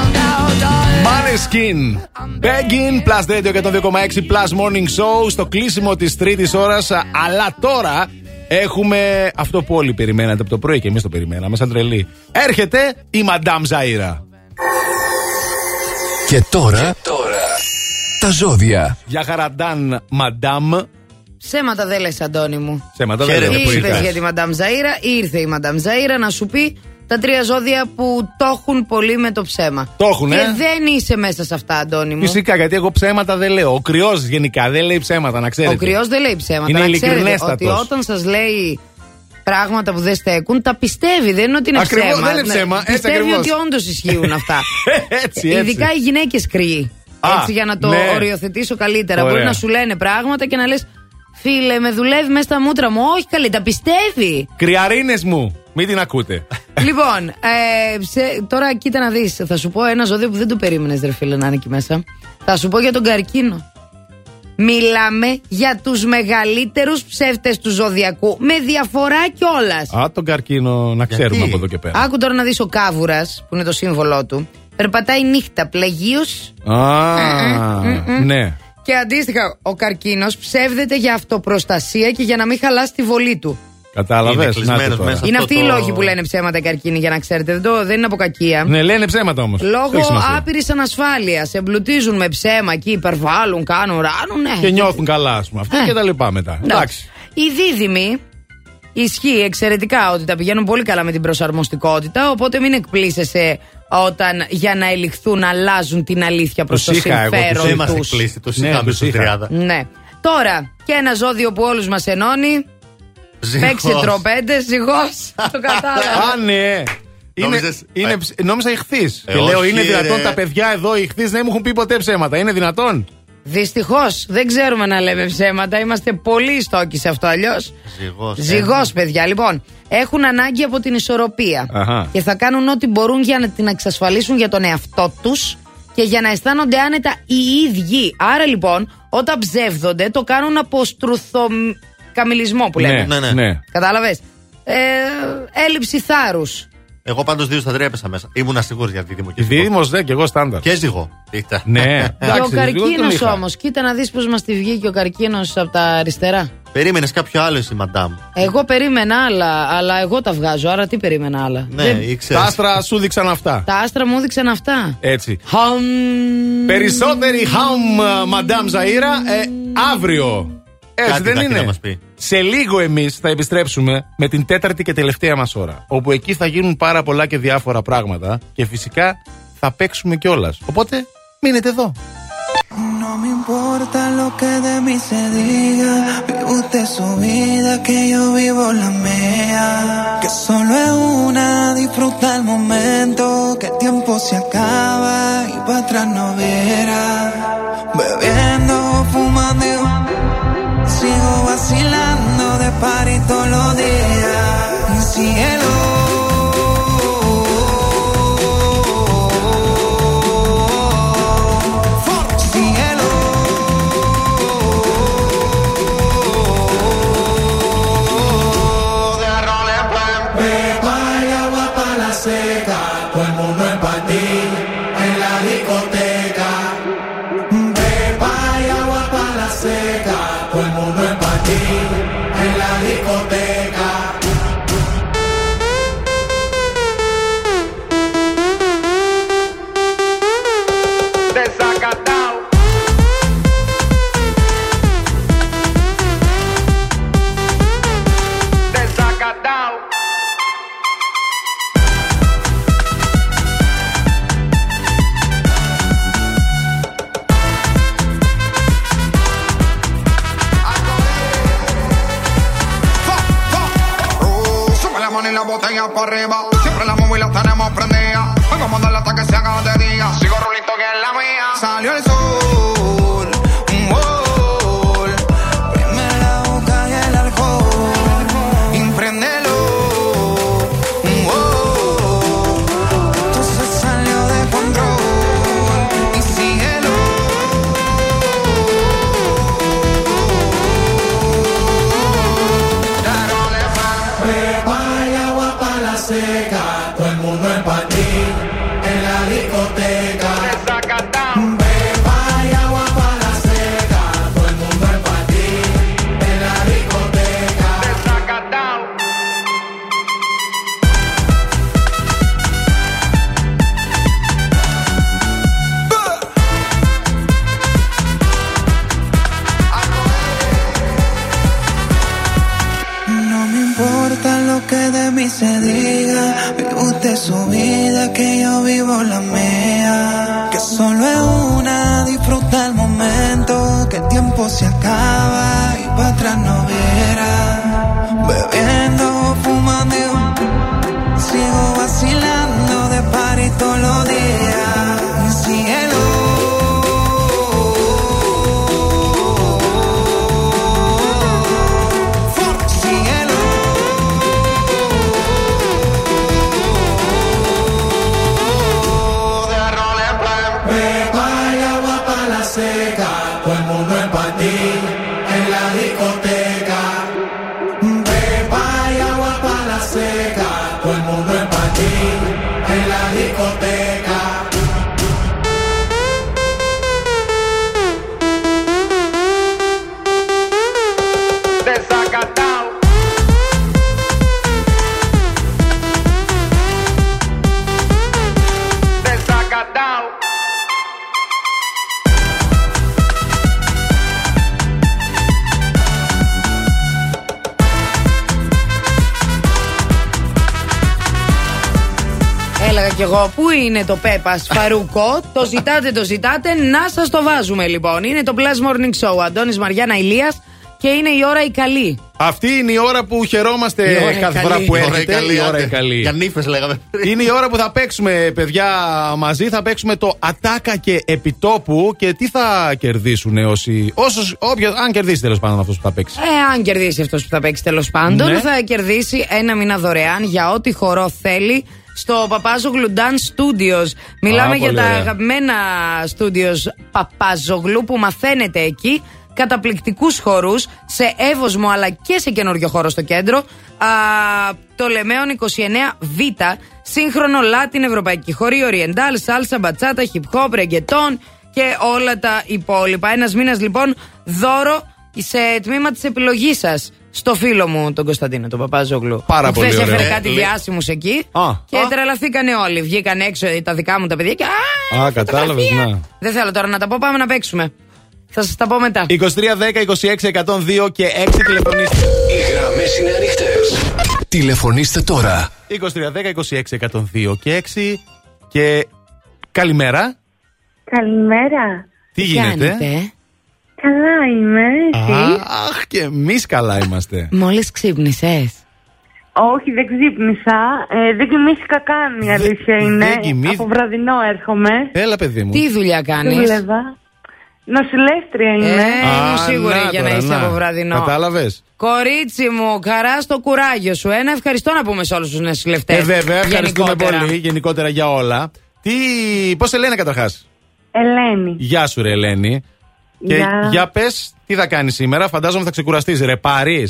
Maneskin. Begging plus radio 102,6 plus morning show στο κλείσιμο της τρίτης ώρας. Αλλά τώρα έχουμε αυτό που όλοι περιμένατε από το πρωί και εμείς το περιμέναμε, σαν τρελή. Έρχεται η Madame Ζαΐρα. Και τώρα, τα ζώδια. Για χαραντάν, Madame. Ψέματα δεν λες Αντώνη μου. Ψέματα δεν Χαίρετε λέω. που Είπες ήρθες. για τη Μαντάμ Ζαΐρα, ήρθε η Μαντάμ Ζαΐρα να σου πει τα τρία ζώδια που το έχουν πολύ με το ψέμα. Το έχουνε. Και δεν είσαι μέσα σε αυτά, Αντώνη μου. Φυσικά, γιατί εγώ ψέματα δεν λέω. Ο κρυός γενικά δεν λέει ψέματα, να ξέρετε. Ο κρυός δεν λέει ψέματα. Είναι να ξέρετε ειλικρινέστατος. ότι όταν σας λέει πράγματα που δεν στέκουν, τα πιστεύει. Δεν είναι ότι είναι Ακριβώς, ψέμα. δεν είναι Ναι, ψέμα, έτσι Πιστεύει ακριβώς. ότι όντως ισχύουν αυτά. έτσι, έτσι. Ειδικά οι γυναίκες κρύοι. Α, έτσι για να το ναι. οριοθετήσω καλύτερα. Ωραία. Μπορεί να σου λένε πράγματα και να λες. Φίλε, με δουλεύει μέσα στα μούτρα μου. Όχι καλή, τα πιστεύει. Κρυαρίνες μου, μην την ακούτε. λοιπόν, ε, σε- τώρα κοίτα να δεις. Θα σου πω ένα ζώδιο που δεν το περίμενες, ρε φίλε, να είναι εκεί μέσα. Θα σου πω για τον καρκίνο. Μιλάμε για τους μεγαλύτερους ψεύτες του ζωδιακού. Με διαφορά κιόλας. Α, τον καρκίνο να ξέρουμε από εδώ και πέρα. Άκου τώρα να δεις ο κάβουρας, που είναι το σύμβολό του. Περπατάει νύχτα πλαγίω Α, ναι. και αντίστοιχα ο καρκίνος ψεύδεται για αυτοπροστασία και για να μην χαλάσει τη βολή του. Κατάλαβες; Είναι κλεισμένος μέσα. είναι αυτό αυτοί οι το- λόγοι που λένε ψέματα οι καρκίνοι, για να ξέρετε. Δεν, το, δεν είναι από κακία. Ναι, λένε ψέματα όμως. Λόγω άπειρης ανασφάλειας. Εμπλουτίζουν με ψέμα εκεί, υπερβάλλουν, κάνουν, ράνουν. Ναι. Και νιώθουν καλά, ας πούμε. Αυτά Ε. και τα λοιπά μετά. Εντάξει. Οι δίδυμοι ισχύει εξαιρετικά ότι τα πηγαίνουν πολύ καλά με την προσαρμοστικότητα. Οπότε μην εκπλήσεσαι όταν για να ελιχθούν αλλάζουν την αλήθεια προς Τους το είχα εγώ, τους συμφέρον Δεν είμαστε του. εκπλήσει, το Ναι, είχαμε τους στους είχα. 30. Ναι. Τώρα, και ένα ζώδιο που όλους μας ενώνει. Ζυγός. Παίξε τροπέντε, ζυγός. το κατάλαβα. Α, ναι. Είναι, Νόμιζες- είναι, Ε. ψ- νόμιζα ηχθής. Ε, και λέω, όχι, είναι δυνατόν ρε. τα παιδιά εδώ, οι ηχθείς, δεν μου έχουν πει ποτέ ψέματα. Είναι δυνατόν; Δυστυχώς δεν ξέρουμε να λέμε ψέματα. Είμαστε πολύ στόκοι σε αυτό αλλιώς. Ζυγός. Ζυγός, παιδιά. Λοιπόν, έχουν ανάγκη από την ισορροπία. Αχα. Και θα κάνουν ό,τι μπορούν για να την εξασφαλίσουν για τον εαυτό τους και για να αισθάνονται άνετα οι ίδιοι. Άρα λοιπόν, όταν ψεύδονται, το κάνουν από στρουθοκαμιλισμό που λέμε. Ναι, ναι. Ναι. Κατάλαβες; Ε, έλλειψη θάρρους. Εγώ πάντως δύο στα τρία έπεσα μέσα. Ήμουν σίγουρος για δίδυμο και ζυγό. Δίδυμο, ναι, και εγώ στάνταρ. Και ζυγό. Είτε. Ναι. Και ο Εντάξει, λίγο τον καρκίνος είχα. όμως, κοίτα να δεις πώς μας τη βγήκε ο καρκίνος από τα αριστερά. Περίμενες κάποιο άλλο εσύ, μαντάμ. Εγώ περίμενα άλλα, αλλά εγώ τα βγάζω. Άρα τι περίμενα άλλα; Ναι, Δεν- ήξερε. Τα άστρα σου δείξαν αυτά. Τα άστρα μου έδειξαν αυτά. Έτσι. Χαμ. Περισσότερη χαμ, Μαντάμ Ζαΐρα, ε, αύριο. Έτσι Κάτι δεν θα έχει είναι. να μας πει. Σε λίγο εμείς θα επιστρέψουμε με την τέταρτη και τελευταία μας ώρα. Όπου εκεί θα γίνουν πάρα πολλά και διάφορα πράγματα και φυσικά θα παίξουμε κιόλας. Οπότε μείνετε εδώ. No me importa lo que de mí se diga. Vive usted su vida, que yo vivo la mía. Que solo es una, disfruta el momento. Que el tiempo se acaba y para atrás no verá. Bebiendo, fumando, sigo vacilando de party todos los días. Cielo. Είναι το Πέπας Φαρούκο; το ζητάτε, το ζητάτε. Να σας το βάζουμε λοιπόν. Είναι το Plus Morning Show. Αντώνης Μαριάννα Ηλίας και είναι η ώρα η καλή. Αυτή είναι η ώρα που χαιρόμαστε Η ώρα η κάθε καλή. φορά που Η ώρα η έρχεται. καλή, Η ώρα η άντε. καλή. Για νύφες λέγαμε. Είναι η ώρα που θα παίξουμε, παιδιά, μαζί. Θα παίξουμε το Ατάκα και Επιτόπου. Και τι θα κερδίσουν όσοι. Όσους, όποιος, αν κερδίσει τέλος πάντων αυτός που θα παίξει. Ε, αν κερδίσει αυτός που θα παίξει τέλος πάντων, Ναι. θα κερδίσει ένα μήνα δωρεάν για ό,τι χορό θέλει στο Παπάζογλου Dance Studios. Μιλάμε Α, για πολύ τα ωραία. αγαπημένα studios Παπάζογλου που μαθαίνετε εκεί. Καταπληκτικούς χορούς σε εύωσμο αλλά και σε καινούριο χώρο στο κέντρο. Α, το Λεμέον 29Β, σύγχρονο Latin ευρωπαϊκή χωρί, Oriental, σάλσα, μπατσάτα, hip hop, reggaeton και όλα τα υπόλοιπα. Ένας μήνας λοιπόν δώρο σε τμήμα της επιλογής σας στο φίλο μου τον Κωνσταντίνο, τον Παπάζογλου. Πάρα Που πολύ χθες ωραία. έφερε Ε, κάτι λέ- διάσημους εκεί Α. και τρελαθήκανε όλοι. Βγήκαν έξω τα δικά μου τα παιδιά και Α, Α, κατάλαβες, φωτογραφία. να. Δεν θέλω τώρα να τα πω, πάμε να παίξουμε. Θα σας τα πω μετά. 23, 10, 26, 102 και 6 τηλεφωνήστε. Οι γραμμές είναι ανοιχτές. Τηλεφωνήστε τώρα. 23, 10, 26, 102 και 6 και καλημέρα. Καλημέρα. Τι γίνεται; Καλά είμαι, εσύ; Αχ, και εμείς καλά είμαστε. Μόλις ξύπνησες. Όχι, δεν ξύπνησα. Ε, δεν κοιμήθηκα καν, η αλήθεια είναι. δεν κοιμήθη- Από βραδινό έρχομαι. Έλα, παιδί μου. Τι δουλειά κάνεις; Δούλευα. Νοσηλεύτρια είμαι. Ε, ήμουν σίγουρη για να είσαι από βραδινό. Κατάλαβες. Κορίτσι μου, χαρά στο κουράγιο σου. Ένα ευχαριστώ να πούμε σε όλους τους νοσηλευτές. Ε, βέβαια, ευχαριστούμε πολύ γενικότερα για όλα. Τι, πώς σε λένε καταρχάς; Ελένη. Γεια σου, ρε Ελένη. Και Γεια. για πες, τι θα κάνεις σήμερα, φαντάζομαι θα ξεκουραστείς, ρε πάρει.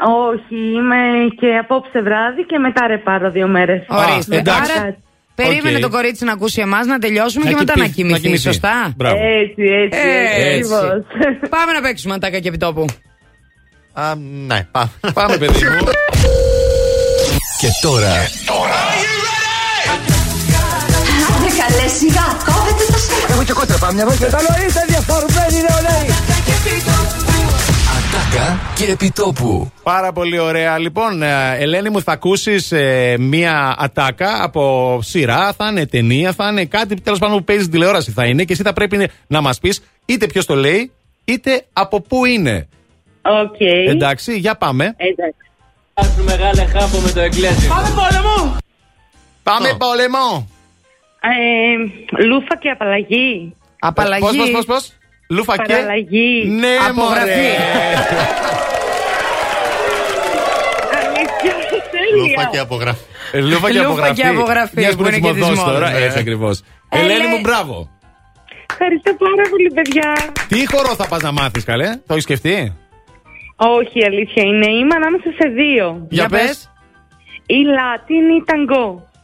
Όχι, είμαι και απόψε βράδυ και μετά ρε πάρω δύο μέρες. Ορίστε. εντάξει. Άρα, περίμενε Οκ. το κορίτσι να ακούσει εμάς, να τελειώσουμε Να και μετά κοιμηθεί, να κοιμηθεί. να κοιμηθεί. Σωστά; Μπράβο. Έτσι, έτσι, έτσι. Έτσι. ακριβώς. Πάμε να παίξουμε ατάκα και επιτόπου. Α, ναι, πάμε. Πάμε, παιδί μου. Και τώρα καλέ σιγά, κόβετε το σώμα. Έχω και κόντρα πάμε μια βόλτα. Καλό είστε διαφορμένοι νεολαίοι. Ατάκα και Επιτόπου. Πάρα πολύ ωραία. Λοιπόν, ε, Ελένη μου, θα ακούσεις μία ατάκα από σειρά, θα είναι ταινία, θα είναι κάτι τέλος πάντων που παίζει στην τηλεόραση θα είναι και εσύ θα πρέπει να μας πεις είτε ποιος το λέει, είτε από πού είναι. Οκ. Εντάξει, για πάμε. Εντάξει. Μεγάλε χάμπο με το εγκλέζι. Πάμε πόλεμο! Πάμε πόλεμο. Ε, λούφα και απαλλαγή. Απαλλαγή. Πώς, πώς, πώς, πώς; Λούφα και. Παραλλαγή. Ναι, Απογραφή. μωρέ. Αλήθεια, Λούφα τέλεια. και απογραφή. Ε, Λούφα και Λούφα απογραφή. και απογραφή, Μιας που είναι και προτιμωδός της τώρα. μόδας. Έτσι ακριβώς. Ε, Ελένη λέει- μου, μπράβο. Ευχαριστώ πάρα πολύ, παιδιά. Τι χορό θα πας να μάθεις, καλέ; Το έχεις σκεφτεί; Όχι, αλήθεια είναι. Είμαι ανάμεσα σε δύο. Για πες. Ή Λάτιν ή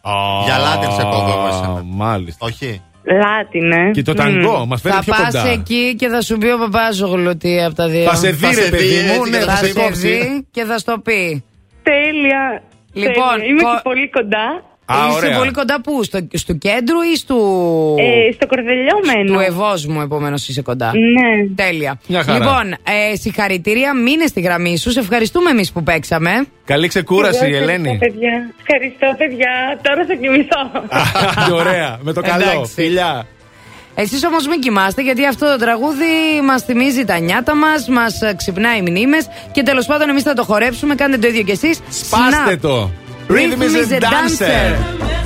Ταγκό. Για Λάτιν σε κόβω εγώ εσένα. Μάλιστα. Όχι. Λάτιν, ε. Και το Μμ. ταγκό μας φέρνει Θα πιο πας κοντά. εκεί και θα σου πει ο παπάζογλου τι από τα δύο. Θα σε δει, Θα ρε σε παιδί δει, μου, έτσι, ναι, και θα Θα σε σε κόψει. δει και θα στο πει. Τέλεια. Λοιπόν, Τέλεια. Είμαι κο- και πολύ κοντά. Α, Είσαι ωραία. πολύ κοντά πού, στο, στο κέντρο ή στο. Ε, στο κορδελιό μένω. του Ευόσμου, επομένως είσαι κοντά. Ναι. Τέλεια. Μια χαρά. Λοιπόν, ε, συγχαρητήρια, μείνε στη γραμμή σου. Σε ευχαριστούμε εμείς που παίξαμε. Καλή ξεκούραση, Εγώ ευχαριστώ, Ελένη. παιδιά. Ευχαριστώ, παιδιά. Τώρα θα κοιμηθώ. Α, Ωραία. Με το καλό. Εντάξει. Φιλιά. Εσείς όμως μην κοιμάστε, γιατί αυτό το τραγούδι μας θυμίζει τα νιάτα μας, μας ξυπνάει μνήμες και τέλος πάντων εμείς θα το χορέψουμε. Κάντε το ίδιο κι εσείς. Σπάστε το. Rhythm is a dancer.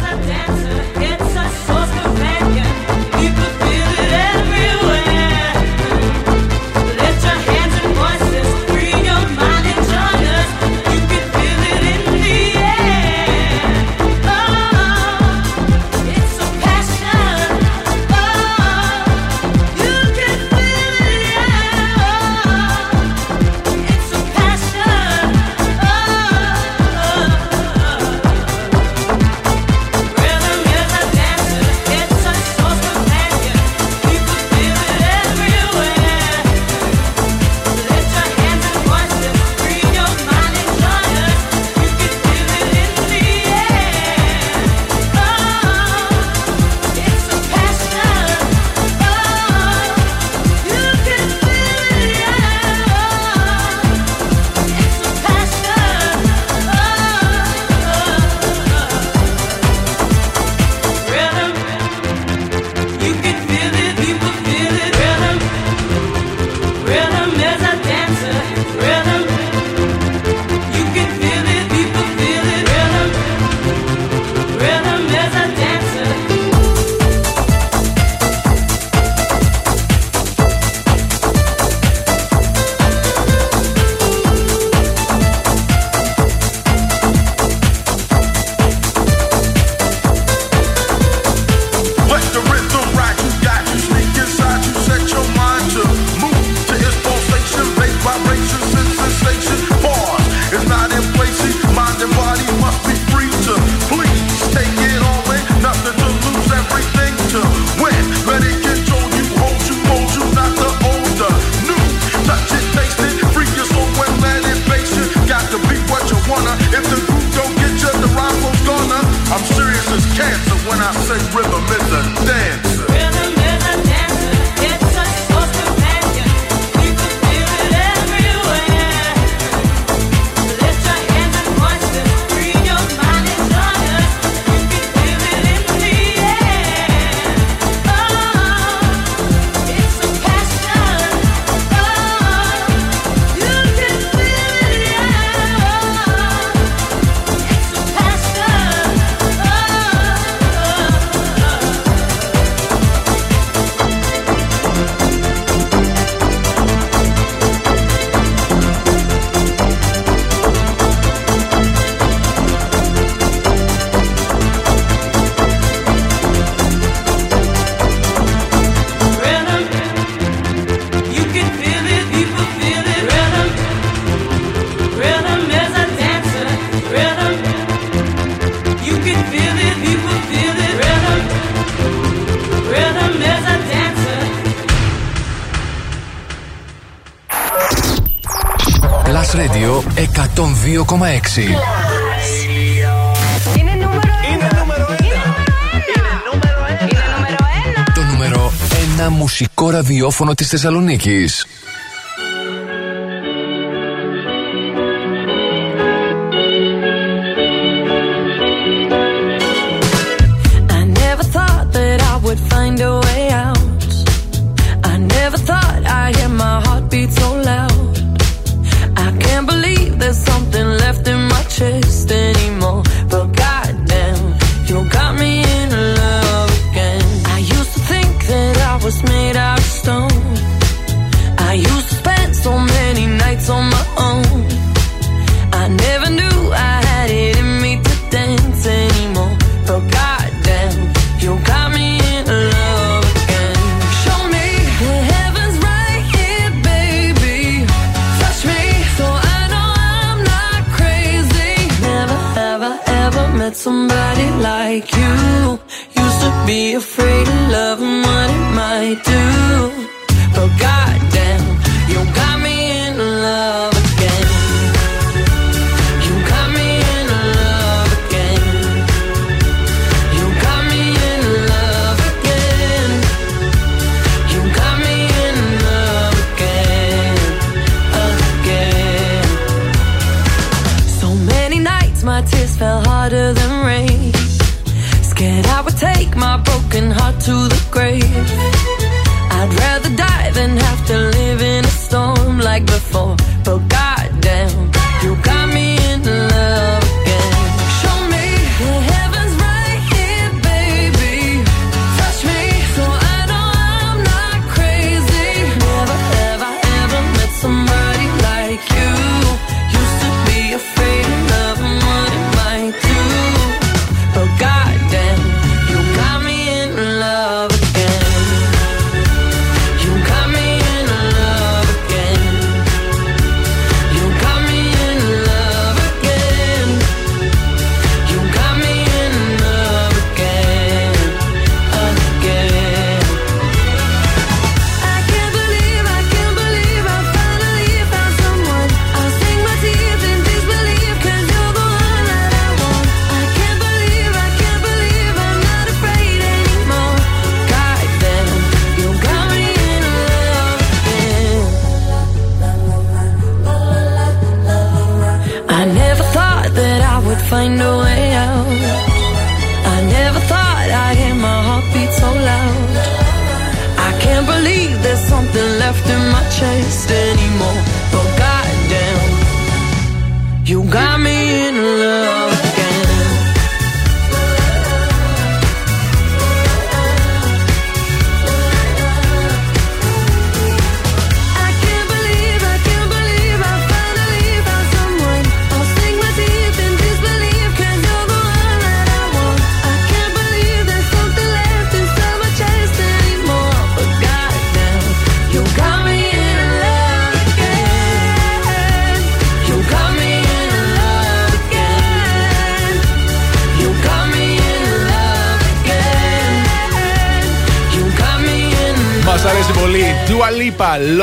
Ραδιόφωνο της Θεσσαλονίκης.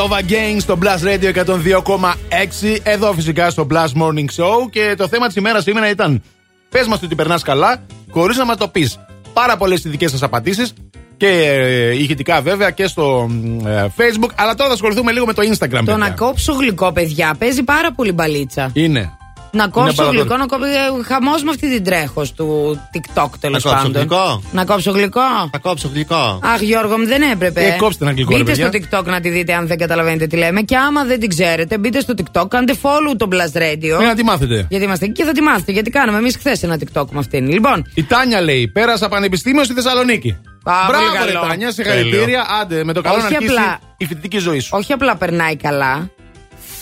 Lipa, Love Again στο Blast Radio 102,6. Εδώ φυσικά στο Blast Morning Show. Και το θέμα της ημέρας σήμερα ήταν Πες μας ότι περνάς καλά, χωρίς να μας το πεις. Πάρα πολλές οι δικές σας απαντήσεις και ε, ηχητικά βέβαια και στο ε, Facebook. Αλλά τώρα θα ασχοληθούμε λίγο με το Instagram. Το παιδιά. να κόψω γλυκό, παιδιά, παίζει πάρα πολύ μπαλίτσα. Είναι. Να κόψω παραδότη. γλυκό, να κόψω. Χαμός με αυτή την τρέχο του TikTok τέλος Να κόψω πάντων. γλυκό; Να κόψω γλυκό. Θα κόψω γλυκό. Αχ, Γιώργο μου, δεν έπρεπε. Ε, κόψτε ένα γλυκό, ρε Μπείτε στο παιδιά. TikTok να τη δείτε αν δεν καταλαβαίνετε τι λέμε. Και άμα δεν την ξέρετε, μπείτε στο TikTok, κάντε follow το Blast Radio. Για να τη μάθετε. Γιατί είμαστε εκεί και θα τη μάθετε. Γιατί κάναμε εμείς χθες ένα TikTok με αυτήν. Λοιπόν, Η Τάνια λέει: Πέρασα πανεπιστήμιο στη Θεσσαλονίκη. Α, Μπράβο, πολύ ρε καλό. Τάνια, συγχαρητήρια. Άντε, με το καλό να Όχι αρχίσει απλά. η φοιτητική ζωή σου. όχι απλά περνάει καλά,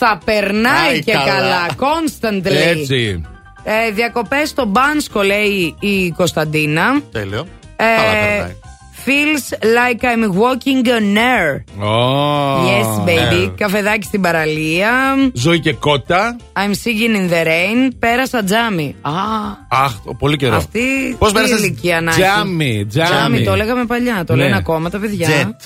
θα περνάει Πάει και καλά. καλά. Constantly. Έτσι. Ε, Διακοπές στο Μπάνσκο, λέει η Κωνσταντίνα. Τέλειο. Ε, Καλά περνάει. Feels like I'm walking on air. Oh. Yes, baby. Ε, Καφεδάκι στην παραλία. Ζωή και κότα. I'm singing in the rain. Πέρασα τζάμι. Α, Αχ, πολύ καιρό. αυτή Πώς τι πέρασες; ηλικία να έχεις; Τζάμι, τζάμι. Τζάμι, το λέγαμε παλιά. Το Ναι. λένε ακόμα τα παιδιά. Jet.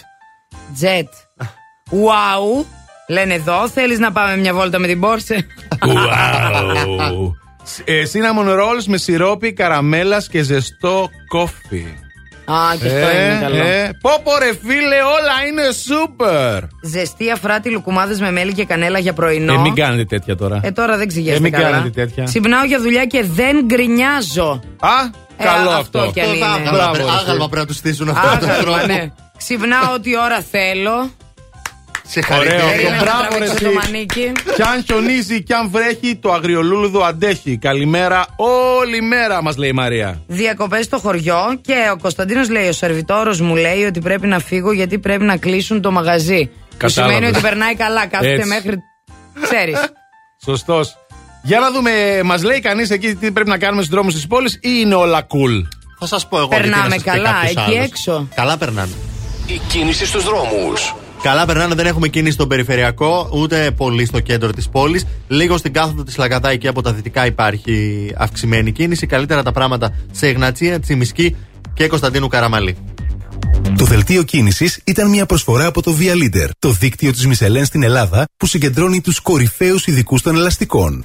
Jet. Wow. Λένε εδώ, θέλεις να πάμε μια βόλτα με την Πόρσε. Wow. Ε, cinnamon rolls με σιρόπι, καραμέλας και ζεστό κόφι. Α, και αυτό είναι καλό. Πω πω ρε φίλε, όλα είναι super. Ζεστή αφράτη λουκουμάδες με μέλι και κανέλα για πρωινό. Ε, μην κάνετε τέτοια τώρα. Ε, τώρα δεν Ε, ξηγέστε μην καλά. κάνετε τέτοια. Ξυπνάω για δουλειά και δεν γκρινιάζω. Α, Ε, καλό αυτό αυτό. κι αν είναι. Άγαλμα, Μπράβο, πρέ- ρε, άγαλμα πρέπει να τους στήσουν αυτό τον Άγαλμα, τρόπο. ναι. Ξυπνάω ό,τι ώρα θέλω. Σε Ωραίο χαρακτήρα. Περίμενα να μπράβο, ρε, τραβήξω εσύ. το μανίκι. Κι αν χιονίζει κι αν βρέχει, το αγριολούλουδο αντέχει. Καλημέρα όλη μέρα, μας λέει η Μαρία. Διακοπές στο χωριό και ο Κωνσταντίνος λέει: Ο σερβιτόρος μου λέει ότι πρέπει να φύγω γιατί πρέπει να κλείσουν το μαγαζί. Που Κατάλαβες. σημαίνει ότι περνάει καλά. Κάθεται Έτσι. μέχρι. Ξέρεις. Σωστός. Για να δούμε, μας λέει κανείς εκεί τι πρέπει να κάνουμε στους δρόμους της πόλης ή είναι όλα cool; Θα σας πω εγώ. Περνάμε γιατί να σας πει καλά, κάποιος εκεί άλλος. έξω. Καλά περνάμε. Η κίνηση στους δρόμους. Καλά περνάνε, δεν έχουμε κίνηση στο περιφερειακό, ούτε πολύ στο κέντρο της πόλης. Λίγο στην κάθοδο της Λαγκαδά, εκεί από τα δυτικά υπάρχει αυξημένη κίνηση. Καλύτερα τα πράγματα σε Εγνατσία, Τσιμισκή και Κωνσταντίνου Καραμαλή. Το δελτίο κίνησης ήταν μια προσφορά από το Via Leader, το δίκτυο της Μισελέν στην Ελλάδα που συγκεντρώνει τους κορυφαίους ειδικούς των ελαστικών.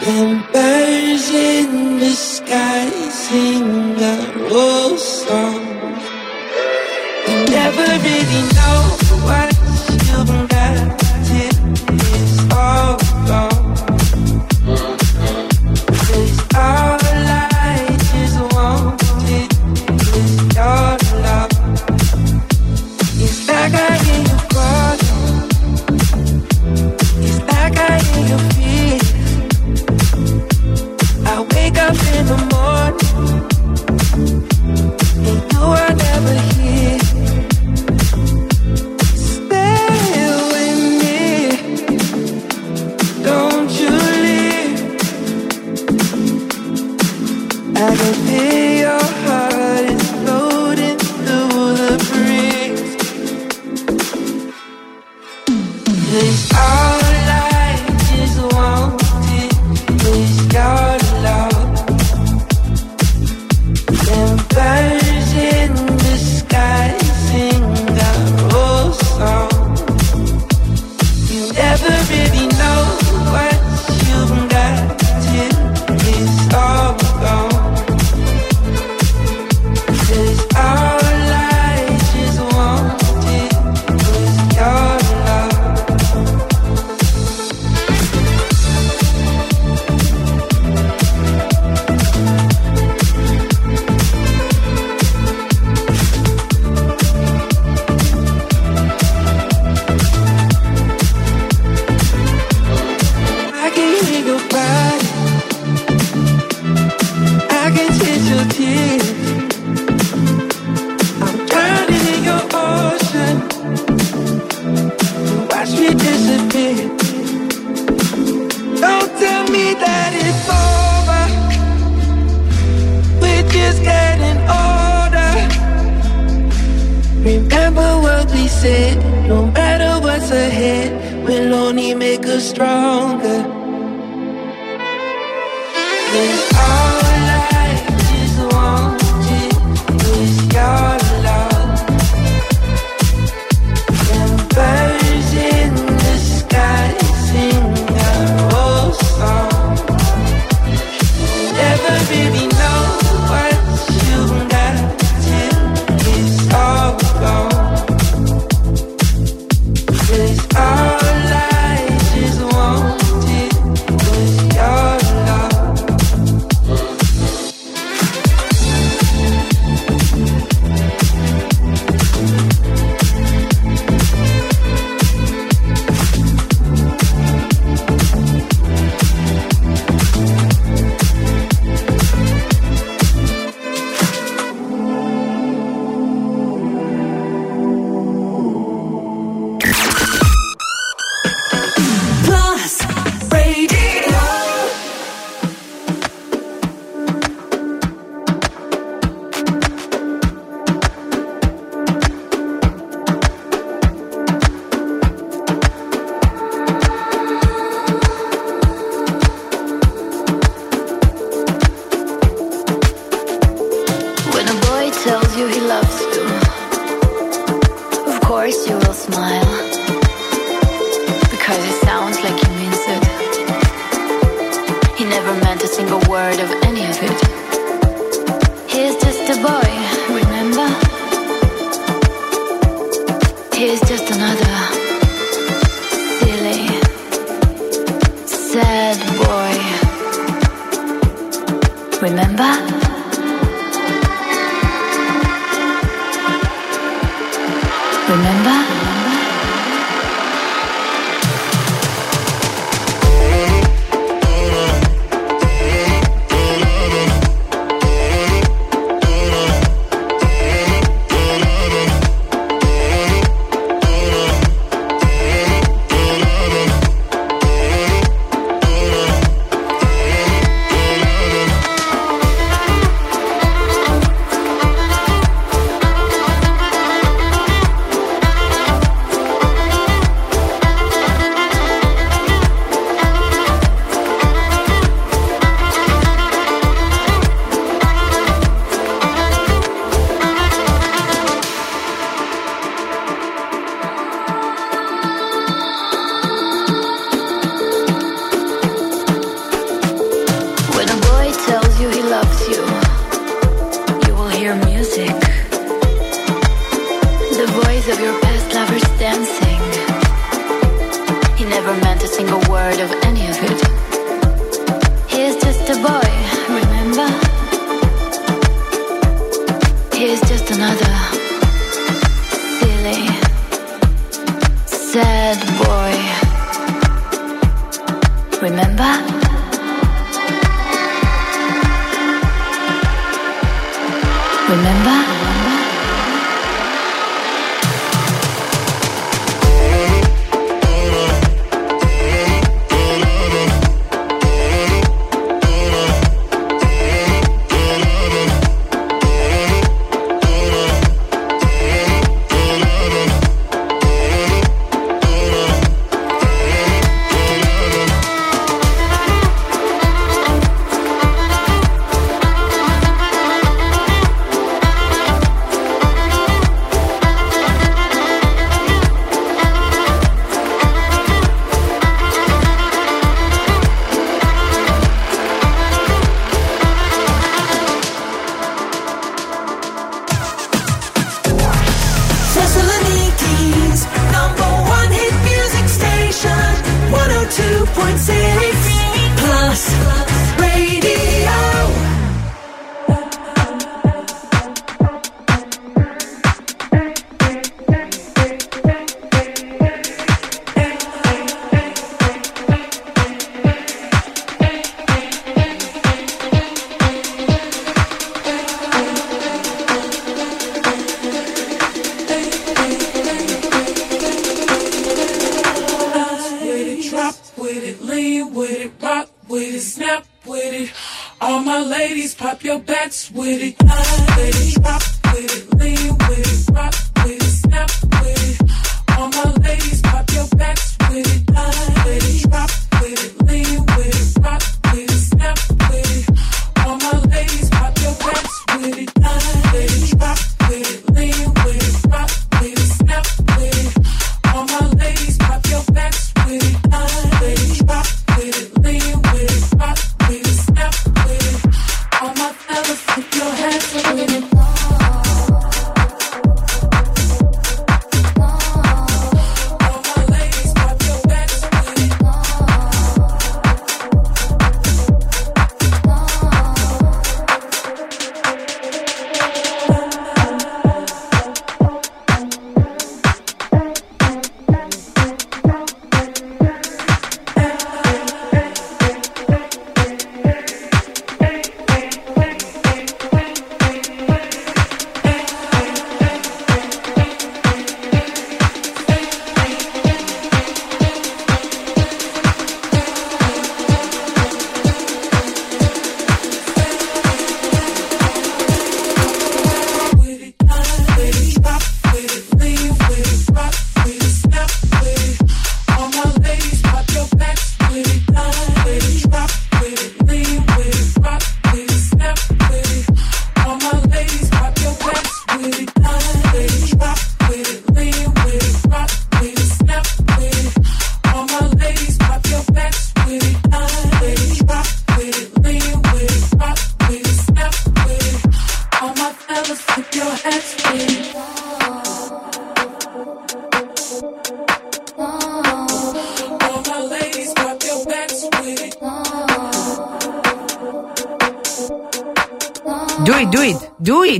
Birds in the sky sing a old song. Never really know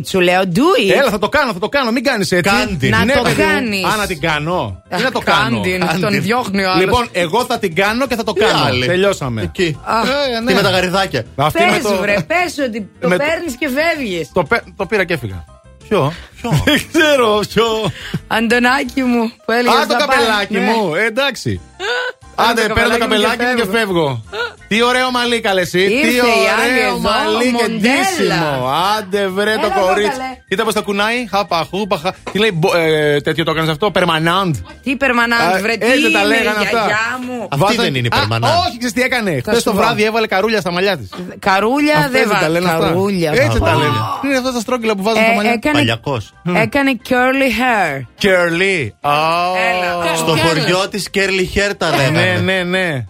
σου λέω. Do it. Έλα, θα το κάνω, θα το κάνω. Μην κάνεις έτσι. Κάντι. Να το παιδί μου. κάνεις. Α, να την κάνω. Τι Αχ, να το κάνω. κάντι, τον διώχνει ο άλλος. Λοιπόν, εγώ θα την κάνω και θα το Τι κάνω. άλλη. Τελειώσαμε. Εκεί. Αχ. Ε, Τι με τα γαριδάκια. Αυτή με Πες το... βρε, πες ότι το με το- παίρνεις και φεύγεις. Το, πέ- το πήρα και έφυγα. Ποιο; Δεν ξέρω ποιο. Αντωνάκι μου που έλεγες Α, το να καπελάκι πας. Ναι. μου. Ε, εντάξει. Άντε, Άντε, το παίρνω το καπελάκι μου καπελάκι μου και και φεύγω. Τι ωραίο μαλλί καλέ εσύ. Ήρθε Τι η άλλη ωραίο εδώ, μαλλί και μοντέλα. ντύσιμο. Άντε βρε το Έλα εδώ, κορίτσι. καλέ. Κοίτα πώς τα κουνάει. Χάπα, χούπα. Τι λέει, μπο- ε, τέτοιο το έκανες αυτό. Περμανάντ. Τι περμανάντ, Α, βρε, τι έτσι τα είναι, λέγανε αυτά. γιαγιά μου. Αυτή Βάζα- δεν είναι η Α, περμανάντ. Όχι, ξέρεις τι έκανε. Θα Χθες σου το πω. βράδυ έβαλε καρούλια στα μαλλιά της. Καρούλια δεν τα βάζει. λένε αυτά. Καρούλια. Έτσι τα Ω. λένε. Είναι αυτά τα στρόγγυλα που βάζουν Ε, στα μαλλιά. έκανε- Παλιακός. Έκανε curly hair. Κέρλι. Έλα. Στο χωριό της Κέρλι Hair τα Ναι, λένε. ναι, ναι.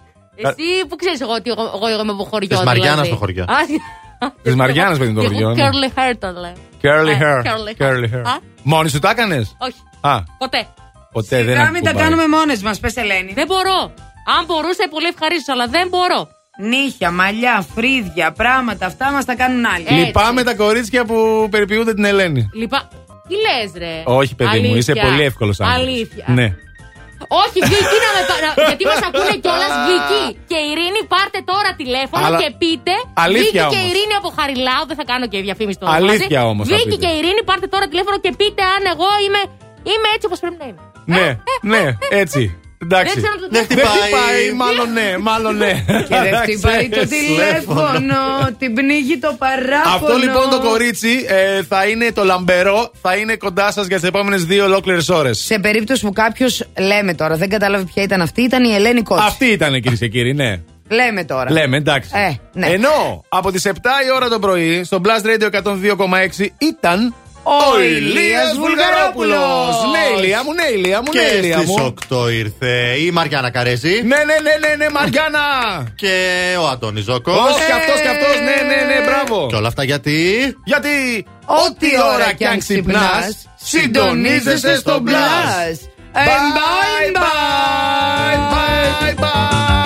Εσύ που ξέρεις εγώ ότι εγώ, εγώ είμαι από χωριό. Της Μαριάννας δηλαδή. το χωριό. Α, Τη Μαριάννας παιδί το Εγώ χωριό. ναι. curly hair το λέω. Curly Α, hair. curly Curly hair. Α, Μόνη σου τα έκανες; Όχι. Α, Ποτέ. ποτέ δεν Σιγά μην τα ακουμπάει. κάνουμε μόνες μας, πες Ελένη. Δεν μπορώ. Αν μπορούσα, πολύ ευχαρίστως, αλλά δεν μπορώ. Νύχια, μαλλιά, φρύδια, πράγματα, αυτά μας τα κάνουν άλλοι. Λυπάμαι τα κορίτσια που περιποιούνται την Ελένη. Λοιπά. Τι λες, ρε; Όχι, παιδί μου, είσαι Αλήθεια. πολύ εύκολος άνθρωπος. Αλήθεια. Ναι. Όχι, Βίκυ, να με πα- να- γιατί μας ακούνε κιόλας Βίκυ και Ειρήνη, πάρτε τώρα τηλέφωνο Αλλά- και πείτε. Αλήθεια Βίκυ και όμως. Ειρήνη από Χαριλάου, δεν θα κάνω και διαφήμιση τώρα. Αλήθεια όμως θα Βίκυ πείτε. και Ειρήνη, πάρτε τώρα τηλέφωνο και πείτε αν εγώ είμαι, είμαι έτσι όπως πρέπει να είμαι. Ναι, ναι, έτσι. Εντάξει. Δεν ξέρω αν το- Δεν Δεν χτυπάει, μάλλον ναι, μάλλον ναι. Και δεν χτυπάει το Ξέρεις. τηλέφωνο, την πνίγει το παράπονο. Αυτό λοιπόν το κορίτσι ε, θα είναι το λαμπερό, θα είναι κοντά σας για τις επόμενες δύο ολόκληρες ώρες. Σε περίπτωση που κάποιος, λέμε τώρα, δεν κατάλαβε ποια ήταν αυτή, ήταν η Ελένη Κότση. Αυτή ήταν κυρίες και κύριοι, ναι. Λέμε τώρα. Λέμε, εντάξει. Ε, ναι. Ενώ από τις 7 η ώρα το πρωί στο Blast Radio 102,6 ήταν ο Ηλίας Βουλγαρόπουλος. Ναι, Ηλία μου, ναι, Ηλία μου, ναι, Και Ηλία στις μου. 8 ήρθε η Μαριάννα Καρέζη. Ναι, ναι, ναι, ναι, ναι, Μαριάννα. Και ο Αντώνης Ζώκος. Όχι, και αυτός, και αυτός, ναι, ναι, ναι, μπράβο. Και όλα αυτά γιατί; Γιατί ό,τι ώρα κι αν ξυπνάς, συντονίζεσαι στο Blast. And Bye, bye, bye, bye.